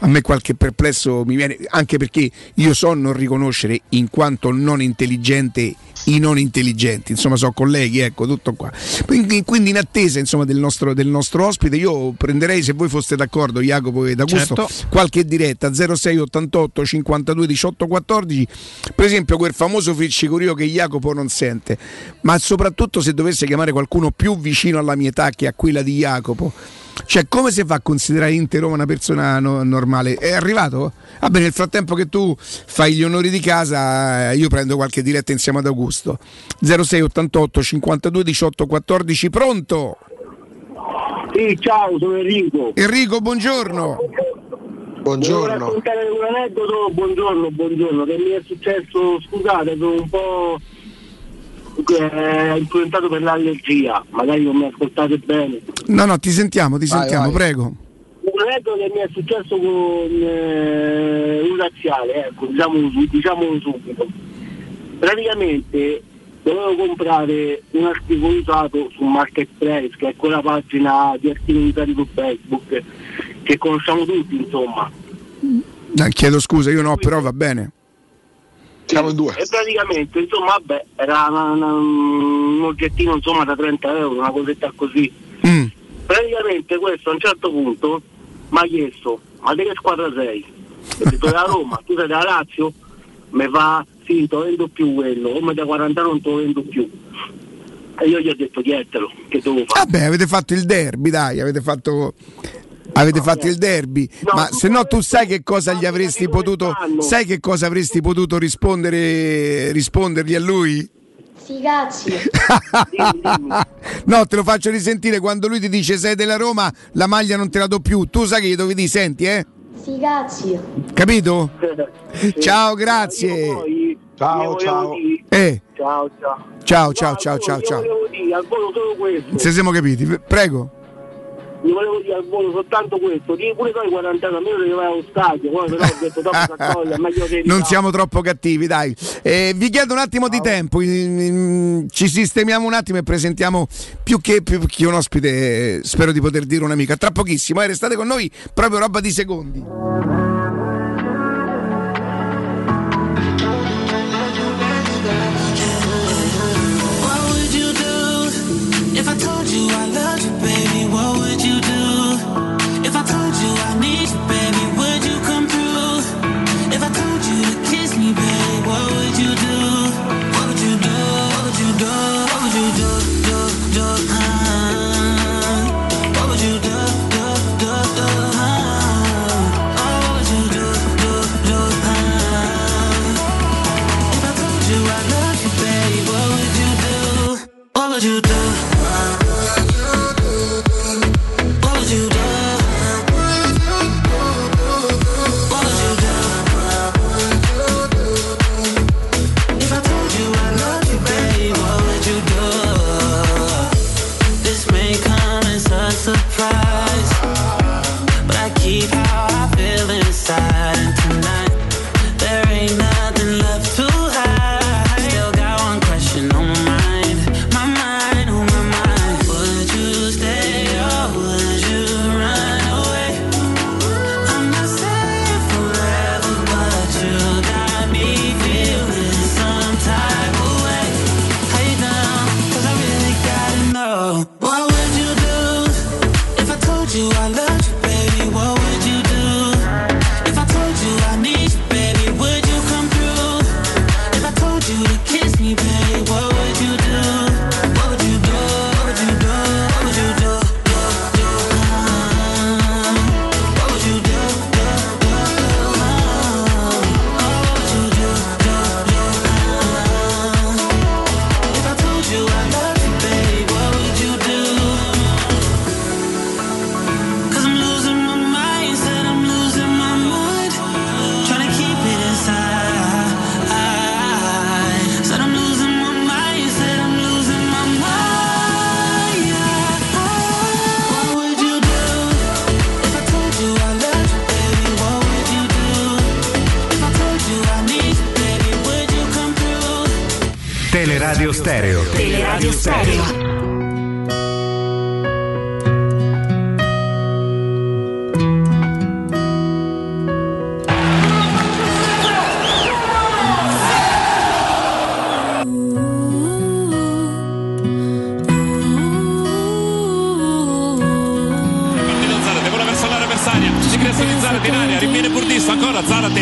A me qualche perplesso mi viene, anche perché io so non riconoscere in quanto non intelligente i non intelligenti, insomma sono colleghi, ecco tutto qua. Quindi, quindi in attesa insomma, del, nostro, del nostro ospite io prenderei, se voi foste d'accordo Jacopo ed Augusto, Certo. qualche diretta 0688 52 18 14 per esempio quel famoso friccicorio che Jacopo non sente ma soprattutto se dovesse chiamare qualcuno più vicino alla mia età che a quella di Jacopo cioè come si fa a considerare Inter Roma una persona no- normale è arrivato? Vabbè nel frattempo che tu fai gli onori di casa eh, io prendo qualche diretta insieme ad Augusto 0688 52 18 14 pronto? Sì, ciao, sono Enrico. Enrico buongiorno Volevo raccontare un aneddoto, buongiorno, buongiorno, che mi è successo, scusate, sono un po' eh, influenzato per l'allergia, magari non mi ascoltate bene. no no ti sentiamo ti Vai, sentiamo vai. prego Un aneddoto che mi è successo con eh, un laziale, ecco, diciamo, diciamo subito. Praticamente dovevo comprare un articolo usato su Marketplace, che è quella pagina di articoli usati su Facebook, che conosciamo tutti, insomma. Eh, chiedo scusa io no però va bene Siamo due. E praticamente, insomma, vabbè, era una- una- un oggettino insomma da 30 euro, una cosetta così. Mm. Praticamente questo a un certo punto mi ha chiesto, ma di che squadra sei? Ho detto della Roma, tu sei della Lazio? Mi fa, sì, non te lo vendo più quello, come da 40 non te lo vendo più. E io gli ho detto dietelo, che devo fare? Vabbè, avete fatto il derby, dai, avete fatto. Avete fatto il derby, ma se no tu sai che cosa gli avresti potuto. Sai che cosa avresti potuto rispondere rispondergli a lui? Sti cazzi. No, te lo faccio risentire quando lui ti dice sei della Roma, la maglia non te la do più. Tu sai che gli devi dire, senti, eh? Sì, cazzi. Capito? Sì. Ciao, grazie. Poi Ciao, ciao. Eh, Ciao, ciao. ciao, ciao, No, ciao, ciao, ciao. Se siamo capiti, prego. Io volevo dire al volo soltanto questo. Di pure noi 40 anni devi vai allo stadio. Poi però ho detto s'accoglie, è meglio che Non siamo troppo cattivi, dai. Eh, vi chiedo un attimo di tempo, ci sistemiamo un attimo e presentiamo più che, più che un ospite, eh, spero di poter dire un'amica. Tra pochissimo, eh, restate con noi, proprio roba di secondi.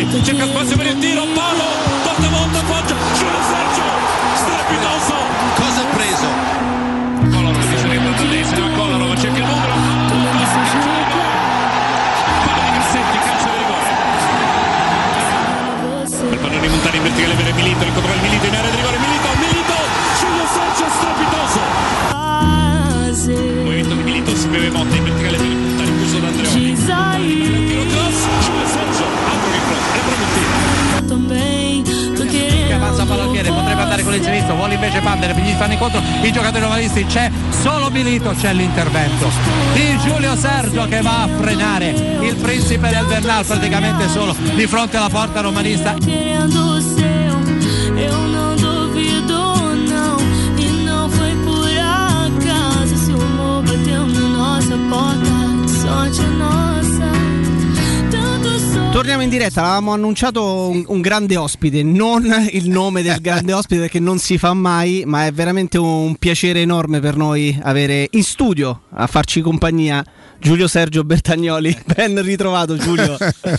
Ancora Zarate, cerca spazio per il tiro, palo, il sinistro, vuole invece Pandere, gli fanno incontro i giocatori romanisti, c'è solo Milito, c'è l'intervento di Giulio Sergio che va a frenare il principe del Bernal praticamente solo di fronte alla porta romanista. Torniamo in diretta, avevamo annunciato un, un grande ospite, non il nome del grande ospite perché non si fa mai, ma è veramente un piacere enorme per noi avere in studio a farci compagnia Giulio Sergio Bertagnoli. Ben ritrovato Giulio.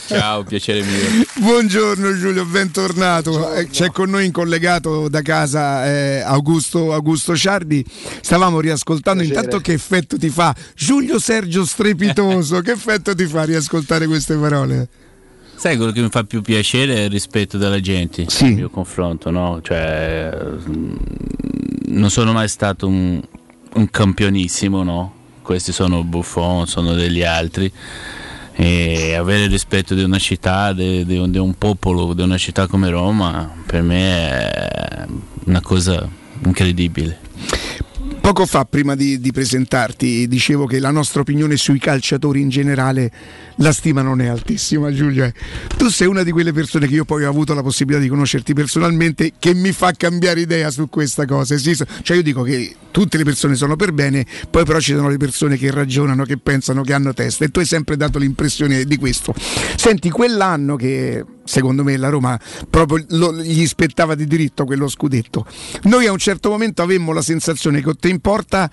Ciao, piacere mio. Buongiorno Giulio, bentornato. Eh, C'è con noi in collegato da casa eh, Augusto, Augusto Ciardi. Stavamo riascoltando Piacere. intanto che effetto ti fa Giulio Sergio strepitoso. che effetto ti fa riascoltare queste parole? Sai quello che mi fa più piacere è il rispetto della gente Sì. il mio confronto, no? Cioè, mm, non sono mai stato un, un campionissimo, no? Questi sono Buffon, sono degli altri. E avere il rispetto di una città, di, di un, di un popolo, di una città come Roma, per me è una cosa incredibile. Poco fa, prima di, di presentarti, dicevo che la nostra opinione sui calciatori in generale, la stima non è altissima, Giulio. eh. Tu sei una di quelle persone che io poi ho avuto la possibilità di conoscerti personalmente, che mi fa cambiare idea su questa cosa. Sì, so- cioè io dico che tutte le persone sono per bene, poi però ci sono le persone che ragionano, che pensano, che hanno testa. E tu hai sempre dato l'impressione di questo. Senti, quell'anno che secondo me la Roma proprio lo- gli spettava di diritto quello scudetto. Noi a un certo momento avemmo la sensazione che te in porta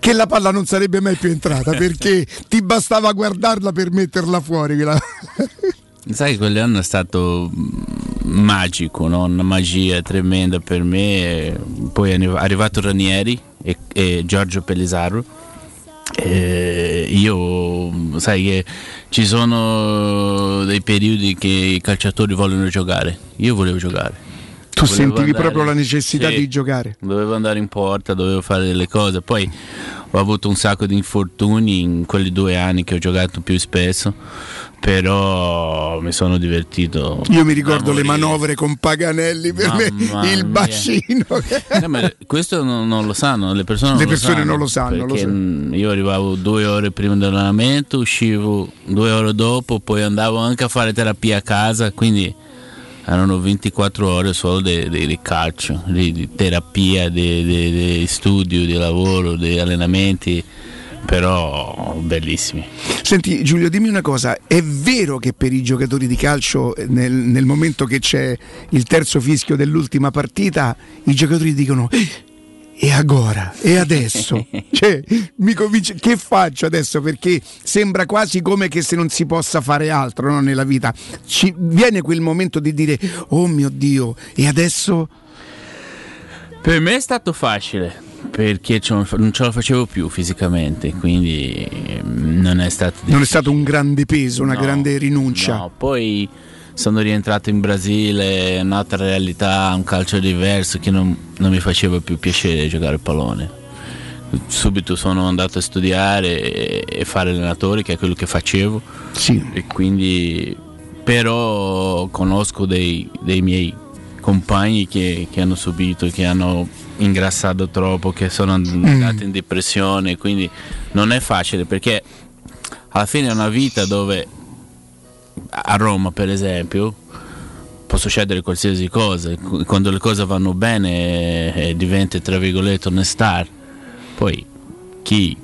che la palla non sarebbe mai più entrata perché ti bastava guardarla per metterla fuori. Sai, quell'anno è stato mm, magico, no? una magia tremenda per me. Poi è arri- arrivato Ranieri e, e Giorgio Pellisaro. E io, sai che ci sono dei periodi che i calciatori vogliono giocare. Io volevo giocare. Tu Volevo sentivi andare- proprio la necessità Sì. di giocare. Dovevo andare in porta, dovevo fare delle cose. Poi ho avuto un sacco di infortuni in quelli due anni che ho giocato più spesso, però mi sono divertito. Io mi ricordo le manovre con Paganelli per me, Mamma il mia. bacino. Eh, ma questo non, non lo sanno, le persone non Le lo persone sanno. non lo sanno, lo so. mm, io arrivavo due ore prima dell'allenamento, uscivo due ore dopo, poi andavo anche a fare terapia a casa, quindi erano 24 ore solo di, di- calcio, di, di terapia, di, di- di studio, di lavoro, di allenamenti, però bellissimi. Senti Giulio, dimmi una cosa, è vero che per i giocatori di calcio eh, nel, nel momento che c'è il terzo fischio dell'ultima partita, i giocatori dicono "Eh, e agora? E adesso? cioè, mi convince, che faccio adesso? Perché sembra quasi come che se non si possa fare altro no, nella vita. Ci viene quel momento di dire oh mio Dio, e adesso? Per me è stato facile perché non ce la facevo più fisicamente, quindi mm, non è stato Non è stato un grande peso, una No, grande rinuncia. No, poi sono rientrato in Brasile, un'altra realtà, un calcio diverso che non, non mi faceva più piacere giocare a pallone. Subito sono andato a studiare e, e fare allenatore, che è quello che facevo. E quindi però conosco dei, dei miei compagni che, che hanno subito, che hanno ingrassato troppo, che sono andati in depressione, quindi non è facile perché alla fine è una vita dove a Roma per esempio può succedere qualsiasi cosa Qu- quando le cose vanno bene eh, diventa tra virgolette una star poi chi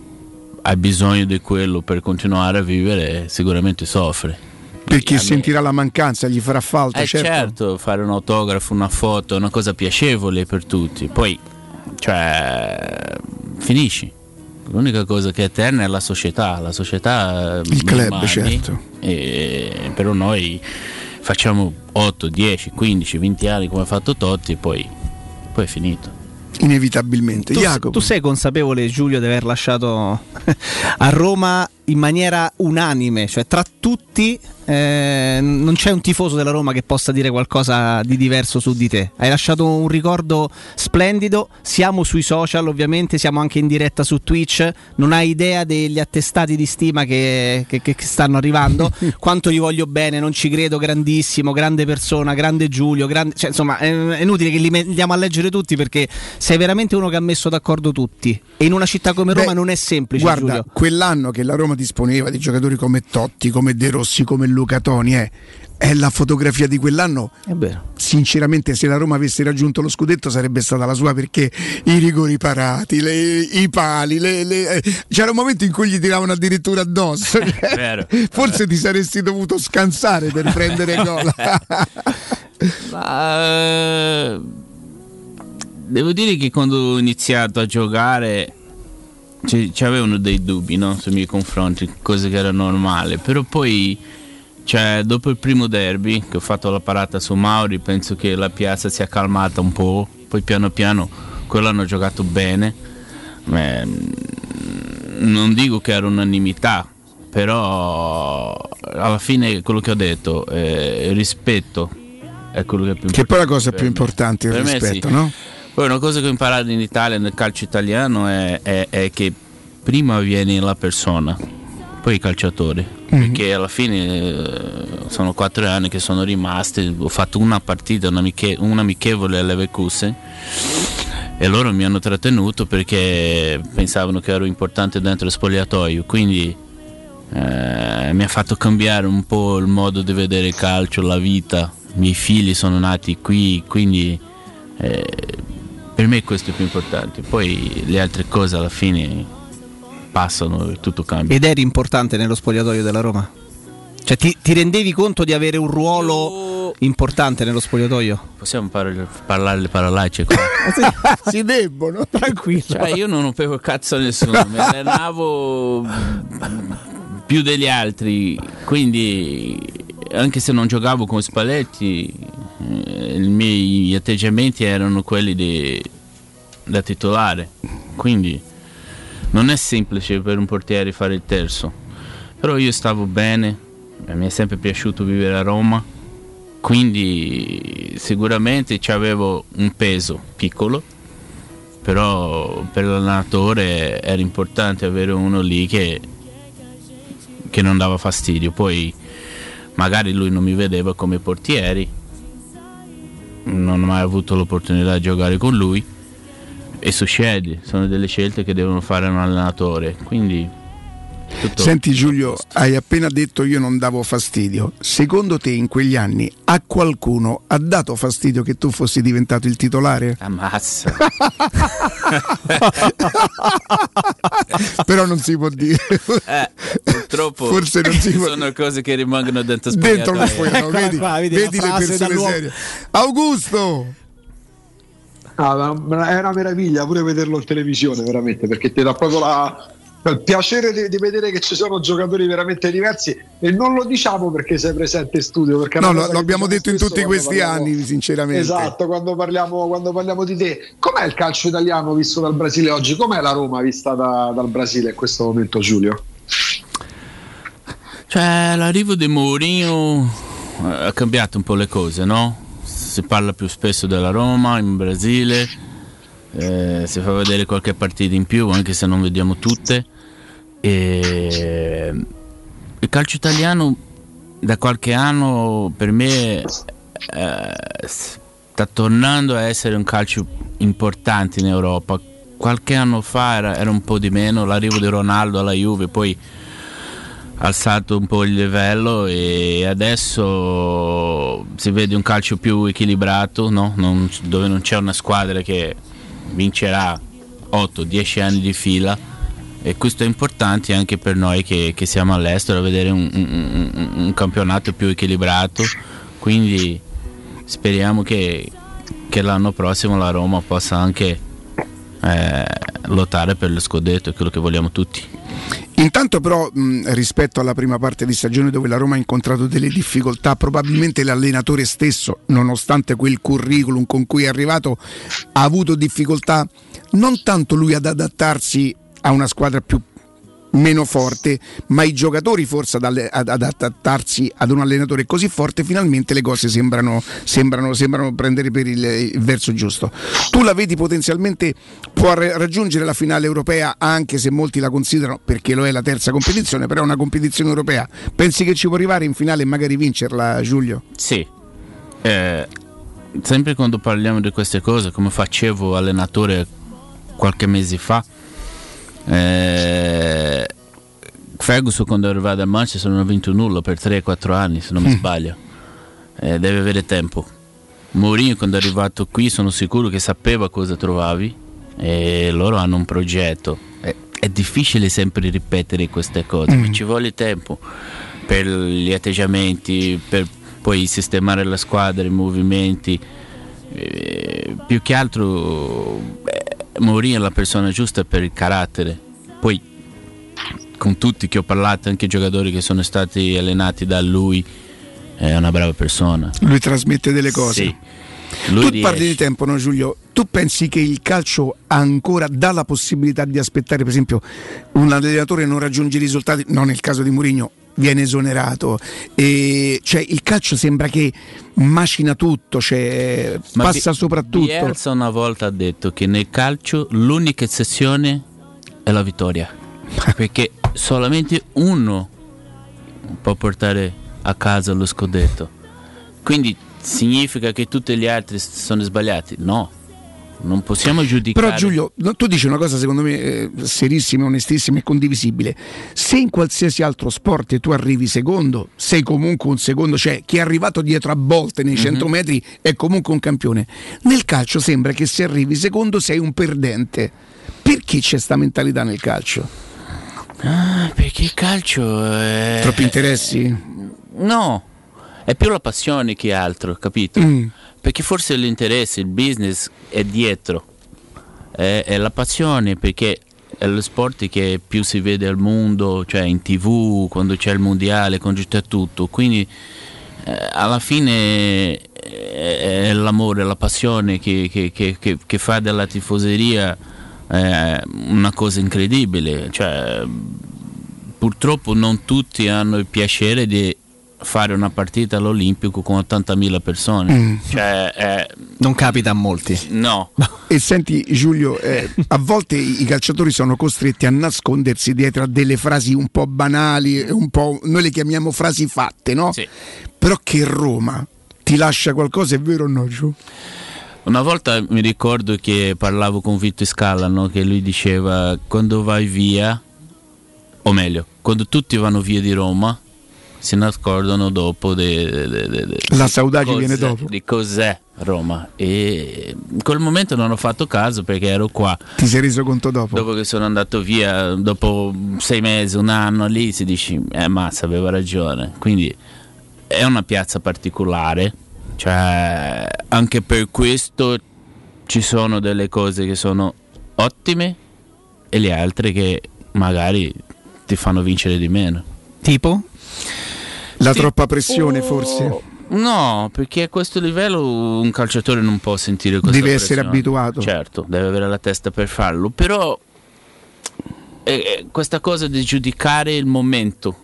ha bisogno di quello per continuare a vivere sicuramente soffre Perché sentirà la mancanza, gli farà falta, eh certo. certo, fare un autografo, una foto è una cosa piacevole per tutti. Poi, cioè, finisci. L'unica cosa che è eterna è la società. La società Il club, rimane, certo. E però noi facciamo 8, 10, 15, 20 anni come ha fatto Totti e poi, poi è finito. Inevitabilmente. Tu, tu sei consapevole, Giulio, di aver lasciato a Roma in maniera unanime, cioè tra tutti eh, non c'è un tifoso della Roma che possa dire qualcosa di diverso su di te. Hai lasciato un ricordo splendido, siamo sui social ovviamente, siamo anche in diretta su Twitch, non hai idea degli attestati di stima che, che- che- stanno arrivando, quanto gli voglio bene, non ci credo, grandissimo, grande persona, grande Giulio, grande... cioè, insomma è, inutile che li mettiamo a leggere tutti perché sei veramente uno che ha messo d'accordo tutti e in una città come Roma Beh, non è semplice. Guarda, Giulio. quell'anno che la Roma disponeva di giocatori come Totti, come De Rossi, come Luca Toni, eh, è la fotografia di quell'anno. È vero. Sinceramente, se la Roma avesse raggiunto lo scudetto, sarebbe stata la sua perché i rigori parati, le- i pali, le- le- eh, c'era un momento in cui gli tiravano addirittura addosso. vero. Forse ti saresti dovuto scansare per prendere gol. Ma, eh, devo dire che quando ho iniziato a giocare ci, c'avevano dei dubbi no, sui miei confronti, cose che era normale, però poi cioè, dopo il primo derby che ho fatto la parata su Mauri penso che la piazza si è calmata un po', poi piano piano quello hanno giocato bene, Ma, mm, non dico che era unanimità, però alla fine quello che ho detto, eh, il rispetto è quello che è più che poi è la cosa più importante, il me rispetto, sì. no? Poi una cosa che ho imparato in Italia nel calcio italiano è, è- è che prima viene la persona, poi i calciatori. Perché alla fine eh, sono quattro anni che sono rimasti, ho fatto una partita, un, amiche- un amichevole a Leverkusen e loro mi hanno trattenuto perché pensavano che ero importante dentro lo spogliatoio. Quindi eh, mi ha fatto cambiare un po' il modo di vedere il calcio, la vita. I miei figli sono nati qui, quindi eh, per me questo è più importante. Poi le altre cose alla fine passano e tutto cambia. Ed eri importante nello spogliatoio della Roma? Cioè ti, ti rendevi conto di avere un ruolo importante nello spogliatoio? Possiamo par- parlare le parolacce qua? si debbono, tranquillo. Cioè, io non rompevo il cazzo a nessuno, mi allenavo più degli altri, quindi anche se non giocavo con Spalletti, eh, i miei atteggiamenti erano quelli di- da titolare. Quindi non è semplice per un portiere fare il terzo. Però io stavo bene, mi è sempre piaciuto vivere a Roma, quindi sicuramente avevo un peso piccolo, però per l'allenatore era importante avere uno lì che, che non dava fastidio. Poi magari lui non mi vedeva come portieri, non ho mai avuto l'opportunità di giocare con lui e succede, sono delle scelte che devono fare un allenatore. Quindi tutto- Senti Giulio, hai appena detto io non davo fastidio. Secondo te in quegli anni a qualcuno ha dato fastidio che tu fossi diventato il titolare? Ammazza. Però non si può dire. Eh, purtroppo Forse non si può sono cose che rimangono dentro Dentro lo spogliatoio. spogliatoio, vedi, qua, vedi vedi le persone serie. Augusto! Ah, è una meraviglia pure vederlo in televisione, veramente, perché ti dà proprio la- il piacere di, di vedere che ci sono giocatori veramente diversi e non lo diciamo perché sei presente in studio. Perché No, lo, abbiamo diciamo detto in tutti questi parliamo- anni, sinceramente. Esatto, quando parliamo, quando parliamo di te. Com'è il calcio italiano visto dal Brasile oggi? Com'è la Roma vista da- dal Brasile in questo momento, Giulio? Cioè, l'arrivo di Mourinho eh, ha cambiato un po' le cose, no? Si parla più spesso della Roma in Brasile, eh, si fa vedere qualche partita in più, anche se non vediamo tutte. E il calcio italiano da qualche anno per me eh, sta tornando a essere un calcio importante in Europa. Qualche anno fa era, era un po' di meno, l'arrivo di Ronaldo alla Juve, poi alzato un po' il livello e adesso si vede un calcio più equilibrato, no? Non- dove non c'è una squadra che vincerà 8-10 anni di fila. E questo è importante anche per noi che, che siamo all'estero, vedere un, un- un- campionato più equilibrato, quindi speriamo che, che l'anno prossimo la Roma possa anche eh, lottare per lo scudetto, è quello che vogliamo tutti. Intanto però mh, rispetto alla prima parte di stagione dove la Roma ha incontrato delle difficoltà, probabilmente l'allenatore stesso, nonostante quel curriculum con cui è arrivato, ha avuto difficoltà non tanto lui ad adattarsi a una squadra più meno forte, ma i giocatori forse ad, ad- ad adattarsi ad un allenatore così forte, finalmente le cose sembrano, sembrano, sembrano prendere per il, il verso giusto. Tu la vedi potenzialmente può ra- raggiungere la finale europea, anche se molti la considerano, perché lo è la terza competizione, però è una competizione europea. Pensi che ci può arrivare in finale e magari vincerla, Giulio? Sì, Eh, sempre quando parliamo di queste cose, come facevo allenatore qualche mese fa, eh, Ferguson quando è arrivato a Manchester non ha vinto nulla per 3-4 anni, se non mi Mm. sbaglio. Eh, deve avere tempo. Mourinho quando è arrivato qui sono sicuro che sapeva cosa trovavi e loro hanno un progetto. È, è difficile sempre ripetere queste cose, Mm. ci vuole tempo per gli atteggiamenti, per poi sistemare la squadra, i movimenti. Eh, più che altro eh, Mourinho è la persona giusta per il carattere. Poi con tutti che ho parlato, anche i giocatori che sono stati allenati da lui, è una brava persona. Lui trasmette delle cose. Sì. Lui tu riesce. parli di tempo, no Giulio? Tu pensi che il calcio ancora dà la possibilità di aspettare, per esempio, un allenatore non raggiunge i risultati, non nel caso di Mourinho, viene esonerato. E, cioè, il calcio sembra che macina tutto, cioè, Ma passa Bi- soprattutto. Bielsa una volta ha detto che nel calcio l'unica eccezione è la vittoria. Perché solamente uno può portare a casa lo scudetto. Quindi significa che tutti gli altri sono sbagliati? No. Non possiamo giudicare. Però Giulio, tu dici una cosa secondo me eh, serissima, onestissima e condivisibile. Se in qualsiasi altro sport tu arrivi secondo, sei comunque un secondo, cioè chi è arrivato dietro a volte nei 100 Mhm. metri è comunque un campione. Nel calcio sembra che se arrivi secondo sei un perdente. Perché c'è sta mentalità nel calcio? Ah, perché il calcio è... Troppi interessi? No, è più la passione che altro, capito? Mm. Perché forse l'interesse, il business è dietro. È, è la passione perché è lo sport che più si vede al mondo, cioè in tv, quando c'è il mondiale, quando c'è tutto. Quindi eh, alla fine è, è l'amore, la passione che, che- che- che- che fa della tifoseria eh, una cosa incredibile. Cioè, purtroppo non tutti hanno il piacere di fare una partita all'Olimpico con 80.000 persone. Mm. Cioè, eh, Non capita a molti. no. E senti Giulio, eh, a volte i calciatori sono costretti a nascondersi dietro a delle frasi un po' banali, un po', noi le chiamiamo frasi fatte, no? Però che Roma ti lascia qualcosa, è vero o no Giù? Una volta mi ricordo che parlavo con Vito Scala, no? che lui diceva quando vai via, o meglio, quando tutti vanno via di Roma, si nascondono dopo de- de- de- de- La cos'è- viene dopo. Di cos'è Roma. E in quel momento non ho fatto caso perché ero qua. Ti sei reso conto dopo? Dopo che sono andato via, dopo sei mesi, un anno lì, si dice, eh mazza, aveva ragione. Quindi è una piazza particolare, cioè anche per questo ci sono delle cose che sono ottime e le altre che magari ti fanno vincere di meno. Tipo? La troppa pressione forse? No, perché a questo livello un calciatore non può sentire questa Deve essere pressione. abituato. Certo, deve avere la testa per farlo, però eh, eh, questa cosa di giudicare il momento,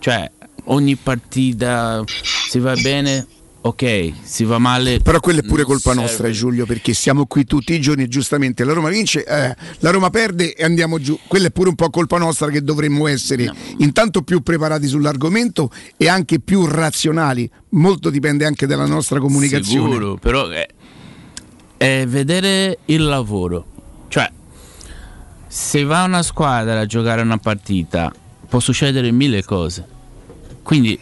cioè ogni partita si va bene, ok, si va male. Però quella è pure colpa serve. nostra, eh, Giulio, perché siamo qui tutti i giorni e giustamente la Roma vince, eh, la Roma perde e andiamo giù. Quella è pure un po' colpa nostra che dovremmo essere intanto più preparati sull'argomento e anche più razionali. Molto dipende anche dalla nostra comunicazione. Sicuro, però è, è vedere il lavoro. Cioè, se va una squadra a giocare una partita, può succedere mille cose. Quindi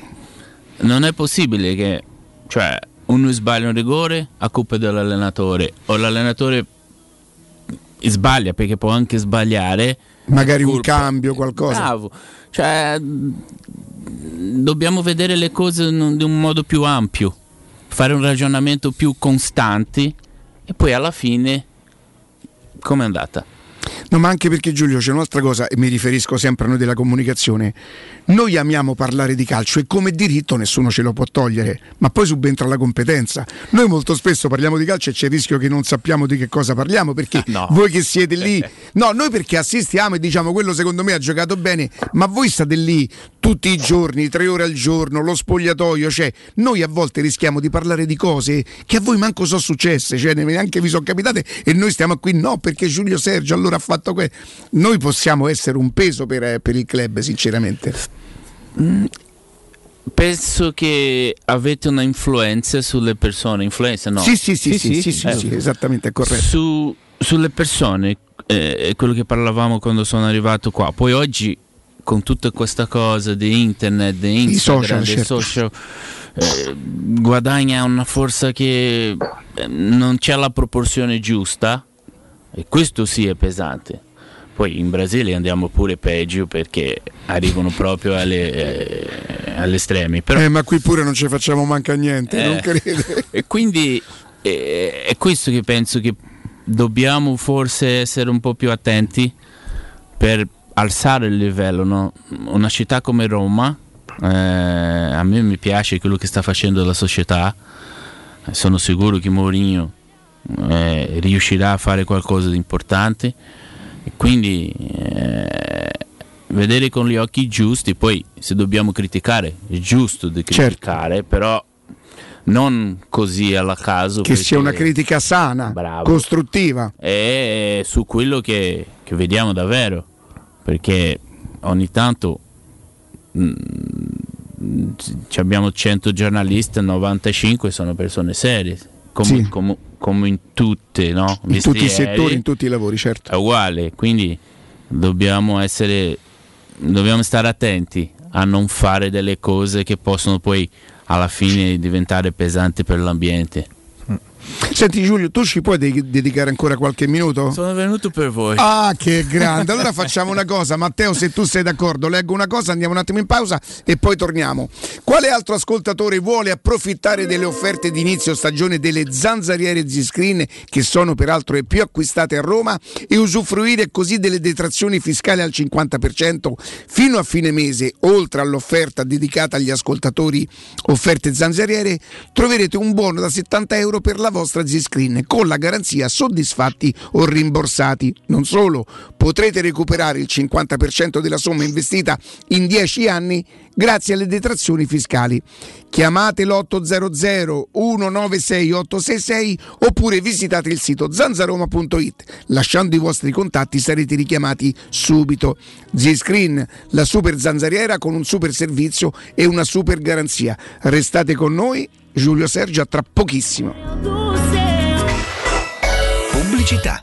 non è possibile che cioè, uno sbaglia un rigore a colpa dell'allenatore o l'allenatore sbaglia perché può anche sbagliare. Magari un cambio, qualcosa. Bravo. Cioè, dobbiamo vedere le cose in un modo più ampio, fare un ragionamento più costante e poi alla fine come è andata? No, ma anche perché Giulio c'è un'altra cosa, e mi riferisco sempre a noi della comunicazione. Noi amiamo parlare di calcio e come diritto nessuno ce lo può togliere, ma poi subentra la competenza. Noi molto spesso parliamo di calcio e c'è il rischio che non sappiamo di che cosa parliamo, perché voi che siete lì, no, noi perché assistiamo e diciamo quello secondo me ha giocato bene, ma voi state lì tutti i giorni, tre ore al giorno, lo spogliatoio, cioè noi a volte rischiamo di parlare di cose che a voi manco sono successe, cioè neanche vi sono capitate e noi stiamo qui, no, perché Giulio Sergio allora ha fatto questo. Noi possiamo essere un peso per, eh, per il club, sinceramente. Penso che avete una influenza sulle persone, influenza no? Sì, sì, sì, sì, sì, sì, sì, esattamente, è corretto. Su- sulle persone, eh, è quello che parlavamo quando sono arrivato qua. Poi oggi con tutta questa cosa di internet, di Instagram, social, dei certo. social, eh, guadagna una forza che eh, non c'è la proporzione giusta e questo sì è pesante. Poi in Brasile andiamo pure peggio perché arrivano proprio alle, eh, agli estremi. Però, Eh, ma qui pure non ci facciamo manca niente, Eh. non crede. e quindi eh, è questo che penso che dobbiamo forse essere un po' più attenti per alzare il livello. no? Una città come Roma, eh, a me mi piace quello che sta facendo la società, sono sicuro che Mourinho eh, riuscirà a fare qualcosa di importante e quindi eh, vedere con gli occhi giusti, poi se dobbiamo criticare è giusto di Certo. criticare, però non così alla caso. Che sia una critica sana, Bravo. costruttiva. è su quello che, che vediamo davvero perché ogni tanto mm, ci abbiamo 100 giornalisti 95 sono persone serie come, Sì. come- come in tutte no? In tutti i settori, in tutti i lavori, certo. è uguale quindi dobbiamo essere dobbiamo stare attenti a non fare delle cose che possono poi alla fine diventare pesanti per l'ambiente Senti Giulio, tu ci puoi de- dedicare ancora qualche minuto? sono venuto per voi Ah, che grande! Allora facciamo una cosa, Matteo, se tu sei d'accordo, leggo una cosa, andiamo un attimo in pausa e poi torniamo. Quale altro ascoltatore vuole approfittare delle offerte di inizio stagione delle zanzariere Z-Screen, che sono peraltro le più acquistate a Roma, e usufruire così delle detrazioni fiscali al 50% fino a fine mese, oltre all'offerta dedicata agli ascoltatori offerte zanzariere, troverete un buono da 70 euro per la vostra Z-Screen con la garanzia soddisfatti o rimborsati. Non solo, potrete recuperare il 50% della somma investita in 10 anni grazie alle detrazioni fiscali. Chiamate l'800 196 866 oppure visitate il sito zanzaroma.it. Lasciando i vostri contatti sarete richiamati subito. Z-Screen, la super zanzariera con un super servizio e una super garanzia. Restate con noi, Giulio Sergio a tra pochissimo. Pubblicità.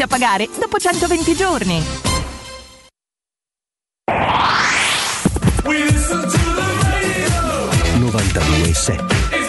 a pagare dopo 120 giorni. 92.7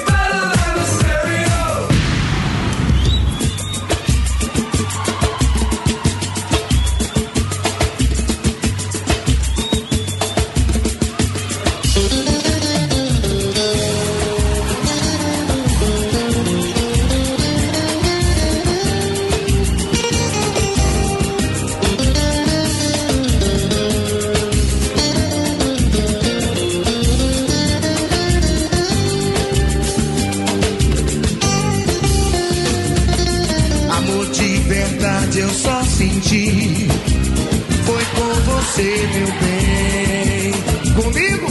você, meu bem. Comigo?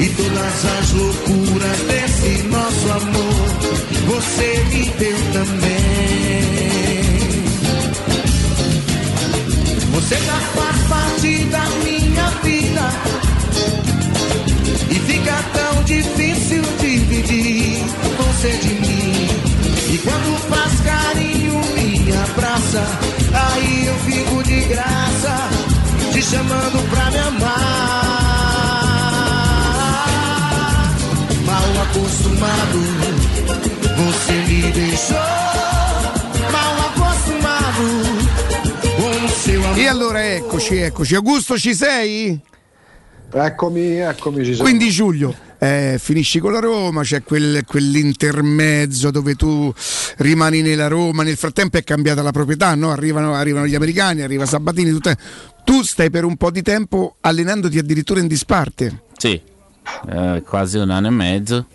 E todas as loucuras desse nosso amor, você me deu também. Você já faz parte da minha vida. E fica tão difícil dividir você de mim. E quando faz carinho, me abraça. Graça, te chamando pra me amar. Mal acostumado, você me deixou. Mal acostumado com o seu amor. E allora eccoci, eccoci. Augusto, ci sei? Eccomi, eccomi, ci sono. Quindi Giulio, eh, finisci con la Roma, c'è quel- quell'intermezzo dove tu rimani nella Roma, nel frattempo è cambiata la proprietà, no? arrivano, arrivano gli americani, arriva Sabatini, tutte- tu stai per un po' di tempo allenandoti addirittura in disparte. Sì, eh, quasi un anno e mezzo.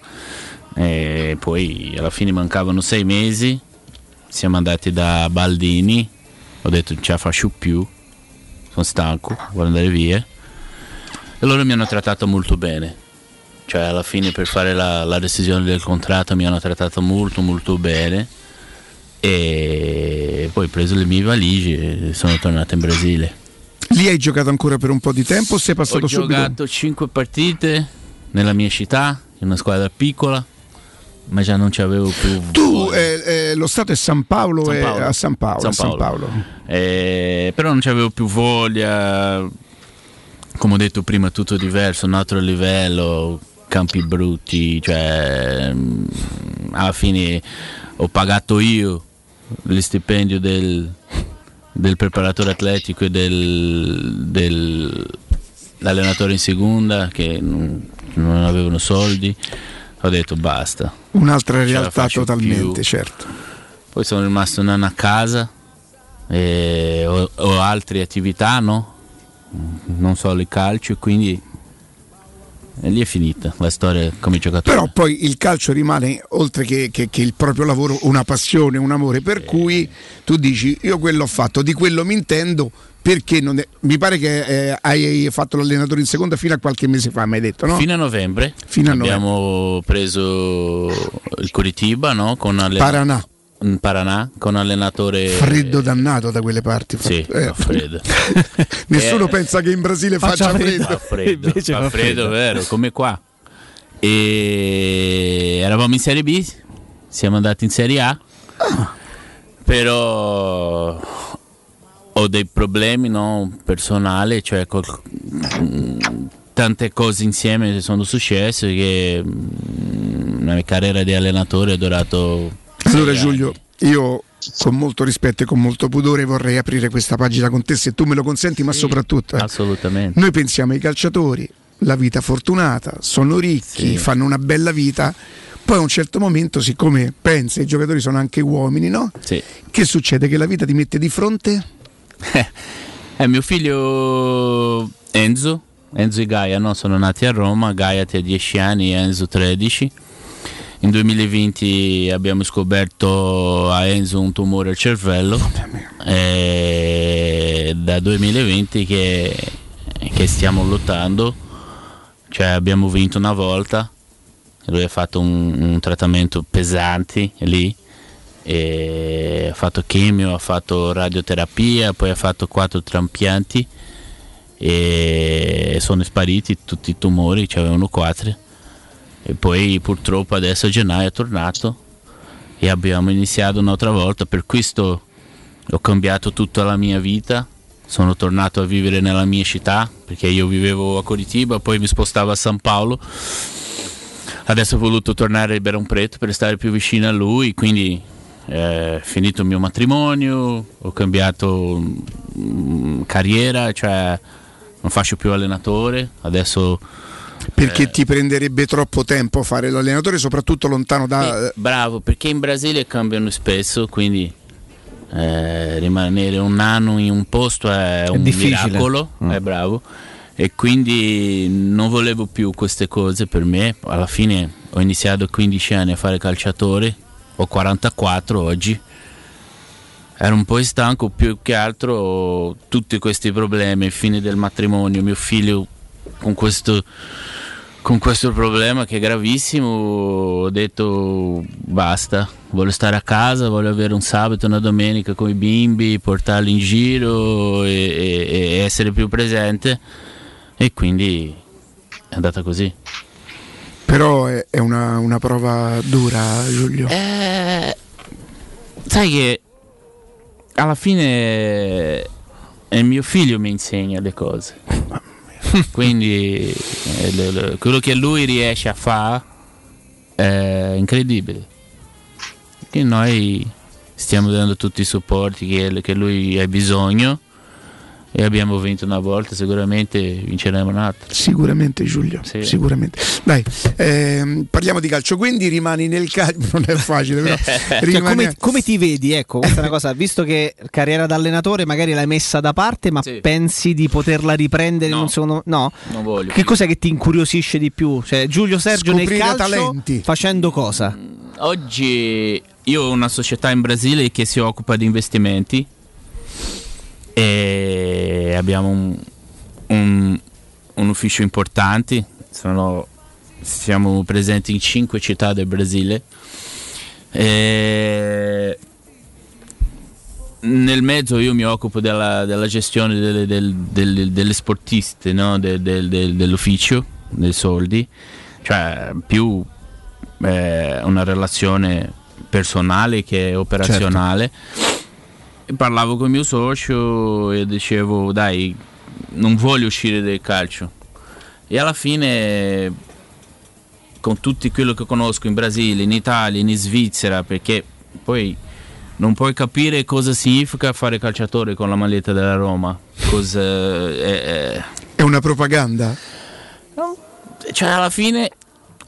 E poi alla fine mancavano sei mesi. Siamo andati da Baldini. Ho detto non ce la faccio più. Sono stanco, voglio andare via. E loro mi hanno trattato molto bene. Cioè alla fine per fare la, la decisione del contratto mi hanno trattato molto molto bene. E poi ho preso le mie valigie e sono tornato in Brasile. Lì hai giocato ancora per un po' di tempo o sei passato Ho subito? giocato 5 partite nella mia città, in una squadra piccola, ma già non ci avevo più. Tu, eh, eh, lo Stato è San Paolo, San Paolo. a San Paolo. San a San Paolo. Paolo. Eh, però non ci avevo più voglia. Come ho detto prima, tutto diverso, un altro livello, campi brutti, cioè mm, alla fine ho pagato io lo stipendio del, del preparatore atletico e del, dell'allenatore in seconda che non, non avevano soldi. Ho detto basta. Un'altra realtà totalmente, più. certo. Poi sono rimasto un anno a casa, e ho, ho altre attività, no? Non solo il calcio, quindi e lì è finita la storia come giocatore. Però poi il calcio rimane, oltre che, che- che il proprio lavoro, una passione, un amore. Per cui tu dici, io quello ho fatto, di quello mi intendo, perché non è- mi pare che eh, hai fatto l'allenatore in seconda fino a qualche mese fa, mi hai detto, no? Fino a novembre Fino a abbiamo preso il Curitiba no? con alle- Paranà. In Paranà con allenatore Freddo dannato da quelle parti. Sì, Eh, fa freddo. Nessuno Eh, pensa che in Brasile faccia, freddo. Fa freddo, fa freddo, freddo. vero, come qua. E eravamo in Serie B, siamo andati in Serie A, però ho dei problemi no, personali, cioè col- mm, tante cose insieme sono successe che mm, la mia carriera di allenatore è durato... Allora Giulio, io con molto rispetto e con molto pudore vorrei aprire questa pagina con te se tu me lo consenti, ma soprattutto eh, noi pensiamo ai calciatori, la vita fortunata, sono ricchi, Sì. fanno una bella vita. Poi a un certo momento, siccome pensa i giocatori sono anche uomini, no? Sì. Che succede? Che la vita ti mette di fronte? Eh, mio figlio Enzo, Enzo e Gaia no? sono nati a Roma, Gaia ha 10 anni, Enzo 13. In 2020 abbiamo scoperto a Enzo un tumore al cervello. E da 2020 che, che stiamo lottando, cioè abbiamo vinto una volta, lui ha fatto un, un trattamento pesante lì, ha fatto chemio, ha fatto radioterapia, poi ha fatto quattro trapianti e sono spariti tutti i tumori, ce avevano quattro e poi purtroppo adesso gennaio è tornato e abbiamo iniziato un'altra volta, per questo ho cambiato tutta la mia vita, sono tornato a vivere nella mia città perché io vivevo a Curitiba, poi mi spostavo a San Paolo. Adesso ho voluto tornare a Ribeirão Preto per stare più vicino a lui, quindi eh, finito il mio matrimonio, ho cambiato mm, carriera, cioè non faccio più allenatore, adesso Perché Eh. ti prenderebbe troppo tempo fare l'allenatore, soprattutto lontano da... Eh, bravo, perché in Brasile cambiano spesso, quindi eh, rimanere un anno in un posto è, un difficile. miracolo, Mm. è bravo. E quindi non volevo più queste cose per me. Alla fine ho iniziato a 15 anni a fare calciatore, ho 44 oggi. Ero un po' stanco, più che altro tutti questi problemi, fine del matrimonio, mio figlio con questo con questo problema che è gravissimo ho detto basta, voglio stare a casa, voglio avere un sabato, una domenica con i bimbi, portarli in giro e, e- e essere più presente e quindi è andata così. Però è, è una, una prova dura, Giulio. Eh, sai che alla fine è mio figlio mi insegna le cose. Quindi eh, quello che lui riesce a fare è incredibile. E noi stiamo dando tutti i supporti che, che lui ha bisogno e abbiamo vinto una volta, sicuramente vinceremo un'altra. Sicuramente Giulio, Sì. sicuramente. Dai, ehm, parliamo di calcio, quindi rimani nel calcio, non è facile però. Cioè, rimani- come, come ti vedi? Ecco, questa è una cosa, visto che carriera da allenatore magari l'hai messa da parte, ma Sì. pensi di poterla riprendere in un secondo No. Non voglio. Che cos'è che ti incuriosisce di più? Cioè, Giulio Sergio nel Scoprire calcio talenti. facendo cosa? Oggi io ho una società in Brasile che si occupa di investimenti e abbiamo un, un- un ufficio importante, sono- siamo presenti in cinque città del Brasile. E nel mezzo io mi occupo della, della gestione delle, del- del- delle sportiste, no? Del- del- del- dell'ufficio, dei soldi, cioè più eh, una relazione personale che operazionale. E parlavo con il mio socio e dicevo dai, non voglio uscire del calcio. E alla fine, con tutti quello che conosco in Brasile, in Italia, in Svizzera, perché poi non puoi capire cosa significa fare calciatore con la maglietta della Roma. Cosa, è- è- È una propaganda? cioè alla fine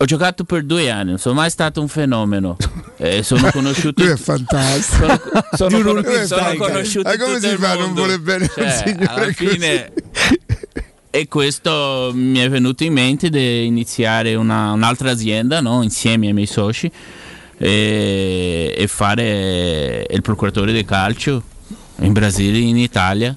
ho giocato per due anni, non sono mai stato un fenomeno. Eh, sono conosciuto. Lui è fantastico. Sono, sono Giuro, con- sono conosciuto Ma come si fa a non voler bene a un Cioè, signore fine e questo mi è venuto in mente di iniziare una- un'altra azienda no? insieme ai miei soci e, e fare il procuratore del calcio in Brasile e in Italia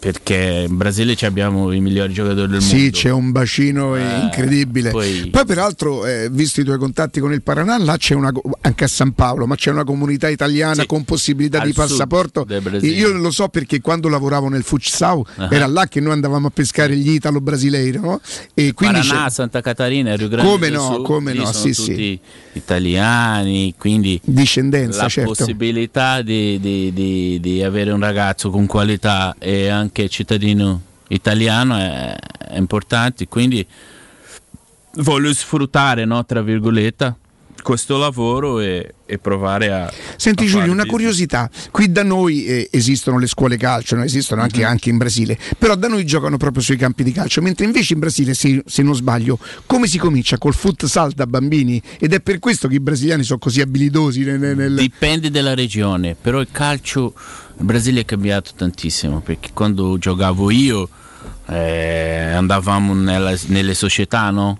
perché in Brasile ci abbiamo i migliori giocatori del Sì, mondo. c'è un bacino eh, incredibile. poi- Poi, peraltro, eh, visto i tuoi contatti con il Paranà, là c'è una, anche a San Paolo, ma c'è una comunità italiana Sì, con possibilità di sud passaporto. Io lo so perché quando lavoravo nel Futsal Ah. era là che noi andavamo a pescare gli italo-brasileiri, no? E quindi Paraná, c'è- Santa Catarina, Rio Grande Come no, Sul, come no, sì, tutti italiani, quindi discendenza, la certo. possibilità di, di- di- di avere un ragazzo con qualità e anche cittadino italiano è, è importante, quindi voglio sfruttare, no, tra virgolette, questo lavoro e, e provare a... Senti a Giulio, una curiosità, qui da noi eh, esistono le scuole calcio, no? esistono anche, Mhm. anche in Brasile, però da noi giocano proprio sui campi di calcio, mentre invece in Brasile, se, se non sbaglio, come si comincia? Col futsal da bambini ed è per questo che i brasiliani sono così abilidosi nel... nel- Dipende dalla regione, però il calcio in Brasile è cambiato tantissimo perché quando giocavo io eh, andavamo nella- nelle società, no?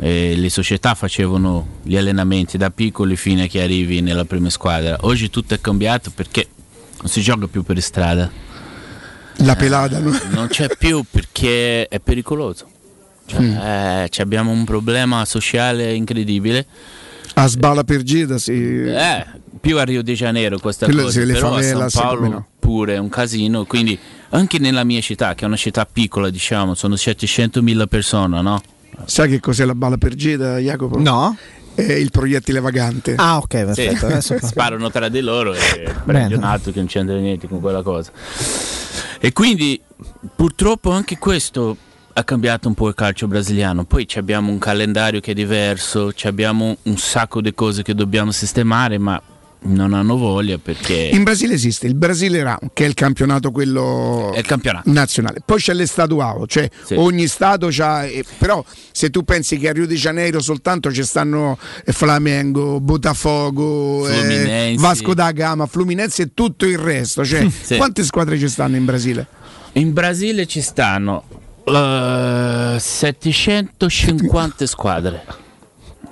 E le società facevano gli allenamenti da piccoli fino a che arrivi nella prima squadra. Oggi tutto è cambiato perché non si gioca più per strada. La pelata, no? Non c'è più perché è pericoloso. Cioè, Mm. eh, abbiamo un problema sociale incredibile. A sbala per gita, sì. Eh, più a Rio de Janeiro questa Quello cosa, però a favelas, San Paolo no. pure è un casino, quindi anche nella mia città, che è una città piccola, diciamo, sono 700.000 persone, no? Sai che cos'è la bala per gita, Jacopo? No. È il proiettile vagante. Ah, ok, Sì, perfetto. Adesso sparano tra di loro e Bene. prendi un altro che non c'entra niente con quella cosa. E quindi purtroppo anche questo ha cambiato un po' il calcio brasiliano. Poi ci abbiamo un calendario che è diverso, ci abbiamo un sacco di cose che dobbiamo sistemare, ma non hanno voglia perché In Brasile esiste il Brasile Round, che è il campionato quello è il campionato. nazionale. Poi c'è l'estatuao, cioè Sì. ogni stato c'ha. eh, però se tu pensi che a Rio de Janeiro soltanto ci stanno eh, Flamengo, Botafogo, eh. Vasco da Gama, Fluminense e tutto il resto. Cioè, Sì. quante squadre ci stanno in Brasile? In Brasile ci stanno eh, 750 squadre,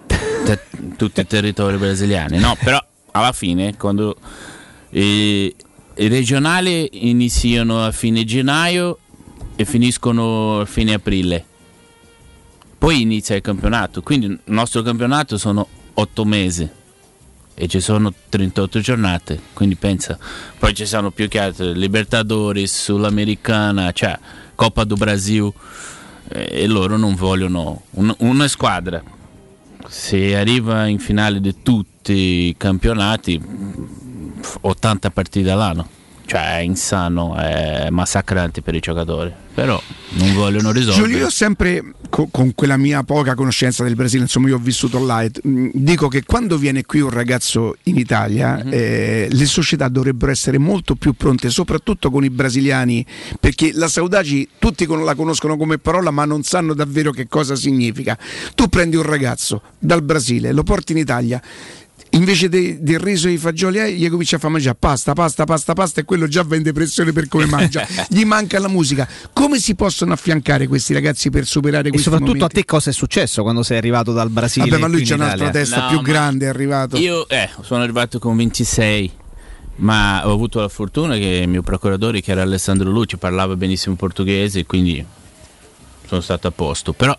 tutti i territori brasiliani. No, però alla fine, quando eh, i regionali iniziano a fine gennaio e finiscono a fine aprile, poi inizia il campionato. Quindi il nostro campionato sono 8 mesi e ci sono 38 giornate, quindi pensa, poi ci sono più che altro Libertadores, Sudamericana, cioè Coppa do Brasil eh, e loro non vogliono un- una squadra. Se arriva in finale di tutti i campionati, 80 partite all'anno. Cioè è insano, è massacrante per i giocatori. Però non vogliono risolvere. Giulio, io sempre, co- con quella mia poca conoscenza del Brasile, insomma, io ho vissuto là, e, mh, dico che quando viene qui un ragazzo in Italia, Mhm. eh, le società dovrebbero essere molto più pronte, soprattutto con i brasiliani, perché la saudagi tutti la conoscono come parola, ma non sanno davvero che cosa significa. Tu prendi un ragazzo dal Brasile, lo porti in Italia. Invece de- del riso e i fagioli, eh, gli comincia a fare mangiare pasta, pasta, pasta, pasta e quello già va in depressione per come mangia. Gli manca la musica. Come si possono affiancare questi ragazzi per superare E questi soprattutto momenti? a te cosa è successo quando sei arrivato dal Brasile? Vabbè, ma lui in un'altra Italia? testa No, più grande, è arrivato. Io eh, sono arrivato con 26, ma ho avuto la fortuna che il mio procuratore, che era Alessandro Lucci, parlava benissimo portoghese, quindi sono stato a posto. Però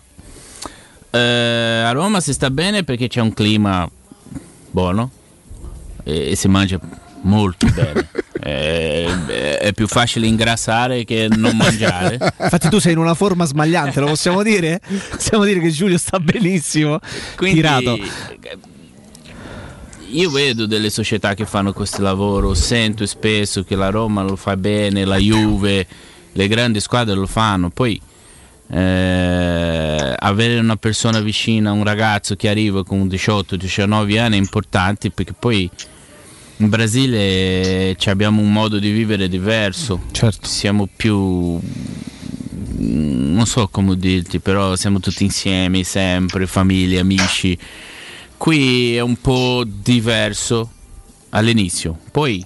eh, a Roma si sta bene perché c'è un clima buono e, e si mangia molto bene. È, è più facile ingrassare che non mangiare. Infatti tu sei in una forma smagliante, lo possiamo dire? Possiamo dire che Giulio sta benissimo, Quindi, tirato. Io vedo delle società che fanno questo lavoro, sento spesso che la Roma lo fa bene, la Juve, le grandi squadre lo fanno, poi eh, avere una persona vicina, un ragazzo che arriva con 18-19 anni è importante perché poi in Brasile ci abbiamo un modo di vivere diverso, siamo più non so come dirti, però siamo tutti insieme, sempre, famiglie, amici. Qui è un po' diverso all'inizio, poi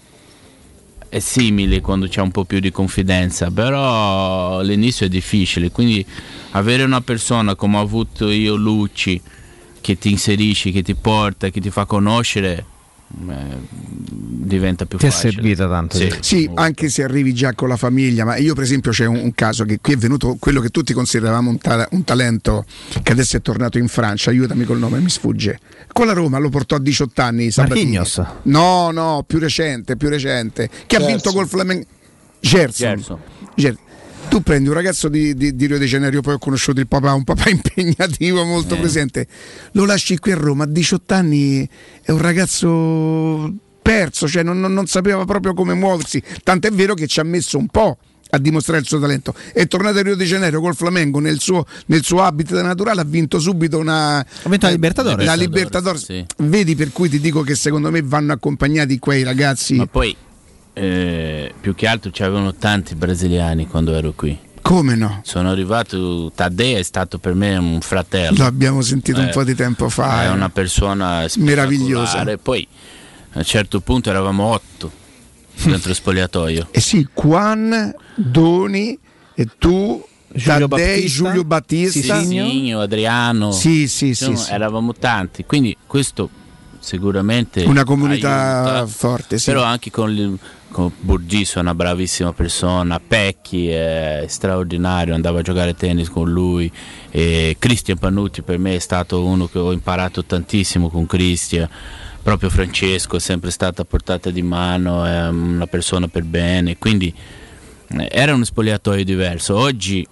è simile quando c'è un po' più di confidenza, però all'inizio è difficile, quindi avere una persona come ho avuto io Lucci che ti inserisci, che ti porta, che ti fa conoscere, diventa più Ti è facile. servita tanto. Sì. Sì, anche se arrivi già con la famiglia, ma io per esempio c'è un, un caso che qui è venuto quello che tutti consideravamo un, ta- un talento che adesso è tornato in Francia, aiutami col nome, mi sfugge. Con la Roma lo portò a 18 anni Sabatini. Marquinhos. No, no, più recente, più recente, che ha Gerson. vinto col Flamengo. Gerson. Gerson. Ger- Tu prendi un ragazzo di, di- di Rio de Janeiro, poi ho conosciuto il papà, un papà impegnativo, molto Eh. presente. Lo lasci qui a Roma, a 18 anni è un ragazzo perso, cioè non, non- non sapeva proprio come muoversi. Tant'è vero che ci ha messo un po' a dimostrare il suo talento. È tornato a Rio de Janeiro col Flamengo nel suo, nel suo habitat naturale, ha vinto subito una. Ha vinto la Libertadores. La Libertadores. sì. Vedi per cui ti dico che secondo me vanno accompagnati quei ragazzi. Ma poi, eh, più che altro c'erano tanti brasiliani quando ero qui. Come no? Sono arrivato, Taddei è stato per me un fratello. Lo abbiamo sentito un Eh, po' di tempo fa. È eh. una persona Meravigliosa. Poi a un certo punto eravamo otto dentro spogliatoio. Eh sì, Juan, Doni e tu, Giulio Taddei, Battista, Giulio Battista. Sisinho, Adriano. Sì, sì, sì, Insomma, sì. Eravamo tanti, quindi questo sicuramente Una comunità aiuta. forte, sì. Però anche con, il, con Burgiso è una bravissima persona, Pecchi è straordinario, andavo a giocare tennis con lui e Cristian Pannucci per me è stato uno che ho imparato tantissimo con Cristian. Proprio Francesco è sempre stato a portata di mano, è una persona per bene, quindi eh, era uno spogliatoio diverso. Oggi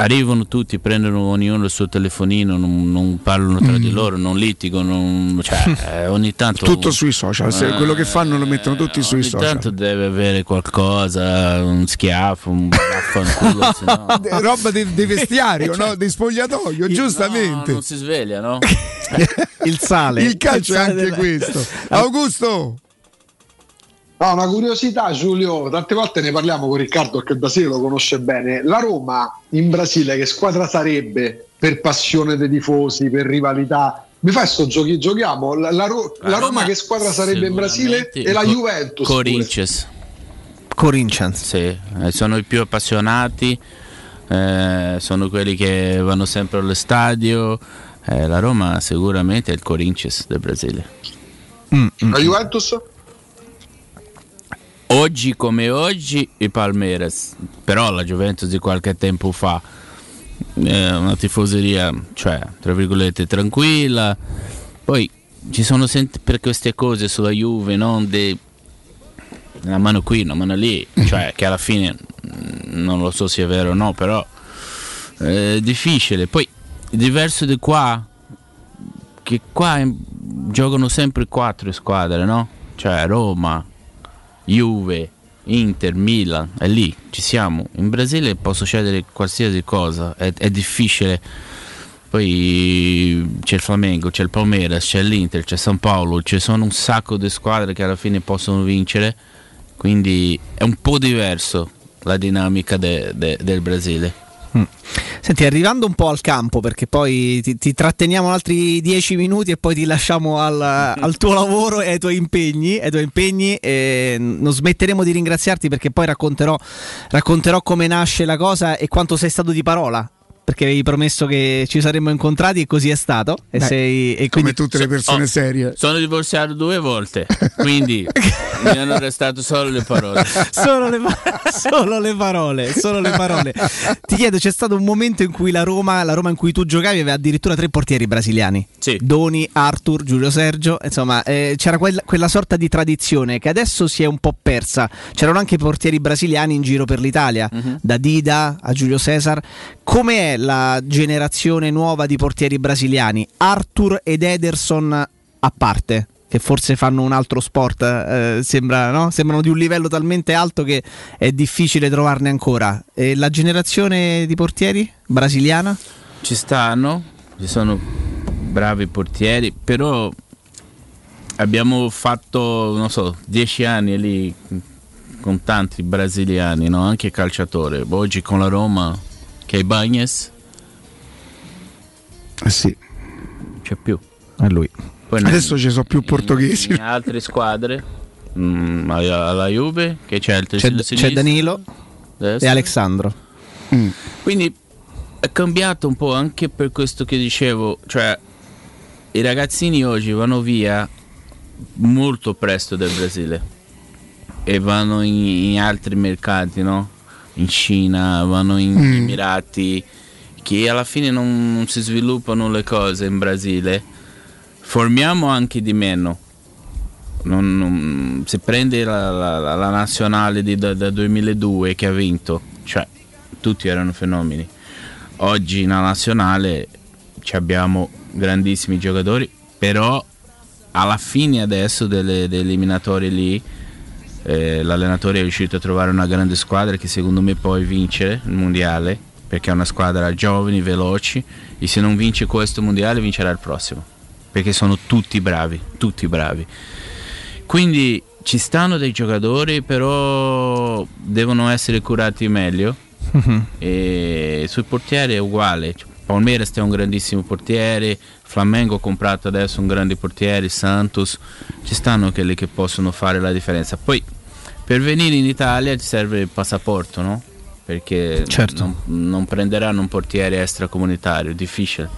arrivano tutti, prendono ognuno il suo telefonino, non, non parlano tra di loro, non litigano, cioè, eh, ogni tanto... Tutto sui social, se- Eh, quello che fanno lo mettono tutti sui ogni social. tanto deve avere qualcosa, un schiaffo, un vaffanculo, se no- De- roba di, di vestiario, no? di spogliatoio, No, giustamente. non si sveglia, no? Il sale. Il calcio è sale anche della- questo. Augusto, No, una curiosità, Giulio, tante volte ne parliamo con Riccardo che il Brasile lo conosce bene. La Roma in Brasile che squadra sarebbe per passione dei tifosi, per rivalità? Mi fai sto giochi, giochiamo? La, la Ro- la Roma, che squadra sarebbe in Brasile? E la Co- Juventus? pure. Corinthians. Corinthians. Sì, eh, sono i più appassionati, eh, sono quelli che vanno sempre allo stadio. Eh, la Roma sicuramente è il Corinthians del Brasile. La Juventus? Oggi come oggi i Palmeiras, però la Juventus di qualche tempo fa è una tifoseria, cioè, tra virgolette, tranquilla. Poi ci sono sempre queste cose sulla Juve, non de- una mano qui, una mano lì, cioè che alla fine mm, non lo so se è vero o no, però è difficile. Poi diverso di qua, che qua eh, giocano sempre quattro squadre, no? Cioè Roma, Juve, Inter, Milan, è lì, ci siamo. In Brasile può succedere qualsiasi cosa, è, è difficile. Poi c'è il Flamengo, c'è il Palmeiras, c'è l'Inter, c'è San Paolo, ci sono un sacco di squadre che alla fine possono vincere, quindi è un po' diverso la dinamica de- de- del Brasile. Mm. Senti, arrivando un po' al campo, perché poi ti, ti tratteniamo altri dieci minuti e poi ti lasciamo al, al tuo lavoro e ai tuoi impegni. Ai tuoi impegni non smetteremo di ringraziarti perché poi racconterò, racconterò come nasce la cosa e quanto sei stato di parola. Perché avevi promesso che ci saremmo incontrati e così è stato. E Beh, sei, e come quindi- tutte le persone Oh, serie. Sono divorziato due volte, quindi mi hanno restato solo le parole. solo, le, solo le parole, solo le parole. Ti chiedo, c'è stato un momento in cui la Roma, la Roma in cui tu giocavi, aveva addirittura tre portieri brasiliani. Doni, Arthur, Giulio Sergio. Insomma, eh, c'era quella, quella sorta di tradizione che adesso si è un po' persa. C'erano anche portieri brasiliani in giro per l'Italia, da Dida a Giulio Cesar. Come è la generazione nuova di portieri brasiliani? Arthur ed Ederson a parte che forse fanno un altro sport, eh, sembra, no? sembrano di un livello talmente alto che è difficile trovarne ancora. E la generazione di portieri brasiliana? Ci stanno, ci sono bravi portieri, però abbiamo fatto, non so, dieci anni lì con tanti brasiliani, no? anche calciatori. Oggi con la Roma, che è Bagnes, Eh sì. c'è più. È lui. Poi Adesso ci sono più portoghesi. in altre squadre, mm, alla alla Juve, che c'è il C'è, c'è Danilo destra. e Alexandro. Quindi è cambiato un po' anche per questo che dicevo, cioè i ragazzini oggi vanno via molto presto del Brasile e vanno in, in altri mercati, no? In Cina, vanno in Mm. Emirati, che alla fine non, non si sviluppano le cose in Brasile. Formiamo anche di meno. Non- non- se prende la, la- la- nazionale di, da, da 2002 che ha vinto, cioè tutti erano fenomeni. Oggi nella nazionale abbiamo grandissimi giocatori, però alla fine adesso delle, delle eliminatorie lì eh, l'allenatore è riuscito a trovare una grande squadra che secondo me può vincere il mondiale perché è una squadra giovani, veloci e se non vince questo mondiale vincerà il prossimo perché sono tutti bravi, tutti bravi. Quindi ci stanno dei giocatori però devono essere curati meglio e sui portieri è uguale. Cioè, Palmeiras è un grandissimo portiere, Flamengo ha comprato adesso un grande portiere, Santos, ci stanno quelli che possono fare la differenza. Poi per venire in Italia ti serve il passaporto, no? Perché Certo. non, non prenderanno un portiere extracomunitario, difficile.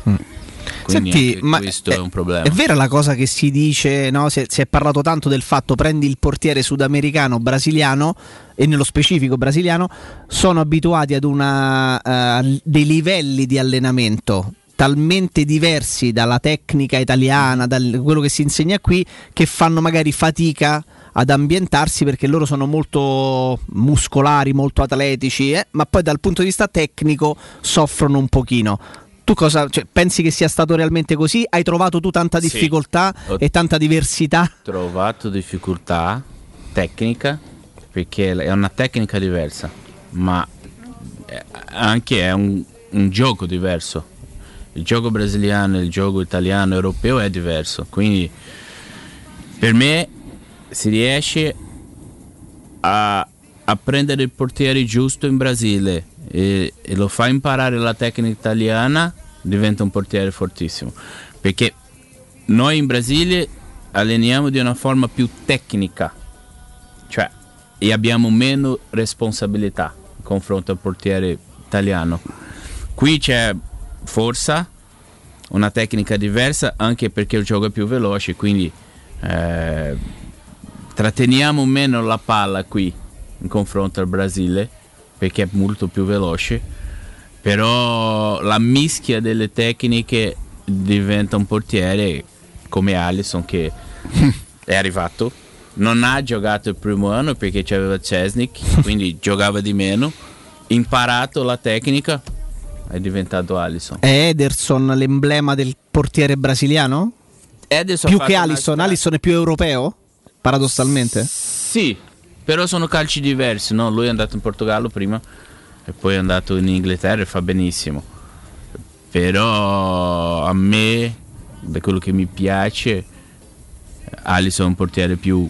Quindi Senti, ma questo è, un problema. È vera la cosa che si dice, no? si, è, si è parlato tanto del fatto prendi il portiere sudamericano, brasiliano e nello specifico brasiliano, sono abituati ad una, eh, dei livelli di allenamento talmente diversi dalla tecnica italiana, da quello che si insegna qui, che fanno magari fatica ad ambientarsi perché loro sono molto muscolari, molto atletici, eh, ma poi dal punto di vista tecnico soffrono un pochino. Tu cosa cioè, pensi che sia stato realmente così? Hai trovato tu tanta Sì. difficoltà Ho- e tanta diversità? trovato difficoltà tecnica perché è una tecnica diversa, ma anche è un, un gioco diverso. Il gioco brasiliano e il gioco italiano europeo è diverso, quindi per me si riesce a, a prendere il portiere giusto in Brasile e, e lo fa imparare la tecnica italiana, diventa un portiere fortissimo. Perché noi in Brasile alleniamo di una forma più tecnica, cioè e abbiamo meno responsabilità in confronto al portiere italiano. Qui c'è forza, una tecnica diversa anche perché il gioco è più veloce, quindi eh, tratteniamo meno la palla qui in confronto al Brasile perché è molto più veloce, però la mischia delle tecniche diventa un portiere come Alisson che è arrivato, non ha giocato il primo anno perché c'aveva Cesnik, quindi giocava di meno, imparato la tecnica, è diventato Alisson. È Ederson l'emblema del portiere brasiliano? Ederson più che fatto una Alisson, Alisson è più europeo? Paradossalmente? Sì, però sono calci diversi, no? Lui è andato in Portogallo prima e poi è andato in Inghilterra e fa benissimo. Però a me, da quello che mi piace, Alisson è un portiere più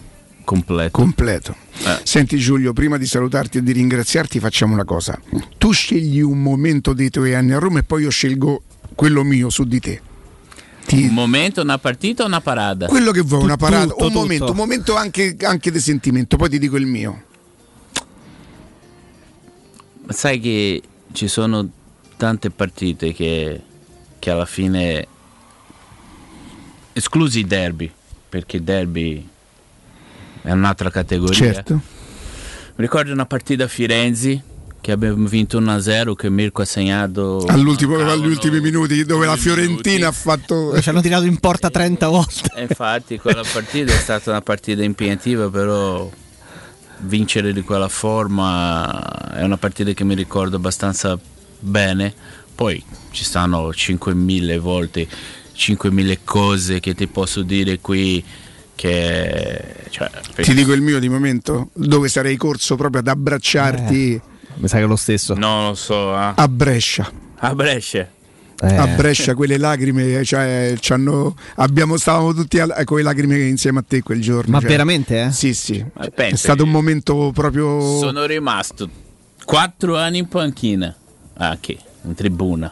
completo. Completo. Senti Giulio, prima di salutarti e di ringraziarti facciamo una cosa. Tu scegli un momento dei tuoi anni a Roma e poi io scelgo quello mio su di te. Un momento, una partita o una parata? Quello che vuoi, una parata, tutto, un momento, tutto. un momento anche, anche di sentimento, poi ti dico il mio. Ma sai che ci sono tante partite che, che alla fine, esclusi i derby, perché il derby è un'altra categoria. Certo. Mi ricordo una partita a Firenze che abbiamo vinto 1-0 che Mirko ha segnato All'ultimo, agli ultimi minuti dove la Fiorentina ha fatto... Ci hanno tirato in porta 30 volte. E infatti quella partita è stata una partita impegnativa, però vincere di quella forma è una partita che mi ricordo abbastanza bene. Poi ci stanno 5.000 volte, 5.000 cose che ti posso dire qui che... Cioè, Ti dico il mio di momento, dove sarei corso proprio ad abbracciarti Mi sa che è lo stesso. Non lo so, ah. a Brescia. a Brescia. A Brescia quelle lacrime, cioè, abbiamo, stavamo tutti a- eh, con le lacrime insieme a te quel giorno. Ma cioè. veramente, eh? Sì, sì. È stato un momento proprio... Sono rimasto quattro anni in panchina, ah, che in tribuna.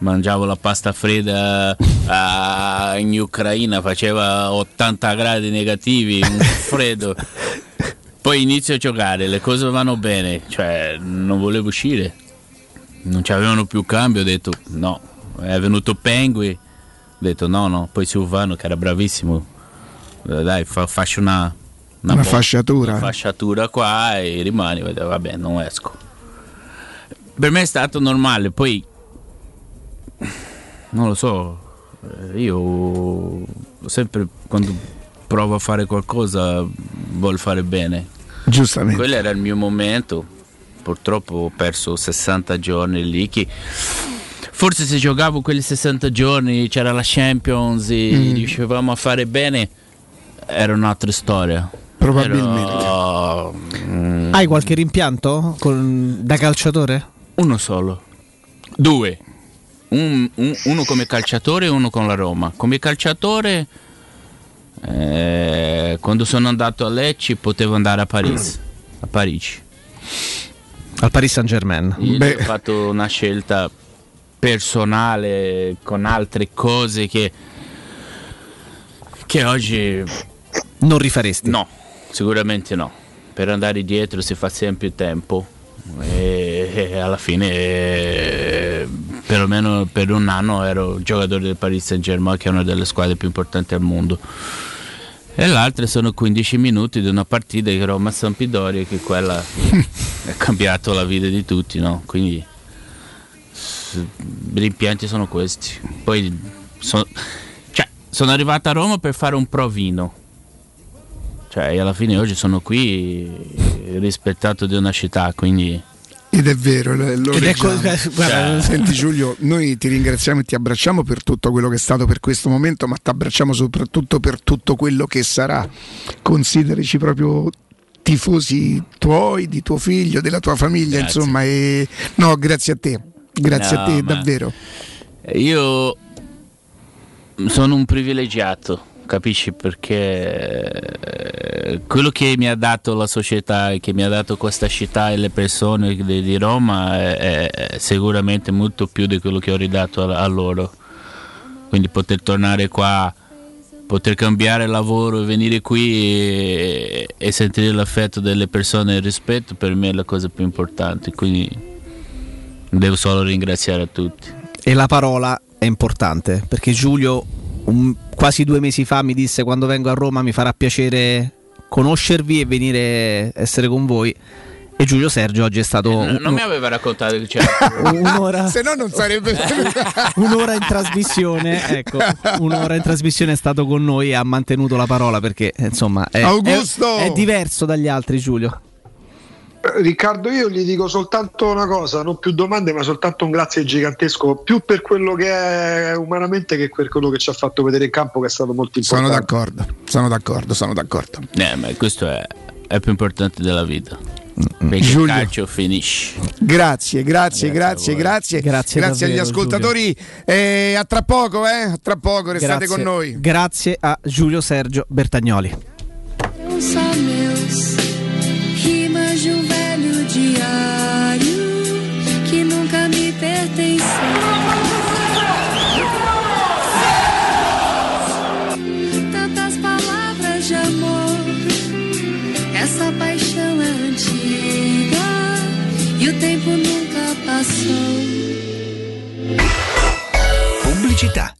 Mangiavo la pasta fredda ah, in Ucraina, faceva 80 gradi negativi, un freddo. Poi inizio a giocare, le cose vanno bene, cioè non volevo uscire. Non c'avevano più cambio, ho detto no. È venuto Pengui, ho detto no, no. Poi Silvano che era bravissimo, Eh, Dai, fa- faccio una, Una bo- fasciatura. una fasciatura qua e rimani, vabbè, non esco. Per me è stato normale, poi non lo so, eh, io sempre quando provo a fare qualcosa voglio fare bene. Giustamente. Quello era il mio momento. Purtroppo ho perso 60 giorni lì. Che forse se giocavo quelli 60 giorni c'era la Champions e Mm. riuscivamo a fare bene, era un'altra storia. Probabilmente. Però, mm, Hai qualche rimpianto con- da calciatore? Uno solo. Due. Un- un- uno come calciatore e uno con la Roma. Come calciatore, eh, quando sono andato a Lecce potevo andare a Parigi. A Parigi. Al Paris Saint Germain. Ho fatto una scelta personale con altre cose che, che oggi non rifaresti. No, sicuramente no. Per andare dietro si fa sempre tempo e, e alla fine perlomeno per un anno ero giocatore del Paris Saint Germain che è una delle squadre più importanti al mondo. E l'altra sono 15 minuti di una partita di Roma Sampdoria che quella ha cambiato la vita di tutti, no? Quindi i rimpianti sono questi. Poi so- cioè, sono arrivato a Roma per fare un provino. Cioè, alla fine oggi sono qui rispettato di una città, quindi Ed è vero, lo Ed è leggiamo. co- guarda- Senti Giulio, noi ti ringraziamo e ti abbracciamo per tutto quello che è stato per questo momento, ma ti abbracciamo soprattutto per tutto quello che sarà. Considerici proprio tifosi tuoi, di tuo figlio, della tua famiglia, Grazie. insomma. E... No, grazie a te, grazie No, a te, davvero. Io sono un privilegiato, capisci? Perché eh, quello che mi ha dato la società, che mi ha dato questa città e le persone di, di Roma è, è sicuramente molto più di quello che ho ridato a, a loro. Quindi poter tornare qua, poter cambiare lavoro e venire qui e, e sentire l'affetto delle persone e il rispetto per me è la cosa più importante. Quindi devo solo ringraziare a tutti. E la parola è importante perché Giulio un- quasi due mesi fa mi disse quando vengo a Roma mi farà piacere conoscervi e venire a essere con voi. E Giulio Sergio oggi è stato Non, non un- mi aveva raccontato che c'era un'ora, Se no non sarebbe un'ora in trasmissione. Ecco, un'ora in trasmissione è stato con noi e ha mantenuto la parola perché insomma è, Augusto! è- è diverso dagli altri, Giulio. Eh, Riccardo, io gli dico soltanto una cosa, non più domande, ma soltanto un grazie gigantesco, più per quello che è umanamente che per quello che ci ha fatto vedere in campo, che è stato molto Sono importante. d'accordo, sono d'accordo, sono d'accordo. Eh, ma questo è, è più importante della vita. Perché Giulio. il calcio finisce. Grazie, grazie, grazie, grazie. Grazie agli davvero, ascoltatori. Eh, a tra poco, eh? A tra poco, restate Grazie. con noi. Grazie a Giulio Sergio Bertagnoli. Pubblicità.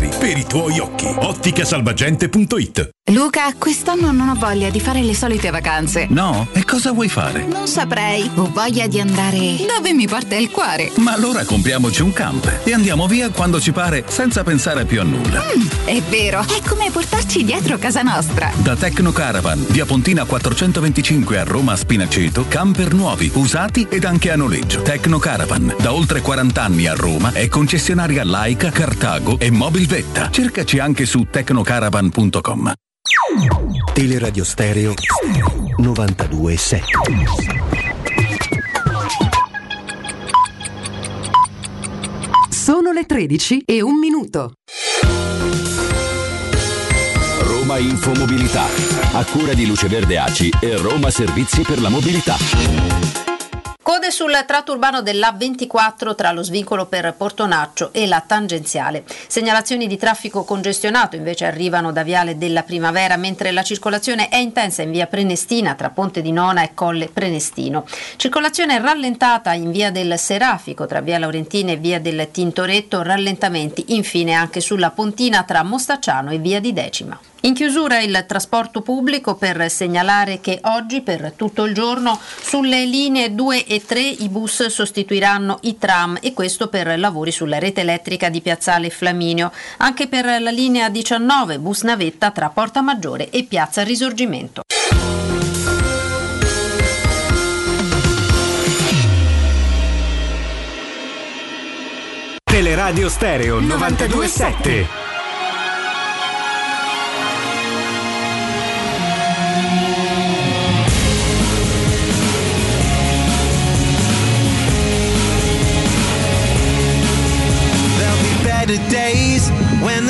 per i tuoi occhi. Otticasalvagente.it Luca, quest'anno non ho voglia di fare le solite vacanze. No? E cosa vuoi fare? Non saprei. Ho voglia di andare dove mi porta il cuore. Ma allora compriamoci un camper e andiamo via quando ci pare senza pensare più a nulla. Mm, è vero, è come portarci dietro casa nostra. Da Tecno Caravan, via Pontina 425 a Roma Spinaceto, camper nuovi, usati ed anche a noleggio. Tecno Caravan, da oltre 40 anni a Roma, è concessionaria Laica, Cartago e Mobilvetta. Cercaci anche su tecnocaravan.com. Teleradio Stereo 927. Sono le 13 e un minuto. Roma Infomobilità, a cura di Luce Verde Aci e Roma Servizi per la Mobilità. Code sul tratto urbano dell'A24 tra lo svincolo per Portonaccio e la tangenziale. Segnalazioni di traffico congestionato invece arrivano da Viale della Primavera, mentre la circolazione è intensa in via Prenestina tra Ponte di Nona e Colle Prenestino. Circolazione rallentata in via del Serafico tra via Laurentina e via del Tintoretto, rallentamenti infine anche sulla Pontina tra Mostacciano e via di Decima. In chiusura il trasporto pubblico per segnalare che oggi per tutto il giorno sulle linee 2 e 3 i bus sostituiranno i tram e questo per lavori sulla rete elettrica di Piazzale Flaminio. Anche per la linea 19 bus navetta tra Porta Maggiore e Piazza Risorgimento. Teleradio Stereo 927.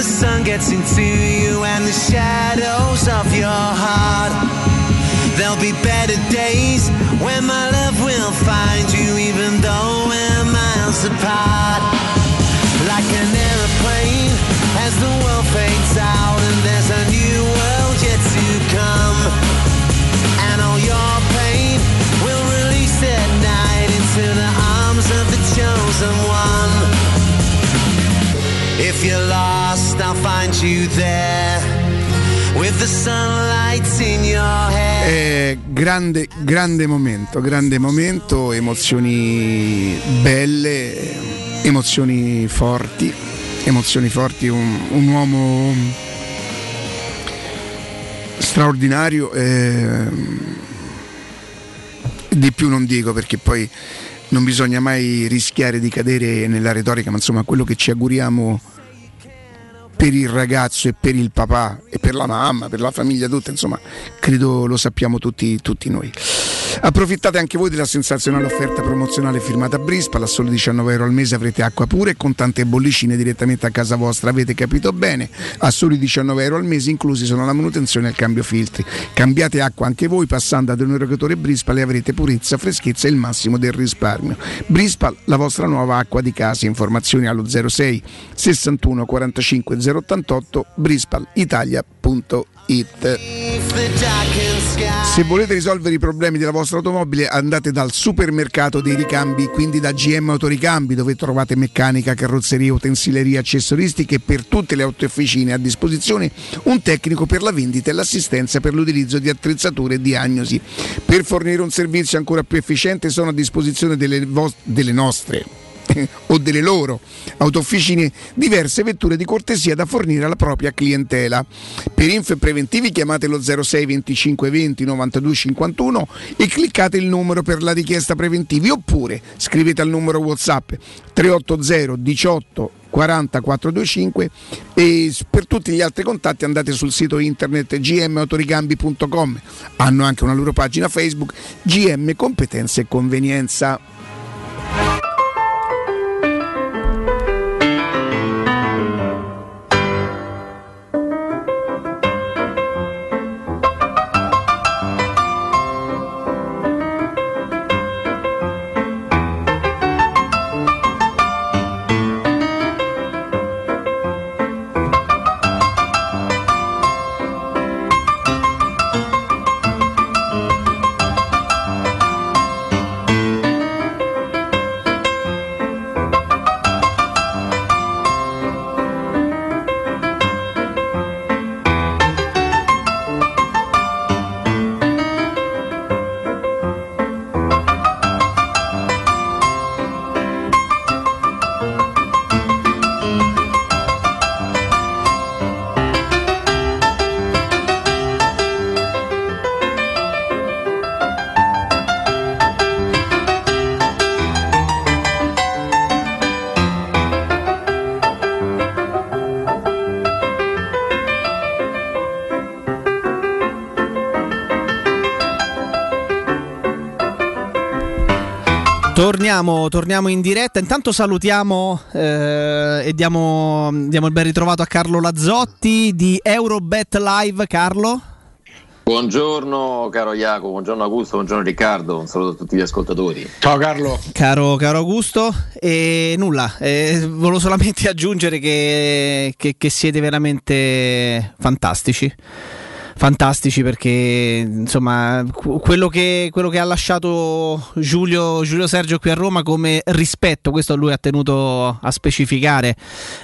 The sun gets into you and the shadows of your heart. There'll be better days when my love will find you even though we're miles apart. Like an aeroplane as the world fades out and there's a new world yet to come. And all your pain will release at night into the arms of the chosen one. If you're lost, Eh, grande, grande momento, grande momento, emozioni belle, emozioni forti, emozioni forti, un, un uomo straordinario. eh, di più non dico perché poi non bisogna mai rischiare di cadere nella retorica, ma insomma quello che ci auguriamo per il ragazzo e per il papà e per la mamma, per la famiglia tutta, insomma, credo lo sappiamo tutti, tutti noi. Approfittate anche voi della sensazionale offerta promozionale firmata a Brispal, a solo 19 euro al mese avrete acqua pura e con tante bollicine direttamente a casa vostra, avete capito bene? A soli 19 euro al mese inclusi sono la manutenzione e il cambio filtri. Cambiate acqua anche voi passando ad un erogatore Brispal e avrete purezza, freschezza e il massimo del risparmio. Brispal, la vostra nuova acqua di casa, informazioni allo 06 61 45 088 brispalitalia.it. Se volete risolvere i problemi della vostra automobile andate dal supermercato dei ricambi, quindi da GM Autoricambi dove trovate meccanica, carrozzeria, utensileria, accessoristiche e per tutte le autofficine a disposizione un tecnico per la vendita e l'assistenza per l'utilizzo di attrezzature e diagnosi. Per fornire un servizio ancora più efficiente sono a disposizione delle, vos- delle nostre o delle loro autofficine diverse vetture di cortesia da fornire alla propria clientela. Per info e preventivi chiamate lo 06 25 20 92 51 e cliccate il numero per la richiesta preventivi oppure scrivete al numero WhatsApp 380 18 40 425 e per tutti gli altri contatti andate sul sito internet gmautoricambi.com hanno anche una loro pagina Facebook GM Competenza e Convenienza Torniamo, torniamo in diretta. Intanto salutiamo eh, e diamo, diamo il ben ritrovato a Carlo Lazzotti di Eurobet Live. Carlo? Buongiorno caro Jacopo, buongiorno Augusto, buongiorno Riccardo, un saluto a tutti gli ascoltatori. Ciao Carlo. Caro, caro Augusto, e nulla, eh, volevo solamente aggiungere che, che- che siete veramente fantastici. Fantastici perché insomma qu- quello che, quello che ha lasciato Giulio, Giulio Sergio qui a Roma come rispetto, questo lui ha tenuto a specificare,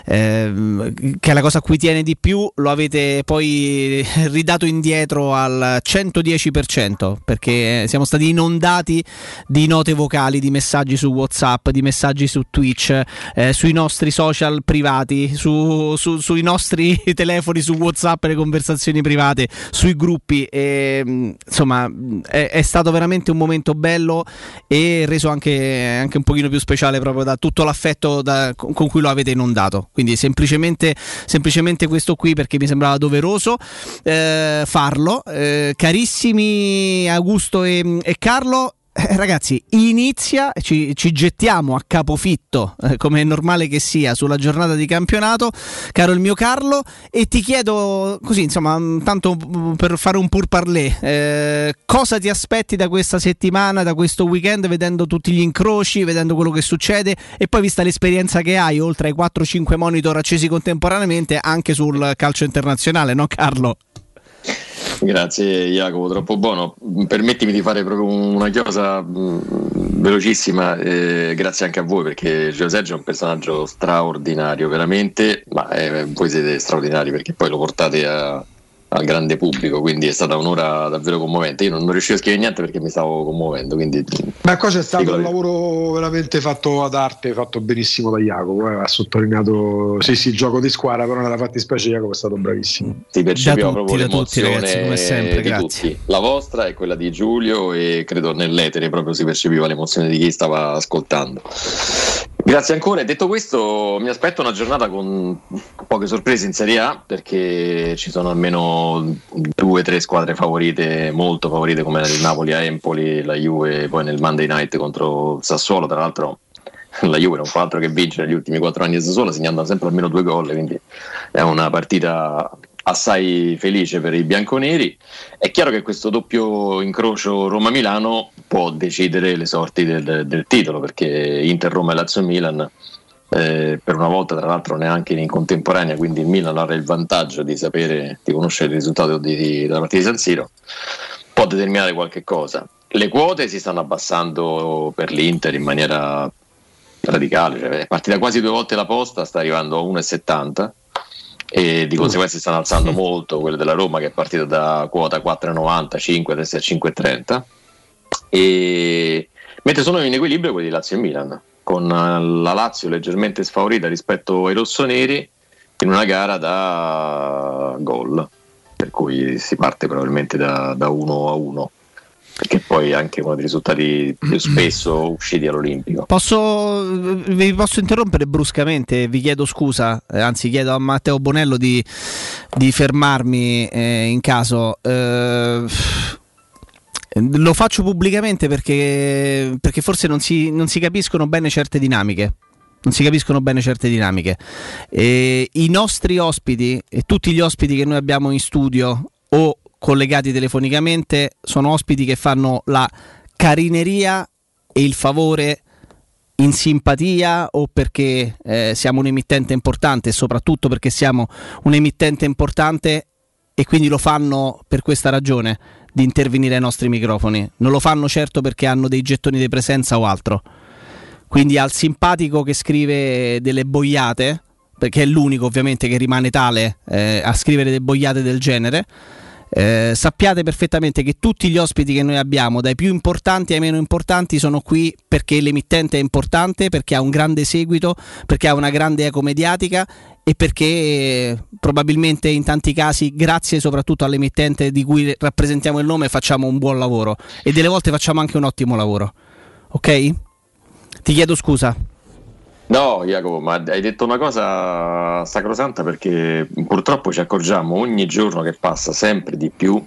ehm, che è la cosa a cui tiene di più, lo avete poi ridato indietro al 110% perché siamo stati inondati di note vocali, di messaggi su WhatsApp, di messaggi su Twitch, eh, sui nostri social privati, su- su- sui nostri telefoni, su WhatsApp, le conversazioni private, sui gruppi. E, mh, insomma, è, è stato veramente un momento bello e reso anche, anche un pochino più speciale proprio da tutto l'affetto da- con con cui lo avete inondato. Quindi semplicemente, semplicemente questo qui perché mi sembrava doveroso eh, farlo. Eh, carissimi Augusto e, e Carlo. Eh, ragazzi, inizia, ci, ci gettiamo a capofitto, eh, come è normale che sia, sulla giornata di campionato, caro il mio Carlo, e ti chiedo così, insomma, mm, tanto per fare un pur parler, eh, cosa ti aspetti da questa settimana, da questo weekend, vedendo tutti gli incroci, vedendo quello che succede, e poi vista l'esperienza che hai, oltre ai 4-5 monitor accesi contemporaneamente, anche sul calcio internazionale, no Carlo? Grazie Jacopo, troppo buono. Permettimi di fare proprio una chiosa mh, velocissima, eh, grazie anche a voi perché Gio Sergio è un personaggio straordinario, veramente, ma eh, voi siete straordinari perché poi lo portate a, al grande pubblico, quindi è stata un'ora davvero commovente. Io non, non riuscivo a scrivere niente perché mi stavo commuovendo. Quindi, Ma qua c'è stato un la- lavoro veramente fatto ad arte, fatto benissimo da Jacopo. eh, ha sottolineato sì, sì, il gioco di squadra, però nella fattispecie Jacopo è stato bravissimo. si percepiva proprio da tutti, l'emozione ragazzi, come sempre, di grazie. tutti. La vostra è quella di Giulio e credo nell'etere proprio si percepiva l'emozione di chi stava ascoltando. Grazie ancora. Detto questo, mi aspetto una giornata con poche sorprese in Serie A perché ci sono almeno due o tre squadre favorite, molto favorite come il Napoli a Empoli, la Juve poi nel Monday Night contro Sassuolo. Tra l'altro la Juve non fa altro che vincere negli ultimi quattro anni a Sassuolo, segnando sempre almeno due gol, quindi è una partita assai felice per i bianconeri. È chiaro che questo doppio incrocio Roma-Milano può decidere le sorti del, del titolo, perché Inter, Roma e Lazio Milan, eh, per una volta tra l'altro neanche in contemporanea, quindi il Milan avrà il vantaggio di sapere, di conoscere il risultato di- di- della partita di San Siro, può determinare qualche cosa. Le quote si stanno abbassando per l'Inter in maniera radicale, cioè partita quasi due volte la posta, sta arrivando a 1,70 e di conseguenza si stanno alzando molto quelle della Roma che è partita da quota 4,90, 5 adesso è a 5,30 e mentre sono in equilibrio quelli di Lazio e Milan con eh, la Lazio leggermente sfavorita rispetto ai rossoneri in una gara da gol per cui si parte probabilmente da, da 1 a 1 perché poi anche uno dei risultati più spesso usciti all'Olimpico Posso, vi posso interrompere bruscamente? Vi chiedo scusa, eh, anzi chiedo a Matteo Bonello di, di fermarmi eh, in caso. Eh, lo faccio pubblicamente perché, perché forse non si, non si capiscono bene certe dinamiche. Non si capiscono bene certe dinamiche. E I nostri ospiti e tutti gli ospiti che noi abbiamo in studio o collegati telefonicamente sono ospiti che fanno la carineria e il favore in simpatia o perché eh, siamo un emittente importante e soprattutto perché siamo un emittente importante e quindi lo fanno per questa ragione di intervenire ai nostri microfoni. Non lo fanno certo perché hanno dei gettoni di presenza o altro. Quindi al simpatico che scrive delle boiate, perché è l'unico ovviamente che rimane tale eh, a scrivere delle boiate del genere, eh, sappiate perfettamente che tutti gli ospiti che noi abbiamo, dai più importanti ai meno importanti, sono qui perché l'emittente è importante, perché ha un grande seguito, perché ha una grande eco mediatica e perché probabilmente in tanti casi, grazie soprattutto all'emittente di cui rappresentiamo il nome, facciamo un buon lavoro e delle volte facciamo anche un ottimo lavoro. Ok? Ti chiedo scusa. No, Jacopo, ma hai detto una cosa sacrosanta perché purtroppo ci accorgiamo ogni giorno che passa sempre di più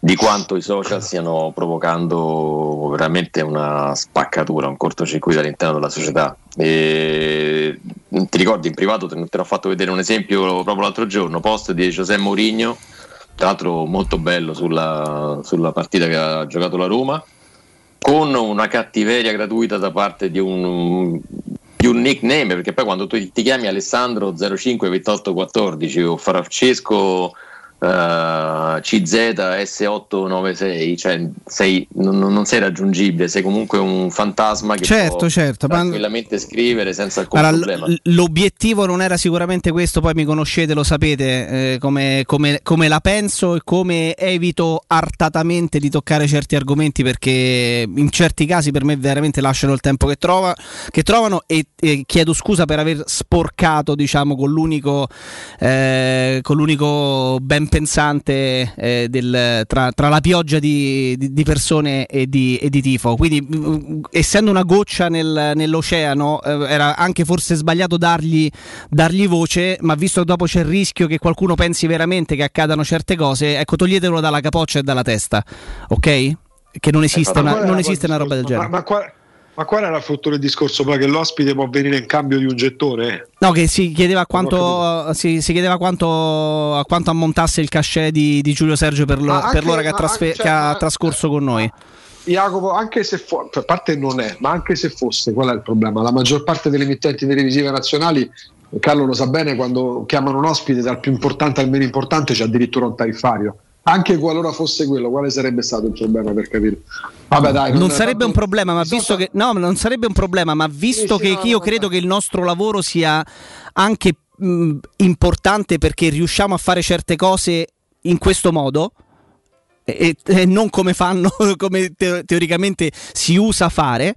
di quanto i social stiano provocando veramente una spaccatura, un cortocircuito all'interno della società. E ti ricordi in privato te, te ne ho fatto vedere un esempio proprio l'altro giorno, post di José Mourinho, tra l'altro molto bello sulla, sulla partita che ha giocato la Roma, con una cattiveria gratuita da parte di un, di un nickname, perché poi quando tu ti chiami Alessandro 052814 o Francesco eh, CZ S896, cioè sei- non, non sei raggiungibile, sei comunque un fantasma che Certo, può certo, ma- tranquillamente scrivere senza alcun Allora, problema. l- l'obiettivo non era sicuramente questo, poi mi conoscete, lo sapete eh, come, come- come la penso e come evito artatamente di toccare certi argomenti perché in certi casi per me veramente lasciano il tempo che, trova- che trovano e, e chiedo scusa per aver sporcato diciamo con l'unico, eh, con l'unico ben pensante eh, del- tra, tra la pioggia di, di- di persone e di, e di tifo. Quindi, mm, essendo una goccia nel- nell'oceano, eh, era anche forse sbagliato dargli, dargli voce, ma visto che dopo c'è il rischio che qualcuno pensi veramente che accadano certe cose, ecco, toglietelo dalla capoccia e dalla testa, ok? che non esiste, Ma una, non esiste una roba del genere. Ma, ma qual, ma qual era il frutto del discorso poi che l'ospite può venire in cambio di un gettone? No, che si chiedeva quanto, si, si chiedeva quanto, a quanto ammontasse il cachet di, di Giulio Sergio per, lo- Ma per anche- l'ora che ha, ma trasfe- anche- che ha ma- trascorso con noi. Jacopo, anche se fu- a parte non è, ma anche se fosse, qual è il problema? La maggior parte delle emittenti televisive nazionali, Carlo lo sa bene, quando chiamano un ospite dal più importante al meno importante c'è addirittura un tariffario. Anche qualora fosse quello, quale sarebbe stato il problema per capire? Vabbè, dai, non è sarebbe tanto- un problema, ma visto che no, non sarebbe un problema, ma visto che io credo che il nostro lavoro sia anche mh, importante perché riusciamo a fare certe cose in questo modo e, e non come fanno, come te- teoricamente si usa fare.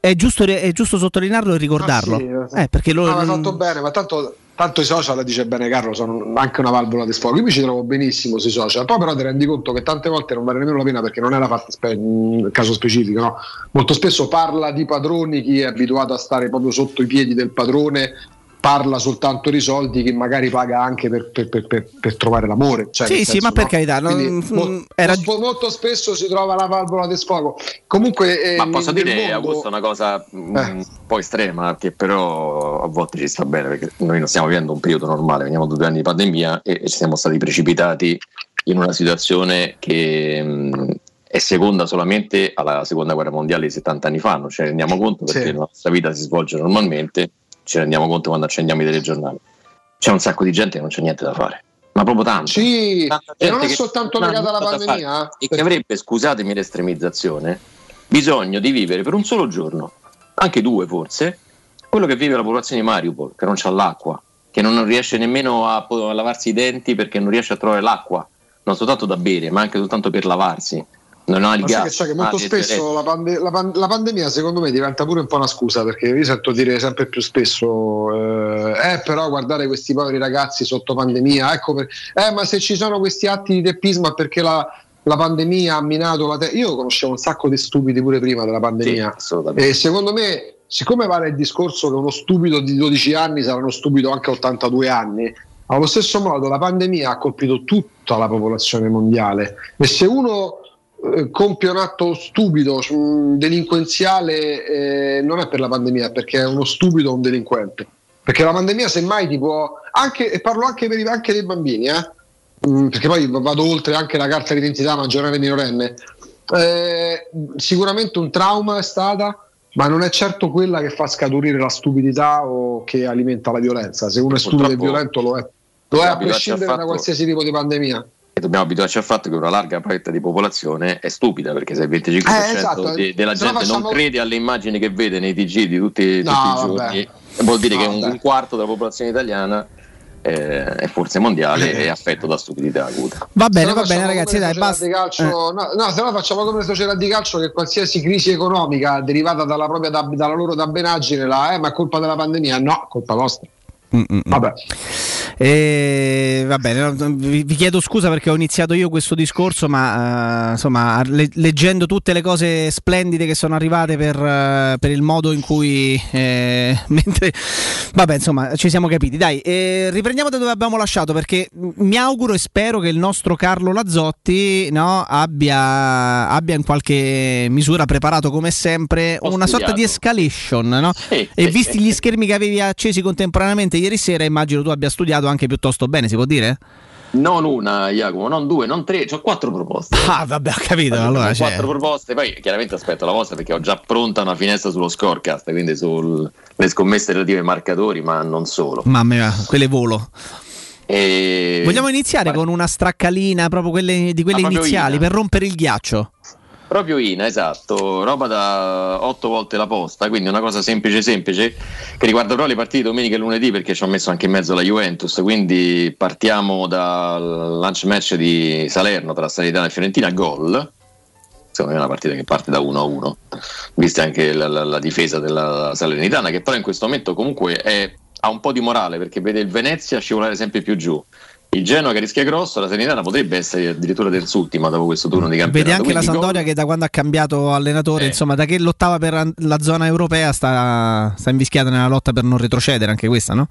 È giusto, è giusto sottolinearlo e ricordarlo. Ah, sì. Eh, perché lo, No, fatto bene, ma tanto, tanto i social, dice bene Carlo, sono anche una valvola di sfogo. Io mi ci trovo benissimo sui social, poi però ti rendi conto che tante volte non vale nemmeno la pena perché non è la fatta spe- un caso specifico. No? Molto spesso parla di padroni chi è abituato a stare proprio sotto i piedi del padrone. Parla soltanto di soldi che magari paga anche per, per- per- per- per trovare l'amore. Cioè, Sì, sì, senso, ma per no? carità, non- mm, mo- era- molto, spesso si trova la valvola di sfogo. Comunque, eh, Ma posso dire, mondo- Augusto, una cosa mm, Eh. un po' estrema, che però a volte ci sta bene, perché noi non stiamo vivendo un periodo normale, veniamo da due anni di pandemia e, e siamo stati precipitati in una situazione che mm, è seconda solamente alla seconda guerra mondiale di 70 anni fa, non ce ne rendiamo conto perché Sì. la nostra vita si svolge normalmente, ci rendiamo conto quando accendiamo i telegiornali. C'è un sacco di gente che non c'è niente da fare, ma proprio tanto. Sì, Tanta e non è soltanto ha legata alla pandemia. fare e che avrebbe, scusatemi l'estremizzazione, bisogno di vivere per un solo giorno, anche due forse, quello che vive la popolazione di Mariupol, che non c'ha l'acqua, che non riesce nemmeno a, a lavarsi i denti perché non riesce a trovare l'acqua, non soltanto da bere, ma anche soltanto per lavarsi. Non ha il gas. che c'è che ha molto l'energia spesso la, pande- la pan- la pandemia secondo me diventa pure un po' una scusa perché io sento dire sempre più spesso eh, eh, però guardare questi poveri ragazzi sotto pandemia ecco per- eh ma se ci sono questi atti di teppismo è perché la, la pandemia ha minato la te- io conoscevo un sacco di stupidi pure prima della pandemia. E secondo me siccome vale il discorso che uno stupido di 12 anni sarà uno stupido anche a 82 anni allo stesso modo la pandemia ha colpito tutta la popolazione mondiale. E se uno compie un atto stupido, mh, delinquenziale, eh, non è per la pandemia, perché è uno stupido o un delinquente. Perché la pandemia, semmai, ti può anche, e parlo anche, per, i- anche dei bambini, eh, mh, perché poi vado oltre anche la carta d'identità maggiorenne minorenne. Eh, sicuramente un trauma è stata, ma non è certo quella che fa scaturire la stupidità o che alimenta la violenza. Se uno è stupido e violento, lo è. Lo è a prescindere da qualsiasi tipo di pandemia. E dobbiamo abituarci al fatto che una larga fetta di popolazione è stupida perché se il 25% Eh, esatto. de- della Se gente facciamo- non crede alle immagini che vede nei TG di tutti, No, tutti i vabbè. giorni, vuol dire No, che un, vabbè. un quarto della popolazione italiana eh, e forse mondiale è affetto da stupidità acuta. Va bene, va bene, ragazzi, dai, basta. di calcio- no, no, se no facciamo come le società di calcio che qualsiasi crisi economica derivata dalla propria dalla loro dabbenaggine, la, eh, ma è colpa della pandemia, no, colpa vostra. Vabbè. E, va bene, vi, vi chiedo scusa perché ho iniziato io questo discorso, ma eh, insomma, le- leggendo tutte le cose splendide che sono arrivate per, eh, per il modo in cui. eh, mentre, vabbè, insomma, ci siamo capiti. Dai, eh, riprendiamo da dove abbiamo lasciato perché mi auguro e spero che il nostro Carlo Lazzotti no, abbia, abbia in qualche misura preparato come sempre Ho una sorta di studiato. escalation. No? Sì, E sì, visti sì. gli schermi che avevi accesi contemporaneamente ieri sera, immagino tu abbia studiato anche piuttosto bene, si può dire? Non una, Jacopo, non due, non tre, ho quattro proposte. Ah, vabbè, ho capito. Ho Allora, cioè, quattro proposte, poi chiaramente aspetto la vostra perché ho già pronta una finestra sullo scorecast, quindi sulle scommesse relative ai marcatori, ma non solo. mamma mia, quelle volo. E- Vogliamo iniziare con una straccalina, proprio quelle, di quelle Ah, iniziali, per rompere il ghiaccio. Proprio INA, esatto, roba da otto volte la posta, quindi una cosa semplice semplice che riguarda però le partite domenica e lunedì perché ci ho messo anche in mezzo la Juventus, quindi partiamo dal lunch match di Salerno tra Salernitana e Fiorentina, gol. Secondo me è una partita che parte da 1 a 1, vista anche la, la- la difesa della Salernitana, che però in questo momento comunque è- ha un po' di morale perché vede il Venezia scivolare sempre più giù. Il Genoa che rischia grosso, la Salernitana potrebbe essere addirittura terzultima dopo questo turno di campionato. Vedi anche la quindi gol- Sandoria che da quando ha cambiato allenatore, Eh. insomma, da che lottava per la zona europea sta, sta invischiata nella lotta per non retrocedere, anche questa, no?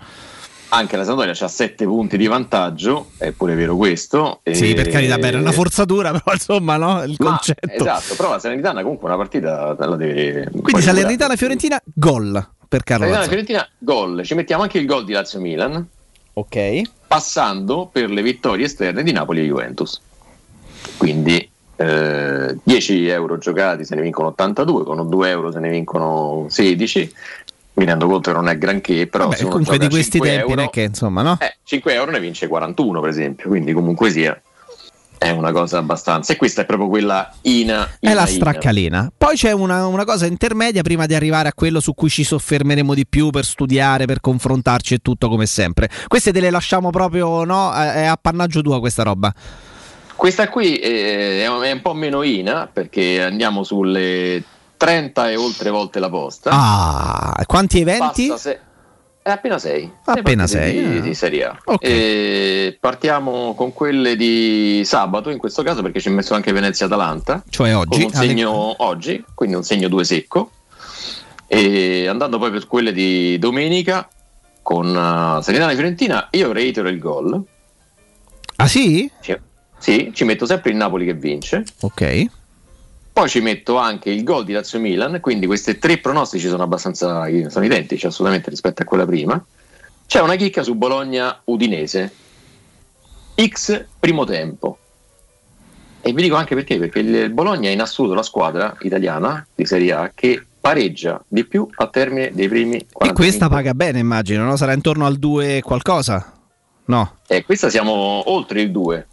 anche la Sampdoria ha 7 punti di vantaggio, è pure vero questo. Sì, e- per carità, beh, è una forzatura, però insomma, no? Il Ma, concetto. esatto, però la Salernitana comunque una partita la deve. Quindi Salernitana Fiorentina, gol per Carlo Salernitana Mazzoni. Fiorentina, gol. Ci mettiamo anche il gol di Lazio Milan. Ok. Passando per le vittorie esterne di Napoli e Juventus. Quindi eh, 10 euro giocati se ne vincono 82, con 2 euro se ne vincono 16. Mi rendo conto che non è granché, però Vabbè, comunque di questi 5 tempi euro, che insomma, no? eh, 5 euro ne vince 41 per esempio, quindi comunque sia è una cosa abbastanza. E questa è proprio quella ina. È la ina, ina. straccalina. Poi c'è una, una cosa intermedia prima di arrivare a quello su cui ci soffermeremo di più per studiare, per confrontarci e tutto come sempre. Queste te le lasciamo proprio, no? È appannaggio tuo questa roba. Questa qui eh, è un po' meno ina perché andiamo sulle 30 e oltre volte la posta. Ah, quanti eventi? Passa se- appena 6. Appena sei, Di, ah. di Serie A. Ok. E partiamo con quelle di sabato in questo caso perché ci ho messo anche Venezia-Atalanta. Cioè oggi. Un segno oggi, quindi un segno 2 secco. E andando poi per quelle di domenica con uh, Salernitana e Fiorentina, io reitero il gol. Ah sì? Sì, ci metto sempre il Napoli che vince. Ok. Poi ci metto anche il gol di Lazio Milan, quindi questi tre pronostici sono abbastanza sono identici assolutamente rispetto a quella prima. C'è una chicca su Bologna Udinese. X primo tempo. E vi dico anche perché, perché il Bologna è in assoluto la squadra italiana di Serie A che pareggia di più a termine dei primi 45. E questa paga bene, immagino, no? Sarà intorno al 2 qualcosa? No. Eh, questa siamo oltre il 2.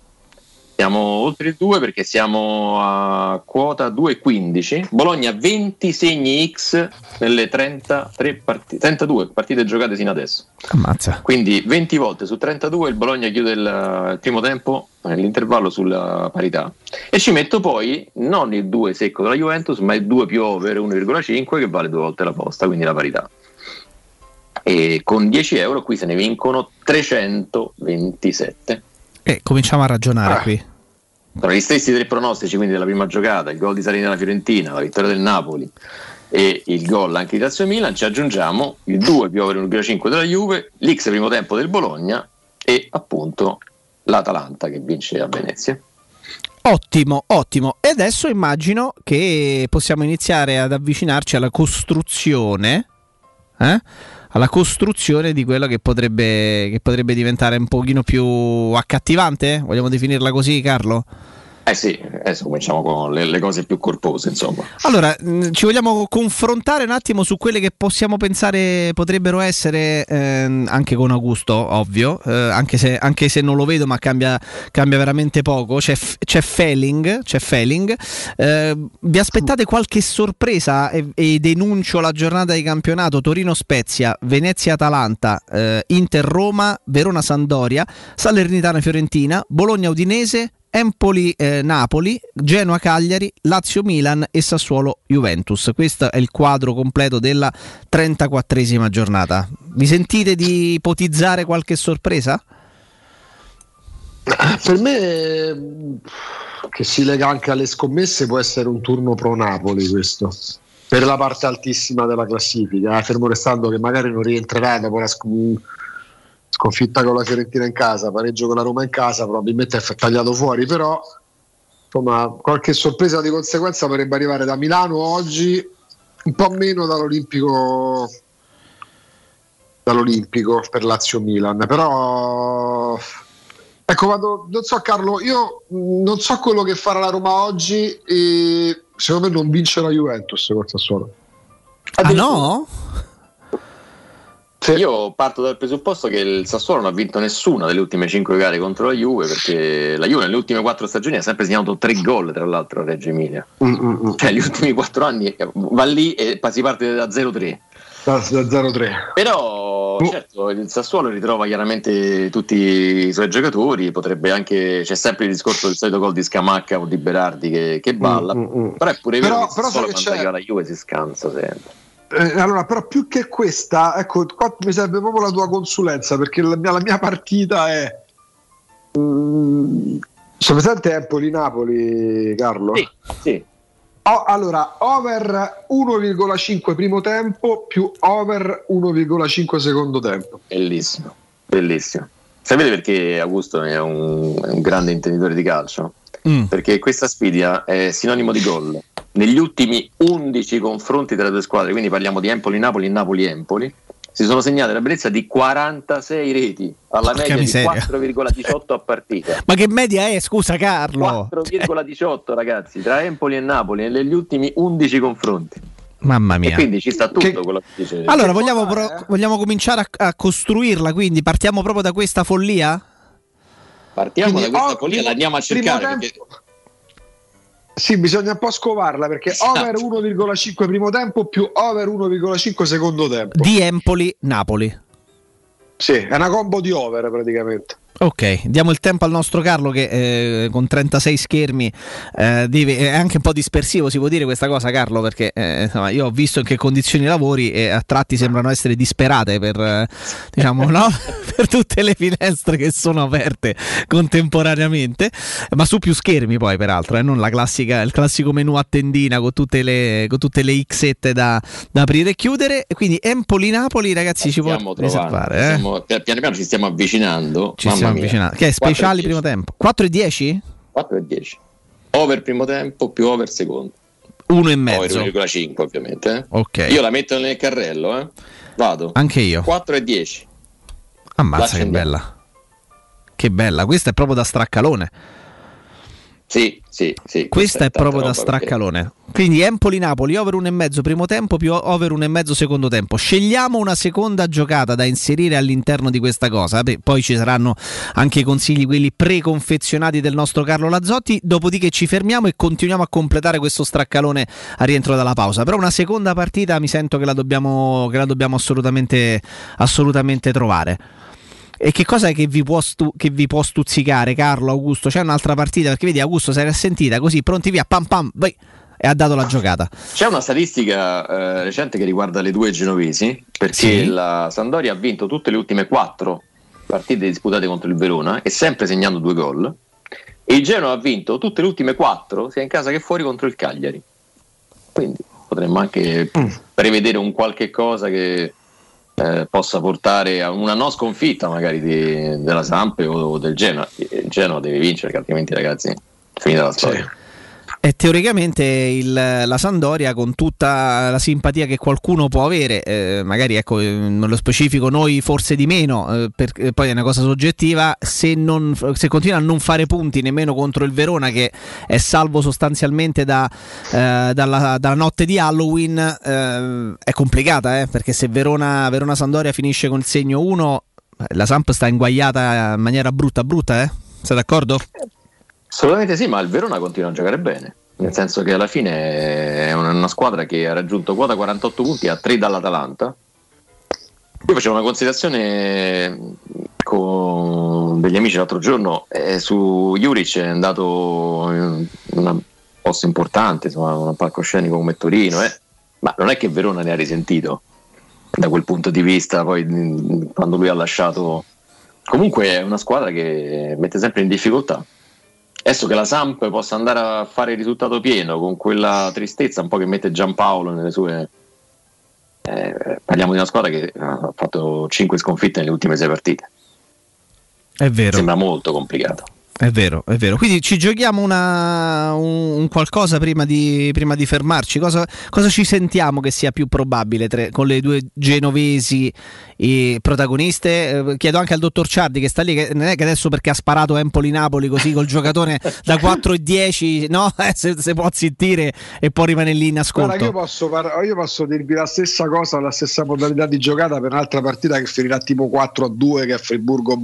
Siamo oltre il 2 perché siamo a quota 2,15. Bologna 20 segni X nelle 33 partite, 32 partite giocate sino adesso. Ammazza. Quindi 20 volte su 32 il Bologna chiude il, il primo tempo, eh, l'intervallo sulla parità. E ci metto poi non il 2 secco della Juventus, ma il 2 più over 1,5 che vale due volte la posta, quindi la parità. E con 10 euro qui se ne vincono 327. Eh, cominciamo a ragionare Ah. qui. Tra gli stessi tre pronostici, quindi della prima giocata, il gol di Salernitana Fiorentina, la vittoria del Napoli e il gol anche di Lazio Milan, ci aggiungiamo il 2 più over 1,5 della Juve, l'X primo tempo del Bologna e appunto l'Atalanta che vince a Venezia. Ottimo, ottimo. E adesso immagino che possiamo iniziare ad avvicinarci alla costruzione, eh? Alla costruzione di quello che potrebbe, che potrebbe diventare un pochino più accattivante. Vogliamo definirla così, Carlo? Eh sì, adesso cominciamo con le, le cose più corpose, insomma. Allora, mh, ci vogliamo confrontare un attimo su quelle che possiamo pensare potrebbero essere, ehm, anche con Augusto, ovvio, eh, anche, se, anche se non lo vedo, ma cambia, cambia veramente poco. C'è, c'è Felling, c'è Felling. Eh, vi aspettate qualche sorpresa e, e denuncio la giornata di campionato Torino-Spezia, Venezia-Atalanta, eh, Inter-Roma, Verona-Sandoria, Salernitana-Fiorentina, Bologna-Udinese, Empoli-Napoli, Genoa-Cagliari, Lazio-Milan e Sassuolo-Juventus. Questo è il quadro completo della 34esima giornata. Vi sentite di ipotizzare qualche sorpresa? Per me, che si lega anche alle scommesse, può essere un turno pro Napoli questo. Per la parte altissima della classifica, eh, fermo restando che magari non rientrerà dopo la sc- sconfitta con la Fiorentina in casa, pareggio con la Roma in casa, probabilmente è tagliato fuori, però insomma qualche sorpresa di conseguenza potrebbe arrivare da Milano oggi, un po' meno dall'Olimpico dall'Olimpico per Lazio Milan, però ecco vado, non so Carlo, io non so quello che farà la Roma oggi e secondo me non vince la Juventus col Sassuolo. Ah no? Io parto dal presupposto che il Sassuolo non ha vinto nessuna delle ultime 5 gare contro la Juve perché la Juve nelle ultime 4 stagioni ha sempre segnato 3 gol tra l'altro a Reggio Emilia. Cioè gli ultimi 4 anni eh, va lì e si parte da 0-3. Da, da 0-3. Però certo il Sassuolo ritrova chiaramente tutti i suoi giocatori, potrebbe anche c'è sempre il discorso del solito gol di Scamacca o di Berardi che, che balla, però è pure vero Però- che il Sassuolo quando arriva la Juve si scansa sempre. Eh, allora, però più che questa, ecco, qua mi serve proprio la tua consulenza perché la mia, la mia partita è. Mm, sono presente Empoli-Napoli, Carlo? Sì, sì. Oh, allora, over 1,5 primo tempo più over 1,5 secondo tempo. Bellissimo. Bellissimo. Sapete perché Augusto è un, è un grande intenditore di calcio? Mm. Perché questa sfidia è sinonimo di gol. Negli ultimi 11 confronti tra le due squadre, quindi parliamo di Empoli-Napoli e Napoli-Empoli, si sono segnate la bellezza di 46 reti alla Porca media miseria. di 4,18 a partita. Ma che media è, scusa Carlo? 4,18 ragazzi tra Empoli e Napoli negli ultimi 11 confronti. Mamma E mia. quindi ci sta tutto quello che dice. Allora, vogliamo, pro- vogliamo cominciare a, a costruirla, quindi partiamo proprio da questa follia? Partiamo Quindi, da questa oh, follia, la andiamo a cercare. tempo- perché- Sì, bisogna un po' scovarla perché Esatto. over 1,5 primo tempo più over 1,5 secondo tempo. Di Empoli-Napoli. Sì, è una combo di over praticamente. Ok, diamo il tempo al nostro Carlo che eh, con 36 schermi eh, deve, è anche un po' dispersivo, si può dire questa cosa Carlo, perché eh, insomma, io ho visto in che condizioni lavori e a tratti sembrano essere disperate per, eh, diciamo, no? per tutte le finestre che sono aperte contemporaneamente, ma su più schermi poi peraltro, eh, non la classica, il classico menu a tendina con tutte le, con tutte le xette da, da aprire e chiudere. E Quindi Empoli-Napoli ragazzi ci può trovando, riservare. Eh? stiamo- pian piano ci stiamo avvicinando. Ci Mia. avvicinando. Che è 4 e speciali 10. primo tempo? 4 e 10? 4 e 10. Over primo tempo più over secondo. 1 e mezzo. 1,5 ovviamente. eh. Ok. Io la metto nel carrello, eh. Vado. Anche io. 4 e 10. Ammazza che bella. Che bella, questa è proprio da straccalone. Sì, sì, sì. Questa è tanta proprio da roba, perché- straccalone. Quindi Empoli-Napoli, over 1,5 primo tempo più over 1,5 secondo tempo. Scegliamo una seconda giocata da inserire all'interno di questa cosa. Beh, poi ci saranno anche i consigli, quelli preconfezionati del nostro Carlo Lazzotti. Dopodiché ci fermiamo e continuiamo a completare questo straccalone a rientro dalla pausa. Però una seconda partita mi sento che la dobbiamo, che la dobbiamo assolutamente, assolutamente trovare. E che cosa è che vi, può stu- che vi può stuzzicare, Carlo, Augusto? C'è un'altra partita? Perché vedi, Augusto si era sentita così, pronti via, pam pam, vai, e ha dato la giocata. C'è una statistica eh, recente che riguarda le due genovesi, perché Sì. la Sandoria ha vinto tutte le ultime quattro partite disputate contro il Verona e sempre segnando due gol. E il Genoa ha vinto tutte le ultime quattro, sia in casa che fuori, contro il Cagliari. Quindi potremmo anche prevedere un qualche cosa che eh, possa portare a una non sconfitta magari di- della Samp o del Genoa. Il Genoa deve vincere, altrimenti ragazzi finita la storia. E teoricamente il- la Sandoria, con tutta la simpatia che qualcuno può avere, eh, magari ecco, eh, nello specifico noi forse di meno, eh, perché poi è una cosa soggettiva, se, non- se continua a non fare punti nemmeno contro il Verona, che è salvo sostanzialmente da, eh, dalla, dalla notte di Halloween, eh, è complicata, eh, perché se Verona, Verona-Sandoria finisce con il segno 1, la Samp sta inguagliata in maniera brutta brutta, eh? Sei d'accordo? Assolutamente sì, ma il Verona continua a giocare bene. Nel senso che alla fine è una, squadra che ha raggiunto quota 48 punti a 3 dall'Atalanta. Io facevo una considerazione con degli amici l'altro giorno eh, su Juric è andato in un posto importante, insomma, un palcoscenico come Torino, eh. ma non è che Verona ne ha risentito da quel punto di vista poi mh, quando lui ha lasciato comunque è una squadra che mette sempre in difficoltà Adesso che la Samp possa andare a fare il risultato pieno con quella tristezza un po' che mette Giampaolo nelle sue. eh, parliamo di una squadra che ha fatto 5 sconfitte nelle ultime 6 partite. È vero. Sembra molto complicato. È vero, è vero. Quindi ci giochiamo una, un, un qualcosa prima di, prima di fermarci. Cosa, cosa ci sentiamo che sia più probabile tre- con le due genovesi e protagoniste? Eh, chiedo anche al dottor Ciardi che sta lì, che non è che adesso perché ha sparato Empoli-Napoli così col giocatore da 4 e 10, no? Eh, se, se può zittire e può rimanere lì in ascolto. Guarda, io posso, par- io posso dirvi la stessa cosa, la stessa modalità di giocata per un'altra partita che finirà tipo 4 a 2 che è Friburgo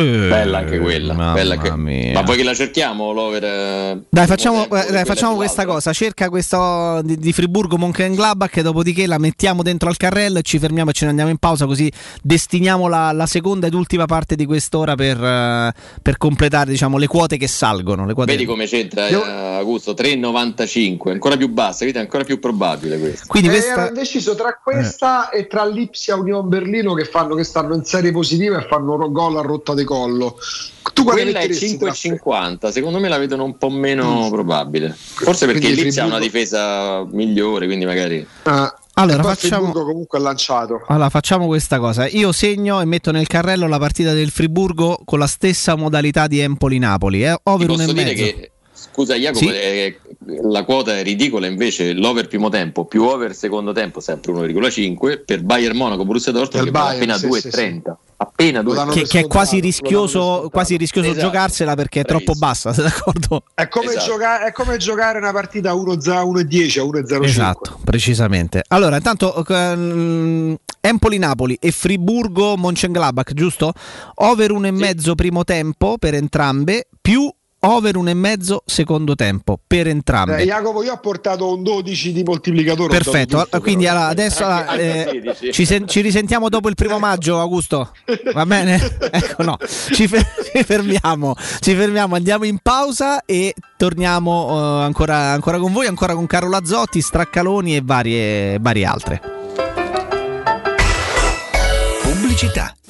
Mönchengladbach. bella anche quella. mamma bella che- mia. Ma vuoi che la cerchiamo l'over? eh, Dai, facciamo, eh, dai, facciamo questa alta? cosa. Cerca questo di, di Friburgo Mönchengladbach, dopodiché la mettiamo dentro al carrello e ci fermiamo e ce ne andiamo in pausa. Così destiniamo la, la seconda ed ultima parte di quest'ora per, eh, per completare diciamo, le quote che salgono. Le quote... Vedi come c'entra eh, Augusto? 3,95, ancora più bassa, vedi? È ancora più probabile questo. Quindi Eh, questa- ero indeciso tra questa e tra Lipsia Union Berlino che, fanno, che stanno in serie positive e fanno gol a rotta di collo. Tu Quella è metteresti tra- 5,50, secondo me la vedono un po' meno probabile. Forse perché Quindi Lipsia ha una difesa migliore, quindi magari. Ah, Allora, facciamo- comunque ha lanciato. Allora, facciamo questa cosa. Io segno e metto nel carrello la partita del Friburgo con la stessa modalità di Empoli-Napoli. Eh? Over Ti posso dire mezzo. che scusa Jacopo Sì. eh, la quota è ridicola invece l'over primo tempo più over secondo tempo sempre 1,5 per Bayern Monaco Borussia Dortmund che vale appena 2,30 appena 2,30 Che, che è quasi rischioso, quasi rischioso Esatto. giocarsela perché è troppo bassa, sei d'accordo? È come, Esatto. gioca- è come giocare una partita a 1-10 a 1-0-5. Esatto, precisamente. Allora, intanto ehm, Empoli-Napoli e Friburgo-Mönchengladbach, giusto? Over uno e mezzo primo tempo per entrambe, più over uno e mezzo secondo tempo per entrambe. Eh, Jacopo, io ho portato un 12 di moltiplicatore. Perfetto, tutto, quindi però. allora, adesso eh, ci, sen- ci risentiamo dopo il primo maggio, Augusto. Va bene? ecco, no, ci, fe- ci fermiamo, ci fermiamo, andiamo in pausa e torniamo eh, ancora, ancora con voi, ancora con Carlo Lazzotti, Straccaloni e varie, varie altre. Pubblicità.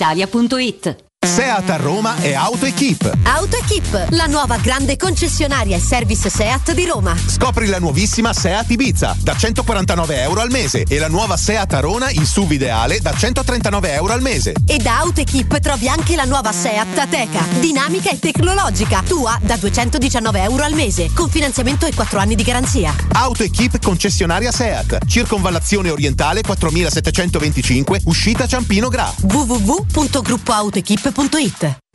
brispalitalia.it. Seat a Roma è AutoEquip. AutoEquip, la nuova grande concessionaria e service Seat di Roma. Scopri la nuovissima Seat Ibiza da 149 euro al mese e la nuova Seat Arona in SUV ideale da 139 euro al mese. E da AutoEquip trovi anche la nuova Seat Ateca, dinamica e tecnologica, tua da 219 euro al mese, con finanziamento e 4 anni di garanzia. AutoEquip concessionaria Seat, circonvallazione orientale 4725, uscita Ciampino Gra. www.gruppoautoequip.it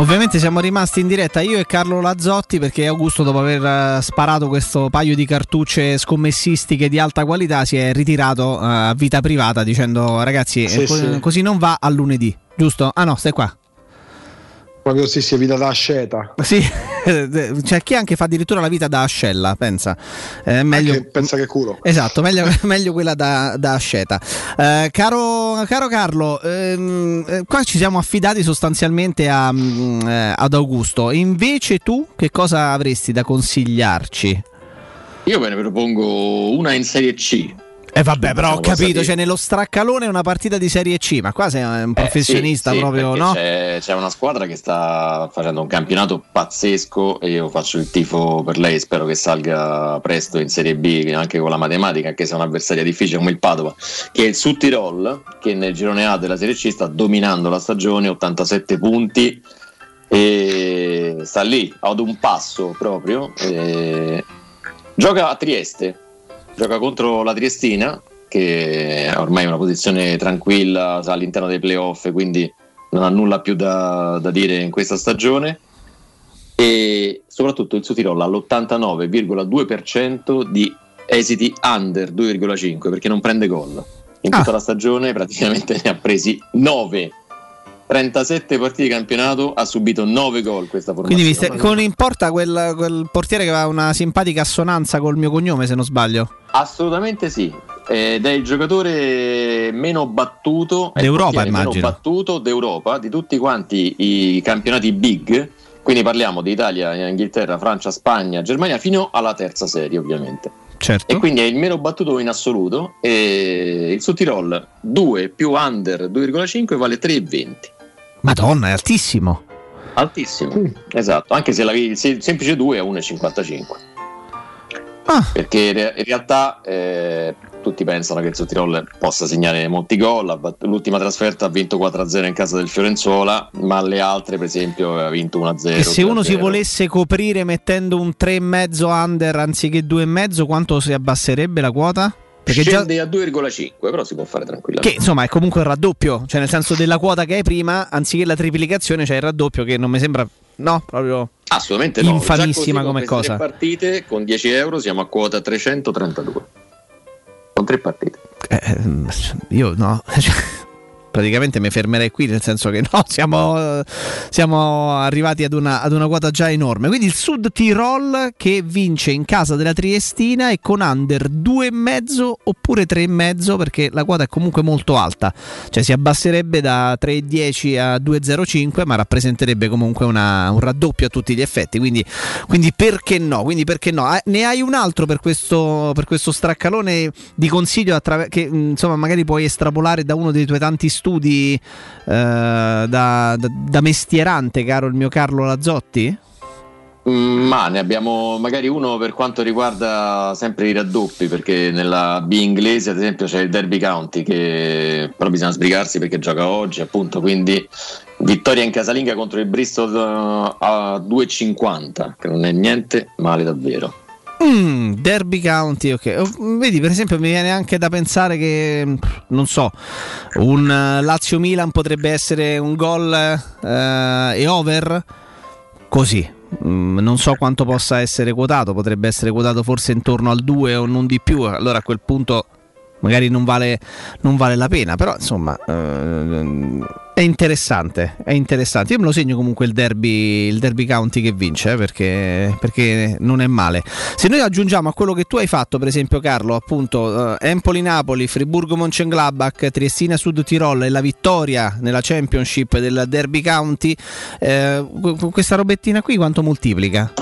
Ovviamente siamo rimasti in diretta io e Carlo Lazzotti perché Augusto dopo aver eh, sparato questo paio di cartucce scommessistiche di alta qualità si è ritirato eh, a vita privata dicendo ragazzi Sì, eh, co- sì. così non va a lunedì, giusto? Ah no, stai qua. Proprio sì, si è vita da asceta. Sì, c'è chi anche fa addirittura la vita da ascella, pensa. Eh, meglio... pensa che culo. Esatto, meglio, meglio quella da, da asceta. Eh, caro, caro Carlo, ehm, eh, qua ci siamo affidati sostanzialmente a, mm, eh, ad Augusto. Invece tu che cosa avresti da consigliarci? Io ve ne propongo una in Serie C. Eh vabbè, però ho passati- capito, cioè nello straccalone una partita di Serie C, ma qua sei un professionista Eh, sì, proprio, no? C'è, c'è una squadra che sta facendo un campionato pazzesco e io faccio il tifo per lei. Spero che salga presto in Serie B anche con la matematica, anche se è un'avversaria difficile come il Padova, che è il Sud-Tirol, che nel girone A della Serie C sta dominando la stagione, 87 punti. E sta lì ad un passo proprio. e Gioca a Trieste, gioca contro la Triestina, che ormai è una posizione tranquilla all'interno dei playoff, quindi non ha nulla più da, da dire in questa stagione. E soprattutto il Sud-Tirol ha l'89,2% di esiti under 2,5 perché non prende gol. In tutta la stagione praticamente ne ha presi 9. 37 partite di campionato, ha subito 9 gol questa formazione. Quindi stai- con in porta quel, quel portiere che aveva una simpatica assonanza col mio cognome, se non sbaglio. Assolutamente sì, ed è il giocatore meno battuto D'Europa, portiere meno immagino. battuto d'Europa di tutti quanti i campionati big. Quindi parliamo di Italia, Inghilterra, Francia, Spagna, Germania fino alla terza serie, ovviamente. Certo. E quindi è il meno battuto in assoluto. E il Sud-Tirol 2 più under 2,5 vale 3,20. Madonna, è altissimo. Altissimo, esatto, anche se la, il se- semplice 2 è 1,55. Ah. Perché in re- in realtà eh, tutti pensano che il Sottirol possa segnare molti gol. L'ultima trasferta ha vinto 4-0 in casa del Fiorenzuola, ma le altre, per esempio, ha vinto 1-0. E se uno si 2-0. volesse coprire mettendo un 3,5 under anziché 2,5, quanto si abbasserebbe la quota? Perché già, scende a 2,5, però si può fare che tranquillamente. insomma è comunque il raddoppio, cioè nel senso della quota che hai prima, anziché la triplicazione c'è il raddoppio che non mi sembra, no, proprio Assolutamente no. infamissima Già così, come con cosa. tre partite con 10 euro siamo a quota 332. Con tre partite. Eh, ehm, io no, Cioè, praticamente mi fermerei qui, nel senso che no, siamo, siamo arrivati ad una, ad una quota già enorme. Quindi il Sud Tirol che vince in casa della Triestina e con under 2,5 oppure 3,5 perché la quota è comunque molto alta, cioè si abbasserebbe da 3,10 a 2,05 ma rappresenterebbe comunque una- un raddoppio a tutti gli effetti, quindi, quindi perché no? Quindi perché no? Ah, Ne hai un altro per questo, per questo straccalone di consiglio attraver- che insomma magari puoi estrapolare da uno dei tuoi tanti studi eh, da, da- da mestierante, caro il mio Carlo Lazzotti? Mm, Ma ne abbiamo magari uno per quanto riguarda sempre i raddoppi, perché nella B inglese, ad esempio, c'è il Derby County che però bisogna sbrigarsi perché gioca oggi, appunto. Quindi vittoria in casalinga contro il Bristol eh, a 2,50, che non è niente male davvero. Mm, Derby County, ok. Oh, Vedi, per esempio, mi viene anche da pensare che, non so, un eh, Lazio-Milan potrebbe essere un gol eh, e over così. Mm, non so quanto possa essere quotato, potrebbe essere quotato forse intorno al 2 o non di più. Allora a quel punto magari non vale, non vale la pena, però insomma ehm, è interessante, è interessante. Io me lo segno comunque il derby, il derby county che vince, eh, perché, perché non è male. Se noi aggiungiamo a quello che tu hai fatto, per esempio Carlo, appunto eh, Empoli-Napoli, Friburgo-Mönchengladbach, Triestina-Sud Tirol e la vittoria nella Championship del derby county, eh, qu- questa robettina qui quanto moltiplica?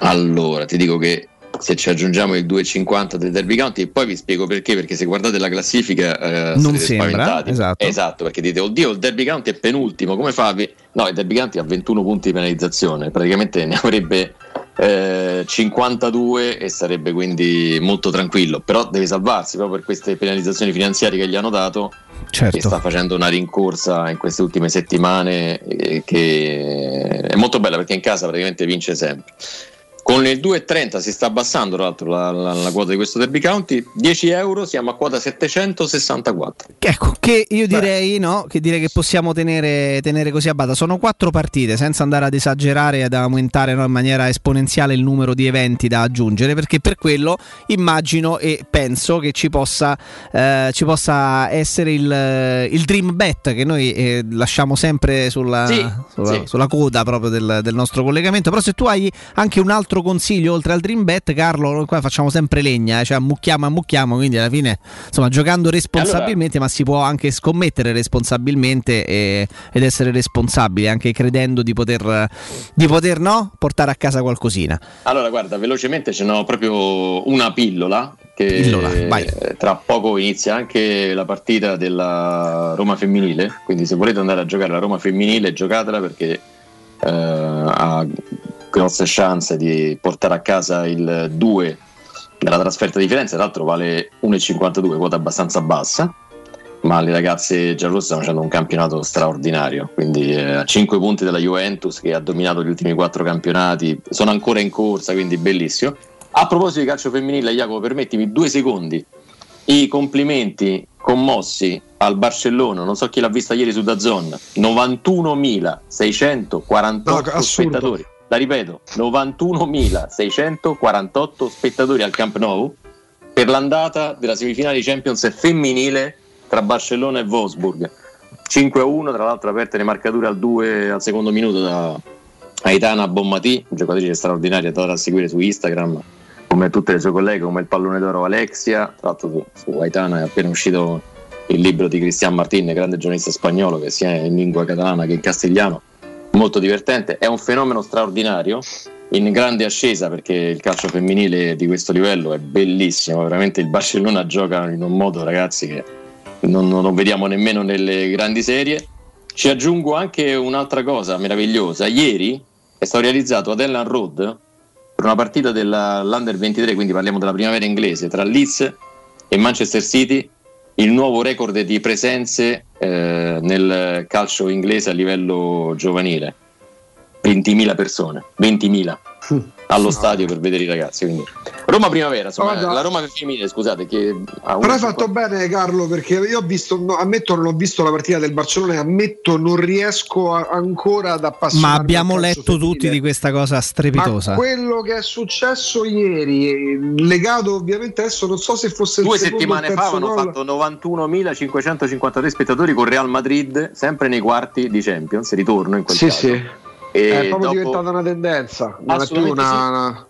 Allora, ti dico che se ci aggiungiamo il 2,50 del Derby County, e poi vi spiego perché, perché se guardate la classifica eh, Non sembra, spaventati. esatto. perché dite, oddio, il Derby County è penultimo, come fa? a vi-" No, il Derby County ha 21 punti di penalizzazione, praticamente ne avrebbe eh, 52 e sarebbe quindi molto tranquillo, però deve salvarsi proprio per queste penalizzazioni finanziarie che gli hanno dato. Certo. Che sta facendo una rincorsa in queste ultime settimane eh, che è molto bella perché in casa praticamente vince sempre. Con il 2,30 si sta abbassando tra l'altro la, la- la quota di questo Derby County, 10 euro siamo a quota 764. Ecco, che io direi, no, che direi che possiamo tenere, tenere così a bada. Sono quattro partite, senza andare ad esagerare e ad aumentare no, in maniera esponenziale il numero di eventi da aggiungere, perché per quello immagino e penso che ci possa, eh, ci possa essere il, il Dream Bet che noi eh, lasciamo sempre sulla, Sì, sulla, sì. sulla coda proprio del, del nostro collegamento. Però se tu hai anche un altro consiglio oltre al Dream Bet, Carlo, qua facciamo sempre legna, eh, cioè ammucchiamo, ammucchiamo, quindi alla fine, insomma, giocando responsabilmente, ma si può anche scommettere responsabilmente e- ed essere responsabili, anche credendo di poter, di poter no, portare a casa qualcosina. Allora, guarda, velocemente ce n'ho proprio una pillola. Che Pillola, tra poco inizia anche la partita della Roma femminile. Quindi, se volete andare a giocare la Roma femminile, giocatela perché eh, ha grosse chance di portare a casa il 2 della trasferta di Firenze. Tra l'altro, vale 1,52, quota abbastanza bassa. Ma le ragazze giallorosse stanno facendo un campionato straordinario. Quindi, eh, a 5 punti dalla Juventus, che ha dominato gli ultimi 4 campionati, sono ancora in corsa, quindi bellissimo. A proposito di calcio femminile, Jacopo, permettimi due secondi. I complimenti commossi al Barcellona, non so chi l'ha vista ieri su Dazon, 91.648 spettatori. La ripeto, 91.648 spettatori al Camp Nou per l'andata della semifinale di Champions femminile tra Barcellona e Wolfsburg. 5-1, tra l'altro aperte le marcature al 2 al secondo minuto da Aitana Bommati, giocatrice straordinaria da seguire su Instagram, come tutte le sue colleghe, come il pallone d'oro Alexia. Tra l'altro su, su Aitana è appena uscito il libro di Cristian Martin, grande giornalista spagnolo, che sia in lingua catalana che in castigliano, molto divertente. È un fenomeno straordinario, in grande ascesa perché il calcio femminile di questo livello è bellissimo. Veramente il Barcellona gioca in un modo, ragazzi, che non, non vediamo nemmeno nelle grandi serie. Ci aggiungo anche un'altra cosa meravigliosa. Ieri è stato realizzato ad Ellen Road per una partita dell'Under 23, quindi parliamo della primavera inglese, tra Leeds e Manchester City, il nuovo record di presenze eh, nel calcio inglese a livello giovanile. 20.000 persone, 20.000. allo stadio per vedere i ragazzi. Quindi. Roma primavera, insomma, Guarda- la Roma femminile, scusate, che ha Però hai fatto bene Carlo perché io ho visto, no, ammetto non ho visto la partita del Barcellona e ammetto non riesco a- ancora ad appassionarmi Ma abbiamo letto femminile. tutti di questa cosa strepitosa. Ma quello che è successo ieri, legato ovviamente adesso non so se fosse Due settimane fa avevano gol. fatto 91.553 spettatori con Real Madrid, sempre nei quarti di Champions, ritorno in quel Sì, caso. sì. E è proprio dopo diventata una tendenza, non è più una, sì. una-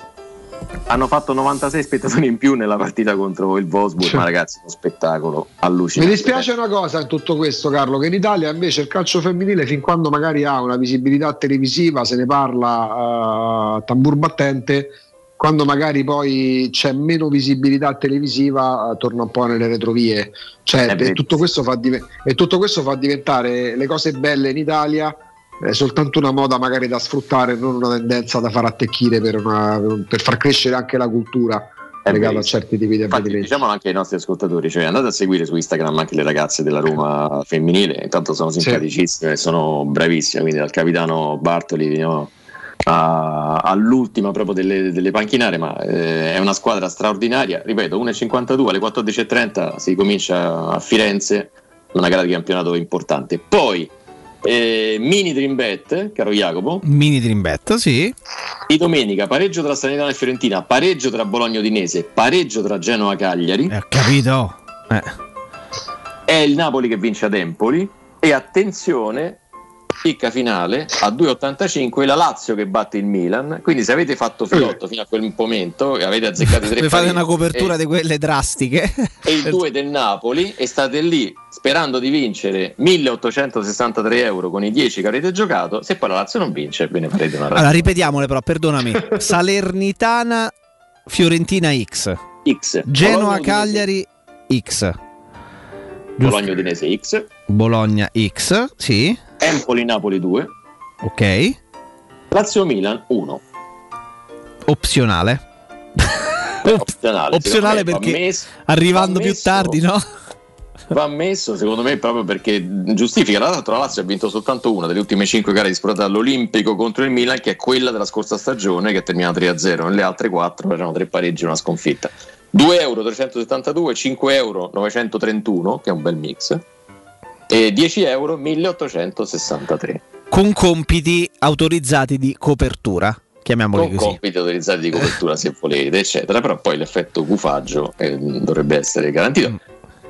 hanno fatto 96 spettatori in più nella partita contro il Wolfsburg, ma ragazzi, uno spettacolo Mi allucinante. dispiace una cosa in tutto questo, Carlo, che in Italia invece il calcio femminile, fin quando magari ha una visibilità televisiva, se ne parla a tambur battente, quando magari poi c'è meno visibilità televisiva, eh, torna un po' nelle retrovie. Cioè, e, tutto div- e tutto questo fa diventare le cose belle in Italia. Eh, soltanto una moda magari da sfruttare, non una tendenza da far attecchire per, una- per far crescere anche la cultura legata a verissimo. certi tipi di avvenimenti. diciamolo anche ai nostri ascoltatori, cioè andate a seguire su Instagram anche le ragazze della Roma femminile, intanto sono simpaticissime, sono bravissime, quindi dal capitano Bartoli fino a- all'ultima proprio delle, delle panchinare, ma eh, è una squadra straordinaria, ripeto, 1.52 alle 14.30 si comincia a Firenze, una gara di campionato importante. Poi eh, mini dream bet, caro Jacopo, Mini dream bet, sì. di domenica pareggio tra Sanitana e Fiorentina, pareggio tra Bologna e Udinese, pareggio tra Genoa e Cagliari. Ho capito. Eh. È il Napoli che vince ad Empoli e attenzione, picca finale a 2,85 la Lazio che batte il Milan. Quindi se avete fatto filotto fino a quel momento e avete azzeccato i tre Vi fate una copertura e, di quelle drastiche. e il 2 del Napoli e state lì sperando di vincere 1863 euro con i 10 che avete giocato, se poi la Lazio non vince ve ne farete una Allora, ripetiamole però, perdonami. Salernitana, Fiorentina X. X. Genoa, Cagliari X. Bologna Udinese X, Bologna X, sì. Empoli Napoli 2, Ok. Lazio Milan 1. Opzionale. Opzionale, Opzionale perché messo- arrivando va più tardi, no? Va messo secondo me proprio perché giustifica. Tra l'altro, la Lazio ha vinto soltanto una delle ultime 5 gare disputate all'Olimpico contro il Milan, che è quella della scorsa stagione, che è terminata 3-0. Nelle altre 4 erano tre pareggi e una sconfitta. 2 euro 372, 5 euro 931, che è un bel mix, e 10 euro 1863. Con compiti autorizzati di copertura. Chiamiamoli Con così. compiti autorizzati di copertura se volete, eccetera. Però poi l'effetto gufaggio eh, dovrebbe essere garantito.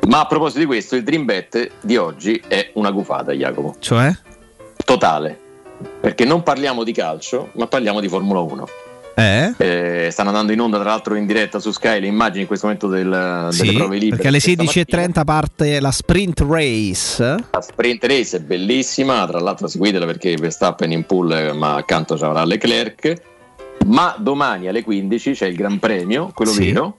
Ma a proposito di questo, il Dream Bet di oggi è una gufata, Jacopo. Cioè? Totale. Perché non parliamo di calcio, ma parliamo di Formula 1. Eh? Eh, stanno andando in onda, tra l'altro, in diretta su Sky le immagini in questo momento del- delle Sì, prove libere. perché alle Questa 16.30 parte la sprint race. La sprint race è bellissima, tra l'altro seguitela perché Verstappen in pool, ma accanto ci avrà Leclerc. Ma domani alle 15 c'è il Gran Premio, quello Sì. vero.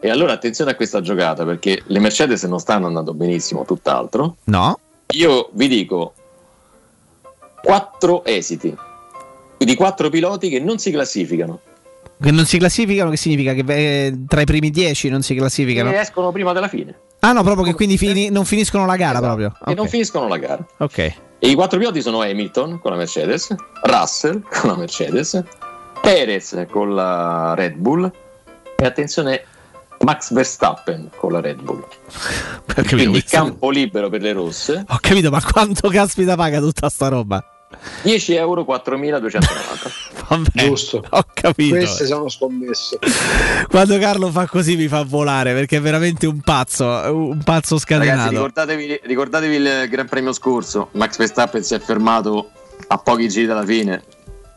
E allora attenzione a questa giocata perché le Mercedes non stanno andando benissimo, tutt'altro. No. Io vi dico quattro esiti di quattro piloti che non si classificano. Che non si classificano, che significa che eh, tra i primi 10 non si classificano? E escono prima della fine. Ah no, proprio che quindi fini- non finiscono la gara proprio. E non finiscono la gara. Ok. E i quattro piloti sono Hamilton con la Mercedes, Russell con la Mercedes, Perez con la Red Bull e attenzione Max Verstappen con la Red Bull. Quindi questo- campo libero per le rosse, Ho capito, ma quanto caspita paga tutta sta roba? 10 euro 4.290. Vabbè, Giusto. Ho capito. Queste sono scommesse. Quando Carlo fa così mi fa volare perché è veramente un pazzo, un pazzo Ragazzi, scatenato. ricordatevi, ricordatevi il Gran Premio scorso. Max Verstappen si è fermato a pochi giri dalla fine.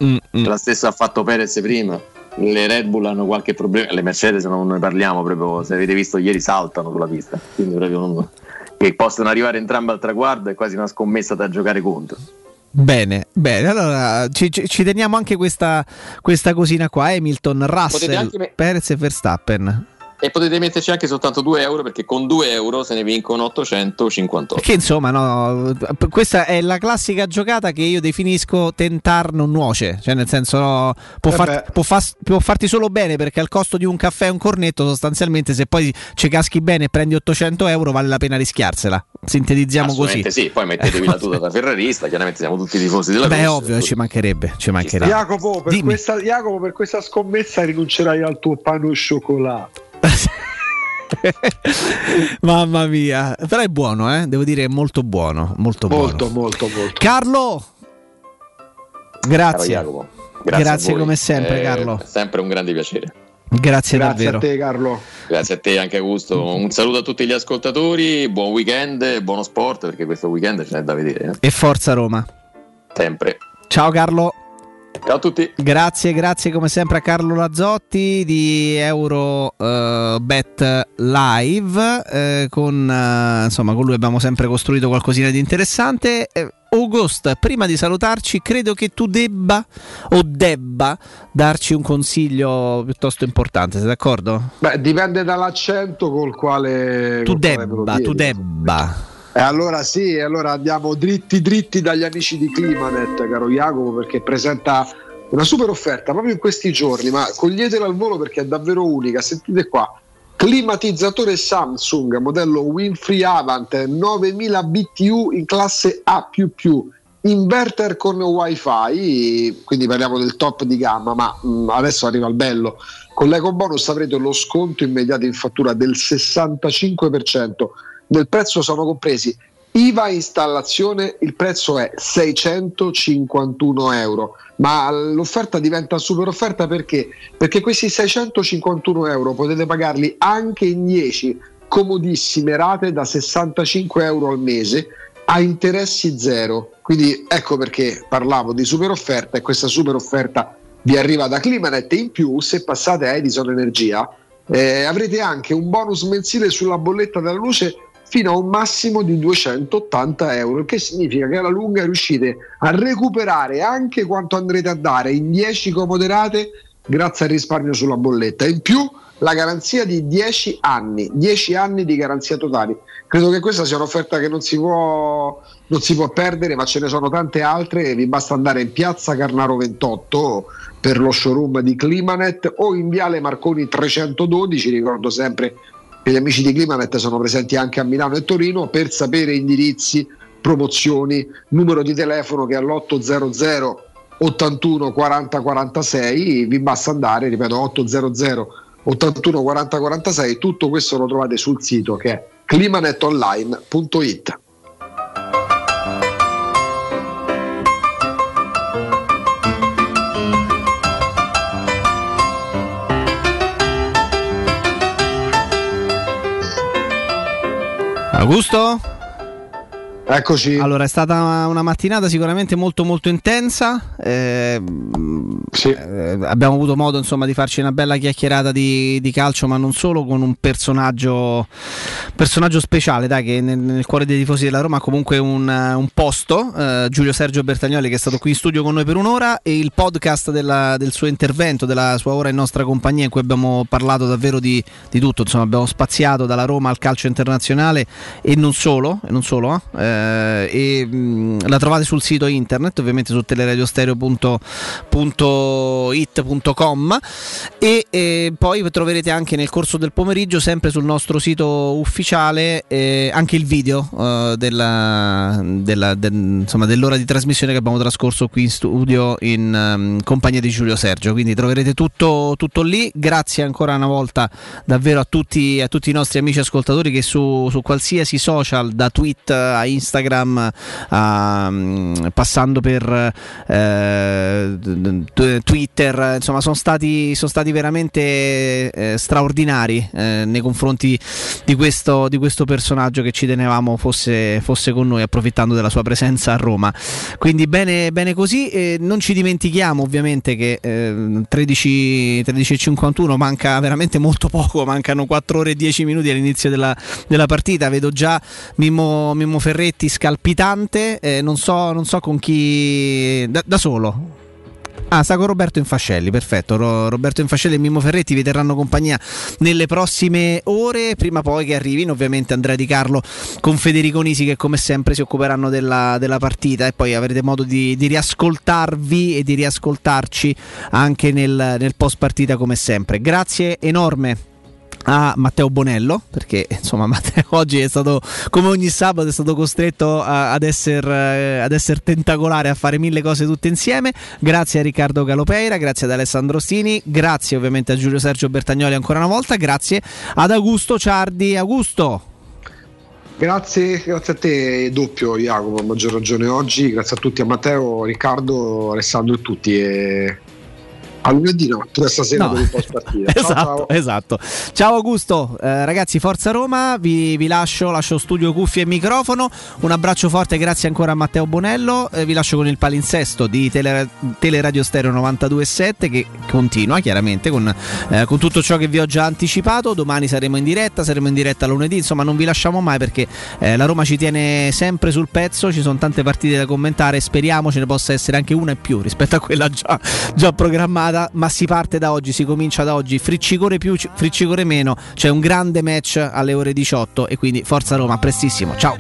Mm, La stessa ha fatto Perez prima. Le Red Bull hanno qualche problema. Le Mercedes non ne parliamo proprio. Se avete visto ieri saltano sulla pista. Quindi proprio non- che possono arrivare entrambe al traguardo è quasi una scommessa da giocare contro. Bene, bene, allora ci, ci- teniamo anche questa, questa cosina qua, Hamilton, Russell, anche Perez e Verstappen. E potete metterci anche soltanto 2 euro perché con 2 euro se ne vincono 858. Perché insomma, no, questa è la classica giocata che io definisco tentar non nuoce, cioè nel senso no, può, Eh far- può fas- può farti solo bene perché al costo di un caffè e un cornetto sostanzialmente se poi ci caschi bene e prendi 800 euro vale la pena rischiarsela. sintetizziamo così. Sì, poi mettetevi la tuta da ferrarista, chiaramente siamo tutti tifosi della Beh, Rossi, ovvio, ci mancherebbe, ci mancherebbe. Jacopo per, questa, Jacopo, per questa scommessa rinuncerai al tuo pane au chocolat. Mamma mia, però è buono, eh? devo dire, è molto buono. Molto, Molto, buono. molto, molto. Carlo, Caro grazie. Grazie voi. come sempre, È Carlo. sempre un grande piacere. Grazie, Grazie davvero. a te, Carlo. Grazie a te anche Augusto. Un saluto a tutti gli ascoltatori, buon weekend e buono sport perché questo weekend ce n'è da vedere. eh. E forza Roma. Sempre. Ciao Carlo. Ciao a tutti. Grazie, grazie come sempre a Carlo Lazzotti di Euro eh, Bet Live. eh, con, eh, insomma, con lui abbiamo sempre costruito qualcosina di interessante. Eh, August, prima di salutarci, credo che tu debba o debba darci un consiglio piuttosto importante. Sei d'accordo? Beh, dipende dall'accento col quale. Tu col quale debba, chiedi. tu debba. E allora sì, allora andiamo dritti dritti dagli amici di Climanet, caro Jacopo, perché presenta una super offerta proprio in questi giorni, ma coglietela al volo perché è davvero unica. Sentite qua. Climatizzatore Samsung modello Winfrey Avant 9000 BTU in classe A++, inverter con wifi, quindi parliamo del top di gamma, ma mh, adesso arriva il bello. Con l'eco bonus avrete lo sconto immediato in fattura del 65%. Nel prezzo sono compresi IVA installazione, il prezzo è 651 euro, ma l'offerta diventa super offerta perché? Perché questi 651 euro potete pagarli anche in 10 comodissime rate da 65 euro al mese a interessi zero. Quindi ecco perché parlavo di super offerta e questa super offerta vi arriva da Climanet in più se passate a Edison Energia eh, avrete anche un bonus mensile sulla bolletta della luce fino a un massimo di 280 euro, il che significa che alla lunga riuscite a recuperare anche quanto andrete a dare in 10 comode rate grazie al risparmio sulla bolletta. In più la garanzia di 10 anni, 10 anni di garanzia totali. Credo che questa sia un'offerta che non si può, non si può perdere, ma ce ne sono tante altre. Vi basta andare in piazza Carnaro 28 per lo showroom di Climanet o in viale Marconi 312. Ricordo sempre gli amici di Climanet sono presenti anche a Milano e Torino per sapere indirizzi, promozioni, numero di telefono che è all'800 81 40 46. Vi basta andare, ripeto, 800 81 40 46. Tutto questo lo trovate sul sito che è climanetonline.it. Augusto? Eccoci. Allora, è stata una mattinata sicuramente molto molto intensa. eh, eh, abbiamo avuto modo insomma di farci una bella chiacchierata di, di calcio, ma non solo, con un personaggio, personaggio speciale, dai, che nel, nel cuore dei tifosi della Roma ha comunque un, un posto. eh, Giulio Sergio Bertagnoli che è stato qui in studio con noi per un'ora e il podcast della- del suo intervento, della sua ora in nostra compagnia, in cui abbiamo parlato davvero di, di tutto. Insomma, abbiamo spaziato dalla Roma al calcio internazionale e non solo, e non solo eh, e mh, la trovate sul sito internet, ovviamente su teleradiostereo.it.com e eh, poi troverete anche nel corso del pomeriggio, sempre sul nostro sito ufficiale, eh, anche il video eh, della- della- del- insomma, dell'ora di trasmissione che abbiamo trascorso qui in studio in ehm, compagnia di Giulio Sergio. Quindi troverete tutto, tutto lì. Grazie ancora una volta davvero a tutti, a tutti i nostri amici ascoltatori che su, su qualsiasi social, da tweet a Instagram, a, mm, passando per eh, Twitter, insomma sono stati, sono stati veramente eh, straordinari eh, nei confronti di questo, di questo personaggio che ci tenevamo fosse, fosse con noi approfittando della sua presenza a Roma. Quindi bene, bene così, non ci dimentichiamo ovviamente che eh, 13, 13.51 manca veramente molto poco, mancano 4 ore e 10 minuti all'inizio della, della partita, vedo già Mimmo, Mimmo Ferretti scalpitante, eh, non, so, non so con chi... da, da solo. Ah, sta con Roberto Infascelli, perfetto. Ro- Roberto Infascelli e Mimmo Ferretti vi terranno compagnia nelle prossime ore, prima poi che arrivino ovviamente Andrea Di Carlo con Federico Nisi che come sempre si occuperanno della, della partita e poi avrete modo di, di riascoltarvi e di riascoltarci anche nel, nel post partita come sempre. Grazie enorme a Matteo Bonello perché insomma Matteo oggi è stato come ogni sabato è stato costretto a- ad essere ad esser tentacolare a fare mille cose tutte insieme. Grazie a Riccardo Galopeira grazie ad Alessandro Stini grazie ovviamente a Giulio Sergio Bertagnoli ancora una volta grazie ad Augusto Ciardi. Augusto! Grazie, grazie a te doppio Jacopo, a maggior ragione oggi, grazie a tutti, a Matteo, Riccardo, Alessandro e tutti. E... A lunedì notte, questa sera No. per un po' partita. Ciao, esatto, ciao. esatto. Ciao Augusto, Eh, ragazzi, Forza Roma, vi, vi lascio, lascio studio, cuffie e microfono. Un abbraccio forte, grazie ancora a Matteo Bonello. Eh, vi lascio con il palinsesto di Tele- Teleradio Stereo 92.7 che continua chiaramente con, eh, con tutto ciò che vi ho già anticipato. Domani saremo in diretta, saremo in diretta lunedì, insomma non vi lasciamo mai perché eh, la Roma ci tiene sempre sul pezzo, ci sono tante partite da commentare, speriamo ce ne possa essere anche una in più rispetto a quella già, già programmata, ma si parte da oggi, si comincia da oggi, friccicore più, friccicore meno, c'è un grande match alle ore 18 e quindi Forza Roma, prestissimo, ciao!